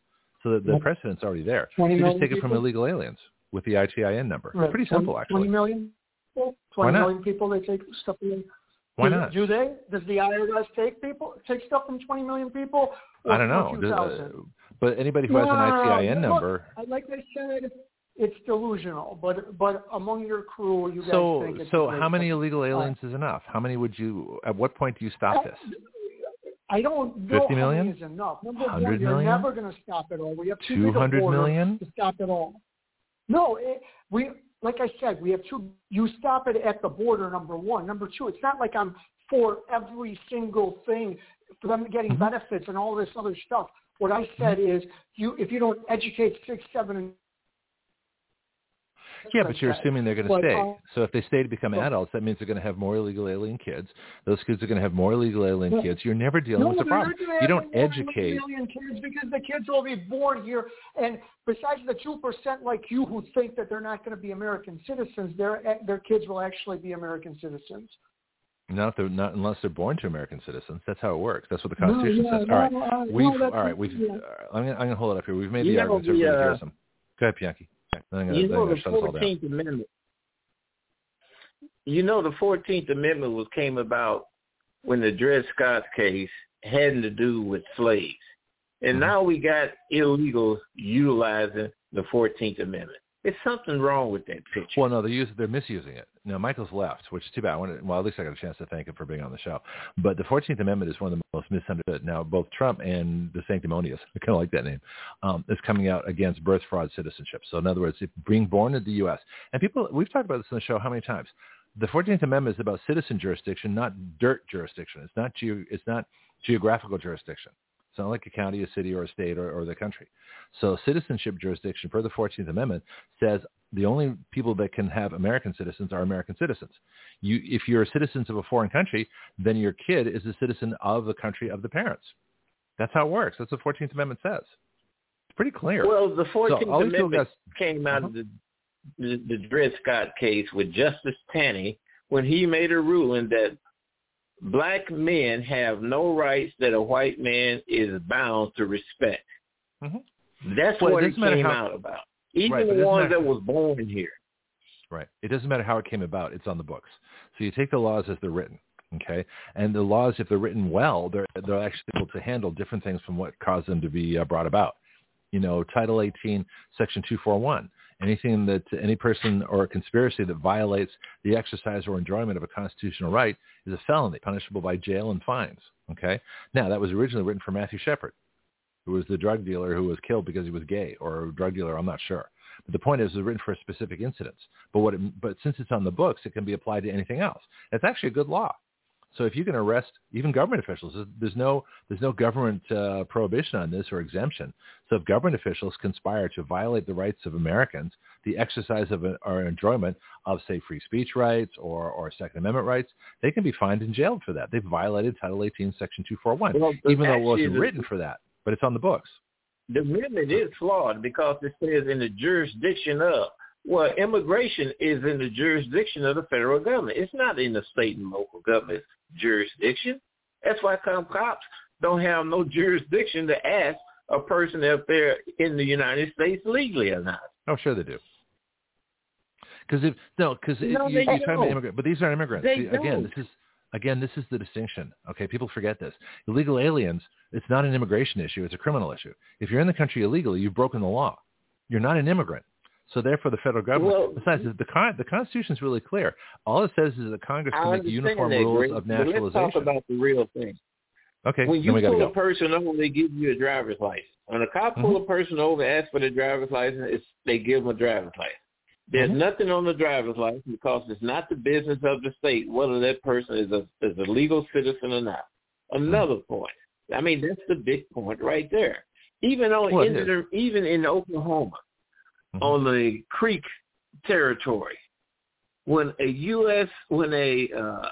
So the, the precedent's already there. 20 You just take it from people? illegal aliens with the ITIN number. Right. Pretty simple, 20 actually. million people? Why not? people they take stuff away. Why not? Do they? Does the IRS take people take stuff from 20 million people? I don't know. from a few Does- uh, but anybody who has an ITIN Look, number, like I said, it's delusional. But but among your crew, you guys so think it's so how many illegal aliens is enough? How many would you? At what point do you stop this? I don't know 50 how million? many is enough. Number 100 one, you're never going to stop it all. We have too big a 200 border million? to stop it all. No, it, we like I said, we have two. You stop it at the border. Number one. Number two, it's not like I'm for every single thing for them getting Mm-hmm. benefits and all this other stuff. What I said is, you if you don't educate six, seven, and Yeah, but you're assuming they're going to stay. uh, so if they stay to become but- adults, that means they're going to have more illegal alien kids. Those kids are going to have more illegal alien Yeah. kids. You're never dealing no, with the they're problem. not gonna You have don't more educate. million kids because the kids will be born here, and besides the two percent like you who think that they're not going to be American citizens, their their kids will actually be American citizens. Not, if they're not unless they're born to American citizens. That's how it works. That's what the No, Constitution yeah, says. no, all right, uh, we've that's all right. We've. yeah. uh, I'm gonna, I'm gonna hold it up here. We've made You the know, arguments. the, Everybody uh, hears them. Go ahead, Bianchi. Okay, gonna, You know the shut us all down. Fourteenth Amendment. You know the Fourteenth Amendment was came about when the Dred Scott case had to do with slaves, and Mhm. now we got illegals utilizing the Fourteenth Amendment. It's something wrong with that picture. Well, no, they're they're misusing it. Now, Michael's left, which is too bad. I wanted, well, at least I got a chance to thank him for being on the show. But the Fourteenth Amendment is one of the most misunderstood. Now, both Trump and DeSanctimonious, *laughs* I kind of like that name, um, is coming out against birth fraud citizenship. So, in other words, if being born in the U.S. and people, we've talked about this on the show how many times. The Fourteenth Amendment is about citizen jurisdiction, not dirt jurisdiction. It's not ge- it's not geographical jurisdiction. It's not like a county, a city, or a state, or, or the country. So citizenship jurisdiction per the 14th Amendment says the only people that can have American citizens are American citizens. You, if you're citizens of a foreign country, then your kid is a citizen of the country of the parents. That's how it works. That's what the 14th Amendment says. It's pretty clear. Well, the 14th so Amendment guys, came out uh-huh. of the, the, the Dred Scott case with Justice Taney when he made a ruling that black men have no rights that a white man is bound to respect. Mm-hmm. That's well, what it it came how, out about. Even right, the ones that was born here. Right. It doesn't matter how it came about. It's on the books. So you take the laws as they're written. Okay, and the laws, if they're written well, they're they're actually able to handle different things from what caused them to be uh, brought about. You know, Title 18, Section 241. Anything that any person or a conspiracy that violates the exercise or enjoyment of a constitutional right is a felony, punishable by jail and fines. Okay. Now that was originally written for Matthew Shepard, who was the drug dealer who was killed because he was gay, or a drug dealer. I'm not sure. But the point is, it was written for a specific incidents. But what? It, but since it's on the books, it can be applied to anything else. It's actually a good law. So if you can arrest even government officials, there's no there's no government uh, prohibition on this or exemption. So if government officials conspire to violate the rights of Americans, the exercise of a, or enjoyment of say free speech rights or or Second Amendment rights, they can be fined and jailed for that. They've violated Title 18, Section 241, well, even though it wasn't the, written for that, but it's on the books. The amendment is flawed because it says in the jurisdiction of well, immigration is in the jurisdiction of the federal government. It's not in the state and local government's jurisdiction. That's why some cops don't have no jurisdiction to ask a person if they're in the United States legally or not. Oh, sure they do. Because if no, because no, you, you're talking about immigrants, but these aren't immigrants. They again, this is again this is the distinction. Okay, people forget this. Illegal aliens, it's not an immigration issue; it's a criminal issue. If you're in the country illegally, you've broken the law. You're not an immigrant. So therefore, the federal government. Well, besides, the con- the Constitution is really clear. All it says is that Congress I can make uniform rules of but naturalization. Let's talk about the real thing. Okay, when you pull gotta a person over, they give you a driver's license. When a cop Mm-hmm. pull a person over, ask for the driver's license, it's, they give them a driver's license. There's Mhm. nothing on the driver's license because it's not the business of the state whether that person is a is a legal citizen or not. Another point. I mean, that's the big point right there. Even on Well, in the, even in Oklahoma, Mhm. on the Creek territory, when a U.S. when a uh,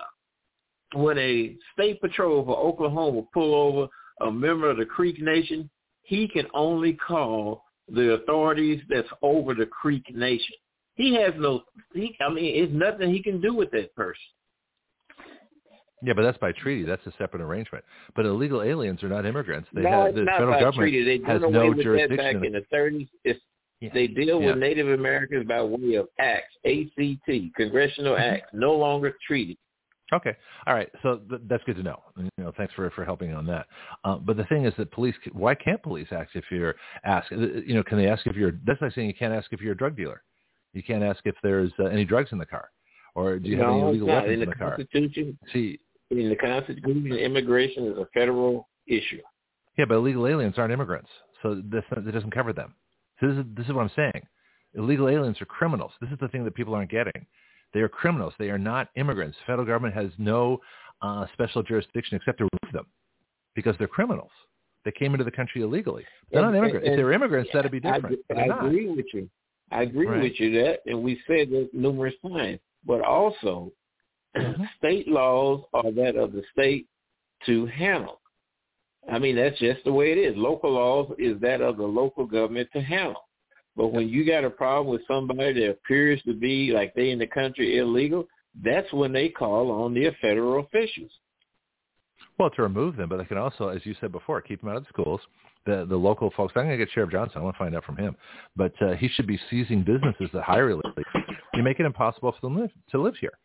when a state patrol for Oklahoma pull over a member of the Creek Nation, he can only call the authorities that's over the Creek Nation. He has no. He, I mean, it's nothing he can do with that person. Yeah, but that's by treaty. That's a separate arrangement. But illegal aliens are not immigrants. They no, have, the federal government treaty. They has no away with that jurisdiction. back in the 30s. It's Yeah. They deal Yeah. with Native Americans by way of acts, ACT, congressional Mm-hmm. acts, no longer treaty. Okay. All right. So th- that's good to know. You know, thanks for for helping on that. Uh, but the thing is that police, why can't police ask if you're asked? You know, can they ask if you're? That's like saying you can't ask if you're a drug dealer. You can't ask if there's uh, any drugs in the car, or do you have any no, illegal weapons In in the the car? Constitution, See, in the Constitution, immigration is a federal issue. yeah, but illegal aliens aren't immigrants, so this that doesn't cover them. So this is this is what I'm saying. Illegal aliens are criminals. This is the thing that people aren't getting. They are criminals. They are not immigrants. The federal government has no uh, special jurisdiction except to remove them because they're criminals. They came into the country illegally. They're And- not immigrants. and- if they're immigrants, that'd be I, different. I not. agree with you. I agree Right. with you that, and we said that numerous times. But also, *clears throat* Mhm. state laws are that of the state to handle. I mean, that's just the way it is. Local laws is that of the local government to handle. But when you got a problem with somebody that appears to be like they in the country illegal, that's when they call on the federal officials. Well, to remove them, but they can also, as you said before, keep them out of the schools. The the local folks. I'm going to get Sheriff Johnson. I want to find out from him. But uh, he should be seizing businesses that hire illegally. You make it impossible for them live, to live here.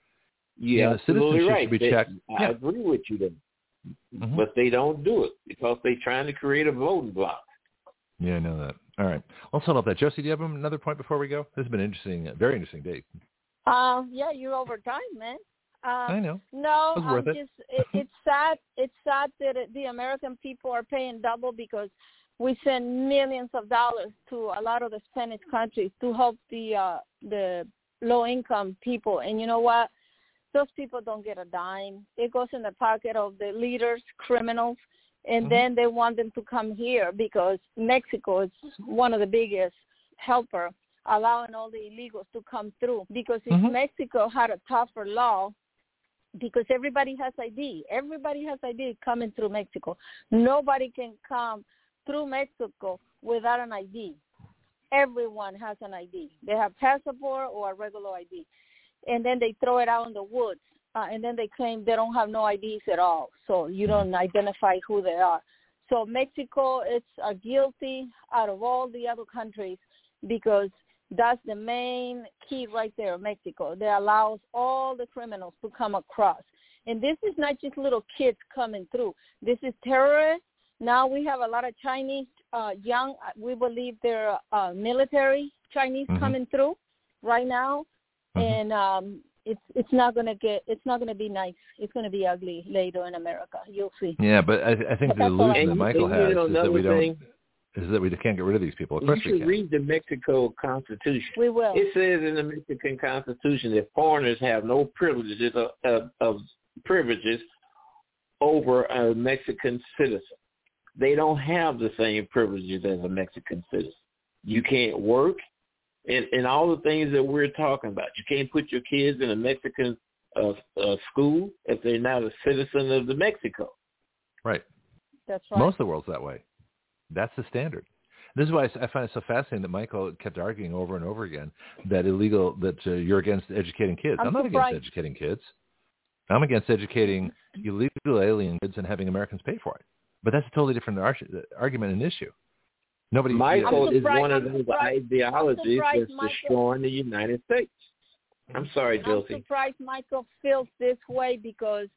Yeah, the absolutely citizenship right. should be checked. I Yeah. agree with you there. Mhm. But they don't do it because they're trying to create a voting block. Yeah, I know that. All right. Let's hold up that. Josie, do you have another point before we go? This has been an interesting, very interesting date. Uh, yeah, you're over time, man. Uh, I know. No, It was worth I'm it. just it, it's *laughs* sad. It's sad that it, the American people are paying double because we send millions of dollars to a lot of the Spanish countries to help the uh, the low income people. And you know what? Those people don't get a dime. It goes in the pocket of the leaders, criminals, and Mhm. then they want them to come here because Mexico is one of the biggest helper allowing all the illegals to come through because if Mhm. Mexico had a tougher law because everybody has ID. Everybody has ID coming through Mexico. Nobody can come through Mexico without an ID. Everyone has an ID. They have passport or a regular ID. And then they throw it out in the woods. Uh, and then they claim they don't have no IDs at all. So you don't identify who they are. So Mexico is uh, guilty out of all the other countries because that's the main key right there, Mexico. That allows all the criminals to come across. And this is not just little kids coming through. This is terrorists. Now we have a lot of Chinese uh, young, we believe they're uh, military Chinese Mhm. coming through right now. Mhm. And um, it's it's not gonna get it's not gonna be nice. It's gonna be ugly later in America. You'll see. Yeah, but I, I think the That's all illusion that Michael and you has know is that we another don't thing? is that we can't get rid of these people. Of You course we should can. read the Mexico Constitution. We will. It says in the Mexican Constitution that foreigners have no privileges of, of, of privileges over a Mexican citizen. They don't have the same privileges as a Mexican citizen. You can't work, and, and all the things that we're talking about. You can't put your kids in a Mexican uh, uh, school if they're not a citizen of the Mexico. Right. That's right. Most of the world's that way. That's the standard. This is why I find it so fascinating that Michael kept arguing over and over again that illegal that uh, you're against educating kids. I'm I'm, not surprised. against educating kids. I'm against educating illegal alien kids and having Americans pay for it. But that's a totally different ar- argument and issue. Nobody. Michael is one of I'm those ideologies I'm that's Michael- destroying the United States. I'm sorry, Josie. I'm Josie. surprised Michael feels this way because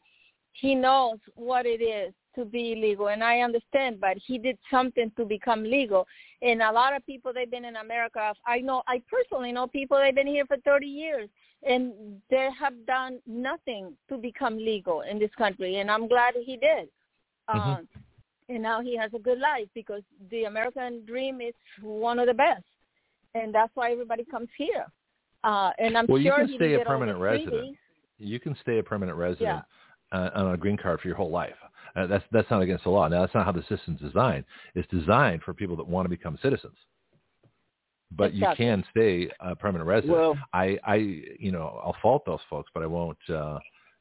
he knows what it is to be illegal, and I understand. But he did something to become legal, and a lot of people they've been in America. I know, I personally know people they've been here for 30 years, and they have done nothing to become legal in this country, and I'm glad he did. Mhm. Um, and now he has a good life because the American dream is one of the best, and that's why everybody comes here. Uh, and I'm Well, you can stay a get all the permanent resident. freebies. you can stay a permanent resident uh, on a green card for your whole life. Uh, that's that's not against the law. Now that's not how the system's designed. It's designed for people that want to become citizens. But Exactly. you can stay a permanent resident. Well, I, I, you know, I'll fault those folks, but I won't. Uh,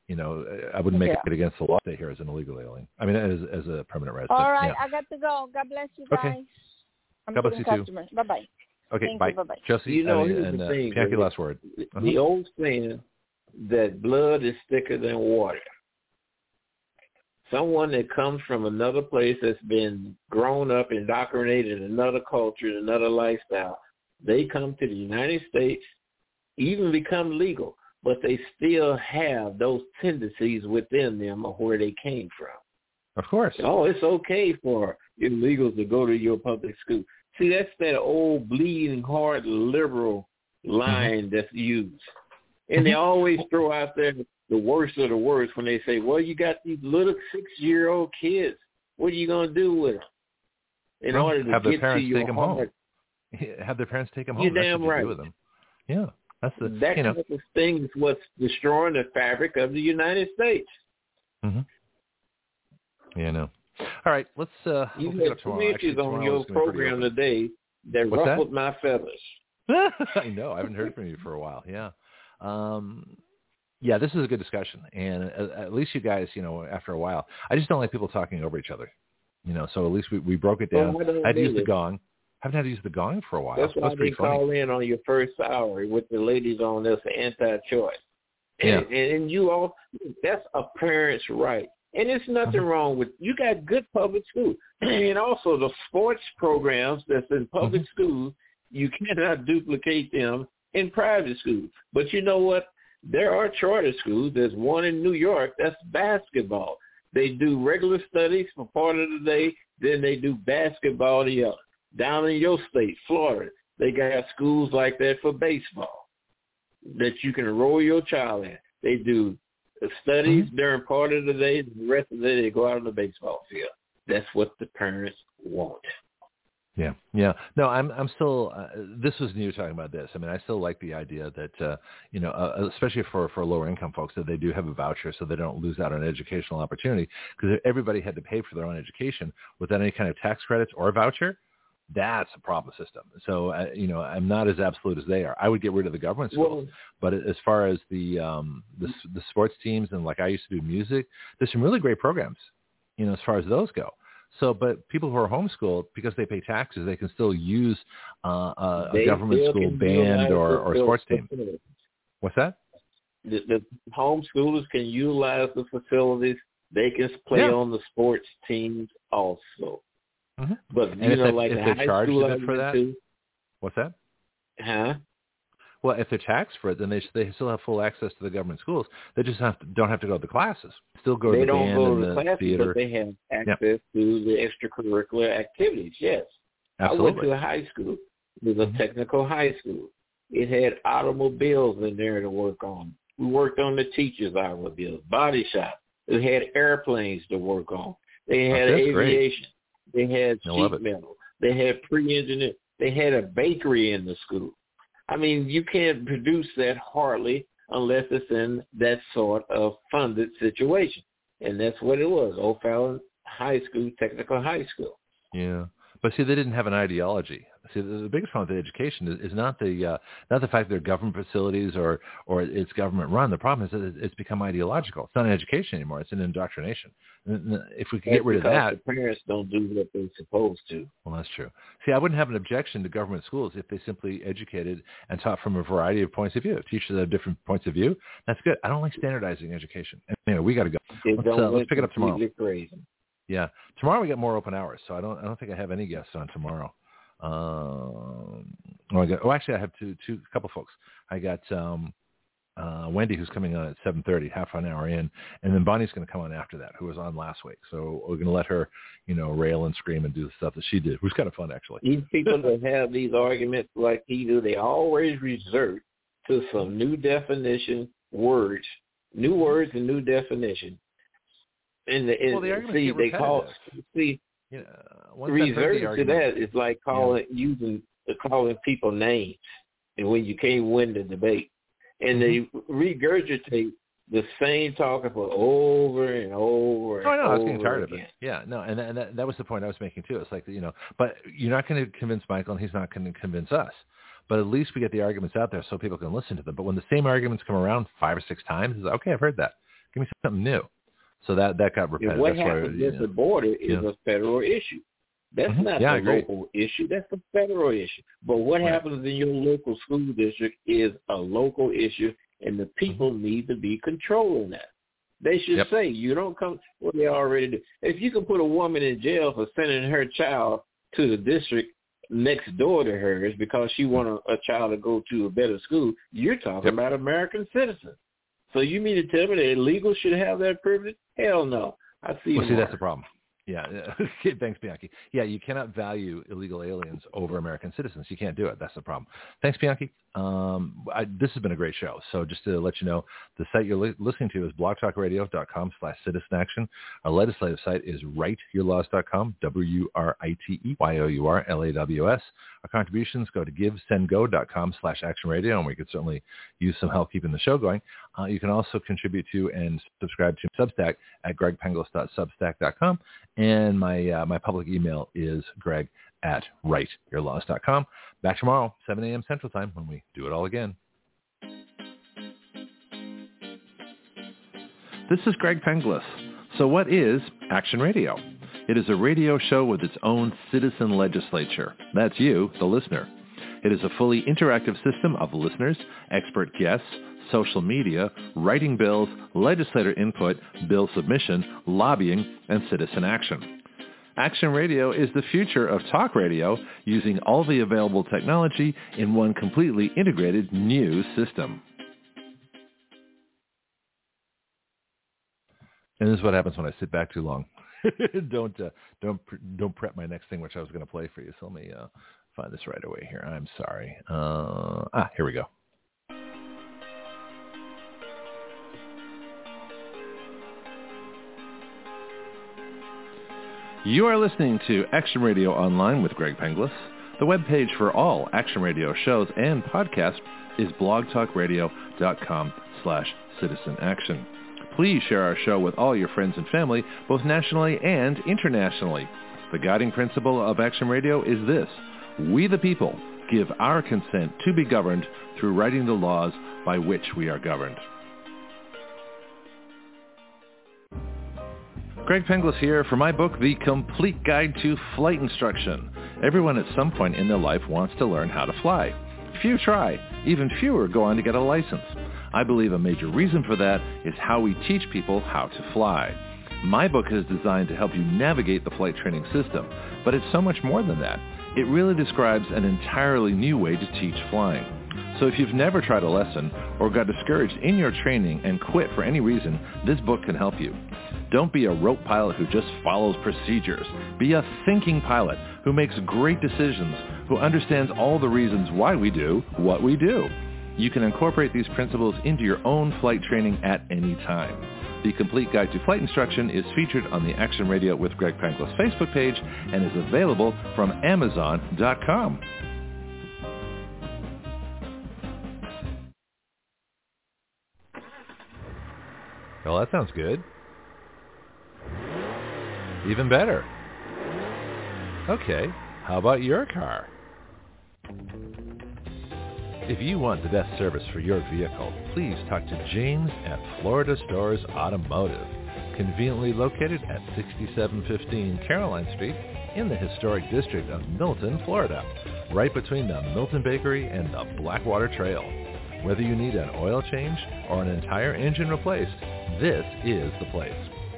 you know, I wouldn't make Yeah. it against the law to stay here as an illegal alien. I mean, as as a permanent resident. All right, Yeah. I got to go. God bless you guys. Okay. I'm God bless getting you too. Bye bye. Okay. Thank bye. you. Bye-bye. Josie, You know, I mean, here's and the uh, thing, Bianchi, David. last word. the Uh-huh. old saying that blood is thicker than water. Someone that comes from another place that's been grown up, indoctrinated in another culture, another lifestyle, they come to the United States, even become legal, but they still have those tendencies within them of where they came from. Of course. Oh, it's okay for illegals to go to your public school. See, that's that old bleeding heart liberal line that's used. And they Mhm. always throw out there the worst of the worst when they say, well, you got these little six-year-old kids. What are you going to do with them? In Well, order to have their get to parents your take 'em home. *laughs* Have their parents take them home. You're That's damn right. do with them. Yeah. That's the That you know. type of thing is what's destroying the fabric of the United States. hmm Yeah, I know. All right, let's uh You we'll had two issues on your is gonna be pretty program today that What's that? ruffled my feathers. *laughs* I know. I haven't heard from you for a while. Yeah. Um, yeah, this is a good discussion, and at, at least you guys, you know, after a while, I just don't like people talking over each other. You know, so at least we, we broke it down. I I had use the gong. Haven't had to use the gong for a while. That's why they call in on your first hour with the ladies on this anti-choice. Yeah. And, and you all, that's a parent's right. And there's nothing Mhm. wrong with, you got good public schools. *clears throat* and also the sports programs that's in public Mhm. schools, you cannot duplicate them in private schools. But you know what? There are charter schools. There's one in New York that's basketball. They do regular studies for part of the day, then they do basketball the other. Down in your state, Florida, they got schools like that for baseball that you can enroll your child in. They do studies mm-hmm. during part of the day, the rest of the day they go out on the baseball field. That's what the parents want. Yeah, yeah. No, I'm I'm still. Uh, this was new talking about this. I mean, I still like the idea that uh, you know, uh, especially for for lower income folks, that they do have a voucher so they don't lose out on educational opportunity. Because everybody had to pay for their own education without any kind of tax credits or voucher. That's a problem system. So uh, you know, I'm not as absolute as they are. I would get rid of the government schools, well, but as far as the um the the sports teams and like I used to do music, there's some really great programs. You know, as far as those go. So, but people who are homeschooled because they pay taxes, they can still use uh, a, a government school band or, or sports team. What's that? The, the homeschoolers can utilize the facilities. They can play yeah. on the sports teams also. Mm-hmm. But and you know, they, like if the they charge for that, to, what's that? Huh? Well, if they're taxed for it, then they they still have full access to the government schools. They just have to, don't have to go to the classes. Still go they to the don't go to the, the classes, theater. But they have access yep. to the extracurricular activities. Yes, Absolutely. I went to a high school. It was a mm-hmm. technical high school. It had automobiles in there to work on. We worked on the teachers' automobiles, body shop. It had airplanes to work on. They had oh, aviation. Great. They had sheet metal. They had pre-engineered. They had a bakery in the school. I mean, you can't produce that hardly unless it's in that sort of funded situation. And that's what it was, O'Fallon High School, Technical High School. Yeah. But see, they didn't have an ideology. See, the biggest problem with education is, is not the uh, not the fact that they're government facilities or or it's government run. The problem is that it's become ideological. It's not an education anymore. It's an indoctrination. If we could get rid of that, the parents don't do what they're supposed to. Well, that's true. See, I wouldn't have an objection to government schools if they simply educated and taught from a variety of points of view. Teachers have different points of view. That's good. I don't like standardizing education. Anyway, we got to go. Let's, uh, let's pick it up tomorrow. Crazy. Yeah, tomorrow we got more open hours, so I don't I don't think I have any guests on tomorrow. Um, oh, I got, oh, actually, I have two two a couple folks. I got um, uh, Wendy who's coming on at seven thirty, half an hour in, and then Bonnie's going to come on after that, who was on last week. So we're going to let her, you know, rail and scream and do the stuff that she did, which was kind of fun actually. These people that have these arguments like he do, they always resort to some new definition words, new words and new definition and, the, well, the see, they call see yeah, reserving to that is like calling yeah. using calling people names, and when you can't win the debate, and mm-hmm. they regurgitate the same talking for over and over and oh, no, over I was getting tired again. of it. Yeah, no, and that, and that, that was the point I was making too. It's like you know, but you're not going to convince Michael, and he's not going to convince us. But at least we get the arguments out there so people can listen to them. But when the same arguments come around five or six times, it's like, okay, I've heard that. Give me something new. So that that got repetitive. what That's happens why, with the border is yeah. a federal issue. That's mm-hmm. not yeah, a local issue. That's a federal issue. But what right. happens in your local school district is a local issue, and the people mm-hmm. need to be controlling that. They should yep. say, you don't come, well, they already do. If you can put a woman in jail for sending her child to the district next door to hers because she want a, a child to go to a better school, you're talking yep. about American citizens. So you mean to tell me that illegal should have that privilege? Hell no. I see. Well, see, that's the problem. Yeah, *laughs* thanks, Bianchi. Yeah, you cannot value illegal aliens over American citizens. You can't do it. That's the problem. Thanks, Bianchi. Um, I, this has been a great show. So just to let you know, the site you're li- listening to is blogtalkradio.com slash citizenaction. Our legislative site is writeyourlaws.com, W-R-I-T-E-Y-O-U-R-L-A-W-S. Our contributions go to givesendgo.com slash actionradio, and we could certainly use some help keeping the show going. Uh, you can also contribute to and subscribe to Substack at gregpenglis.substack.com. And my, uh, my public email is greg at writeyourlaws.com. Back tomorrow, 7 a.m. Central Time, when we do it all again. This is Greg Penglis. So what is Action Radio? It is a radio show with its own citizen legislature. That's you, the listener. It is a fully interactive system of listeners, expert guests, social media, writing bills, legislator input, bill submission, lobbying, and citizen action. Action Radio is the future of talk radio using all the available technology in one completely integrated new system. And this is what happens when I sit back too long. *laughs* don't uh, don't don't prep my next thing, which I was going to play for you. So let me uh, find this right away here. I'm sorry. Uh, ah, here we go. You are listening to Action Radio Online with Greg Penglis. The webpage for all Action Radio shows and podcasts is blogtalkradio.com slash citizen action. Please share our show with all your friends and family, both nationally and internationally. The guiding principle of Action Radio is this. We the people give our consent to be governed through writing the laws by which we are governed. Greg Penglis here for my book, The Complete Guide to Flight Instruction. Everyone at some point in their life wants to learn how to fly. Few try. Even fewer go on to get a license. I believe a major reason for that is how we teach people how to fly. My book is designed to help you navigate the flight training system, but it's so much more than that. It really describes an entirely new way to teach flying. So if you've never tried a lesson or got discouraged in your training and quit for any reason, this book can help you. Don't be a rope pilot who just follows procedures. Be a thinking pilot who makes great decisions, who understands all the reasons why we do what we do. You can incorporate these principles into your own flight training at any time. The Complete Guide to Flight Instruction is featured on the Action Radio with Greg Penglis Facebook page and is available from Amazon.com. Well, that sounds good. Even better. Okay, how about your car? If you want the best service for your vehicle, please talk to James at Florida Stores Automotive, conveniently located at 6715 Caroline Street in the historic district of Milton, Florida, right between the Milton Bakery and the Blackwater Trail. Whether you need an oil change or an entire engine replaced, this is the place.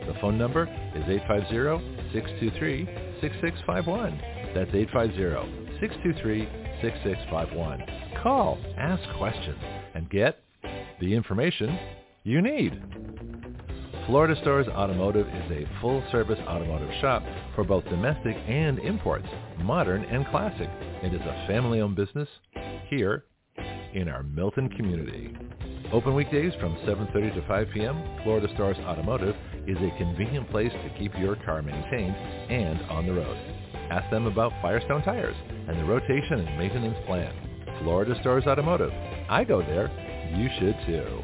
The phone number is 850-623-6651. That's 850-623-6651. Call, ask questions, and get the information you need. Florida Stores Automotive is a full-service automotive shop for both domestic and imports, modern and classic. It is a family-owned business here in our Milton community. Open weekdays from 7.30 to 5 p.m., Florida Stars Automotive is a convenient place to keep your car maintained and on the road. Ask them about Firestone tires and the rotation and maintenance plan. Florida Stars Automotive. I go there. You should too.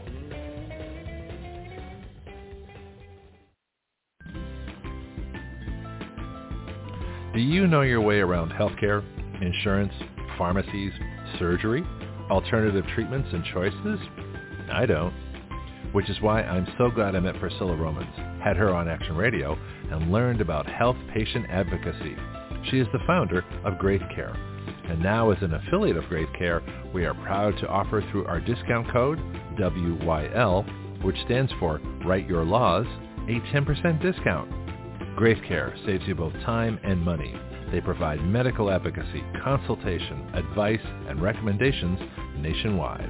Do you know your way around healthcare, insurance, pharmacies, surgery, alternative treatments and choices? I don't. Which is why I'm so glad I met Priscilla Romans, had her on Action Radio, and learned about health patient advocacy. She is the founder of Graith Care. And now as an affiliate of Graith Care, we are proud to offer through our discount code, WYL, which stands for Write Your Laws, a 10% discount. Graith Care saves you both time and money. They provide medical advocacy, consultation, advice, and recommendations nationwide.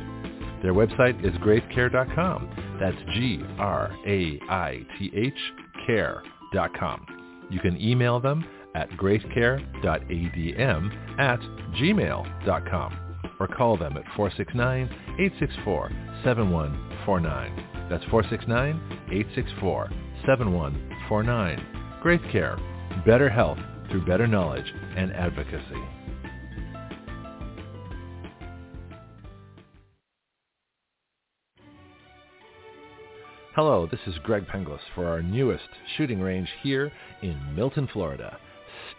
Their website is graithcare.com. That's G-R-A-I-T-H care.com. You can email them at graithcare.adm at gmail.com or call them at 469-864-7149. That's 469-864-7149. Graith Care. Better health through better knowledge and advocacy. Hello, this is Greg Penglis for our newest shooting range here in Milton, Florida.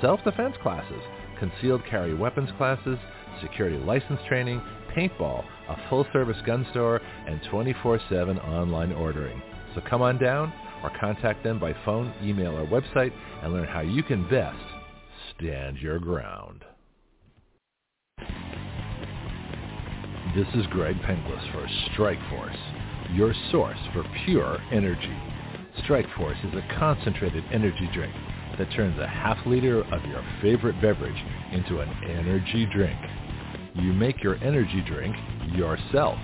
self-defense classes, concealed carry weapons classes, security license training, paintball, a full-service gun store, and 24-7 online ordering. So come on down or contact them by phone, email, or website and learn how you can best stand your ground. This is Greg Penglis for Strikeforce, your source for pure energy. Strikeforce is a concentrated energy drink that turns a half liter of your favorite beverage into an energy drink. You make your energy drink yourself.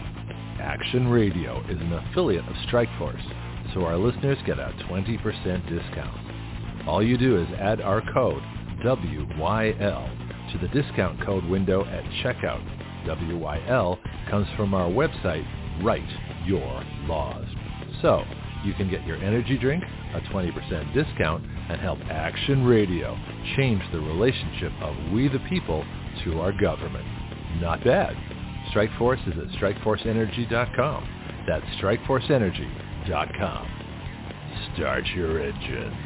Action Radio is an affiliate of Strikeforce, so our listeners get a 20% discount. All you do is add our code WYL to the discount code window at checkout. WYL comes from our website, Write Your Laws. So, you can get your energy drink, a 20% discount, and help Action Radio change the relationship of we the people to our government. Not bad. Strikeforce is at strikeforceenergy.com. That's strikeforceenergy.com. Start your engines.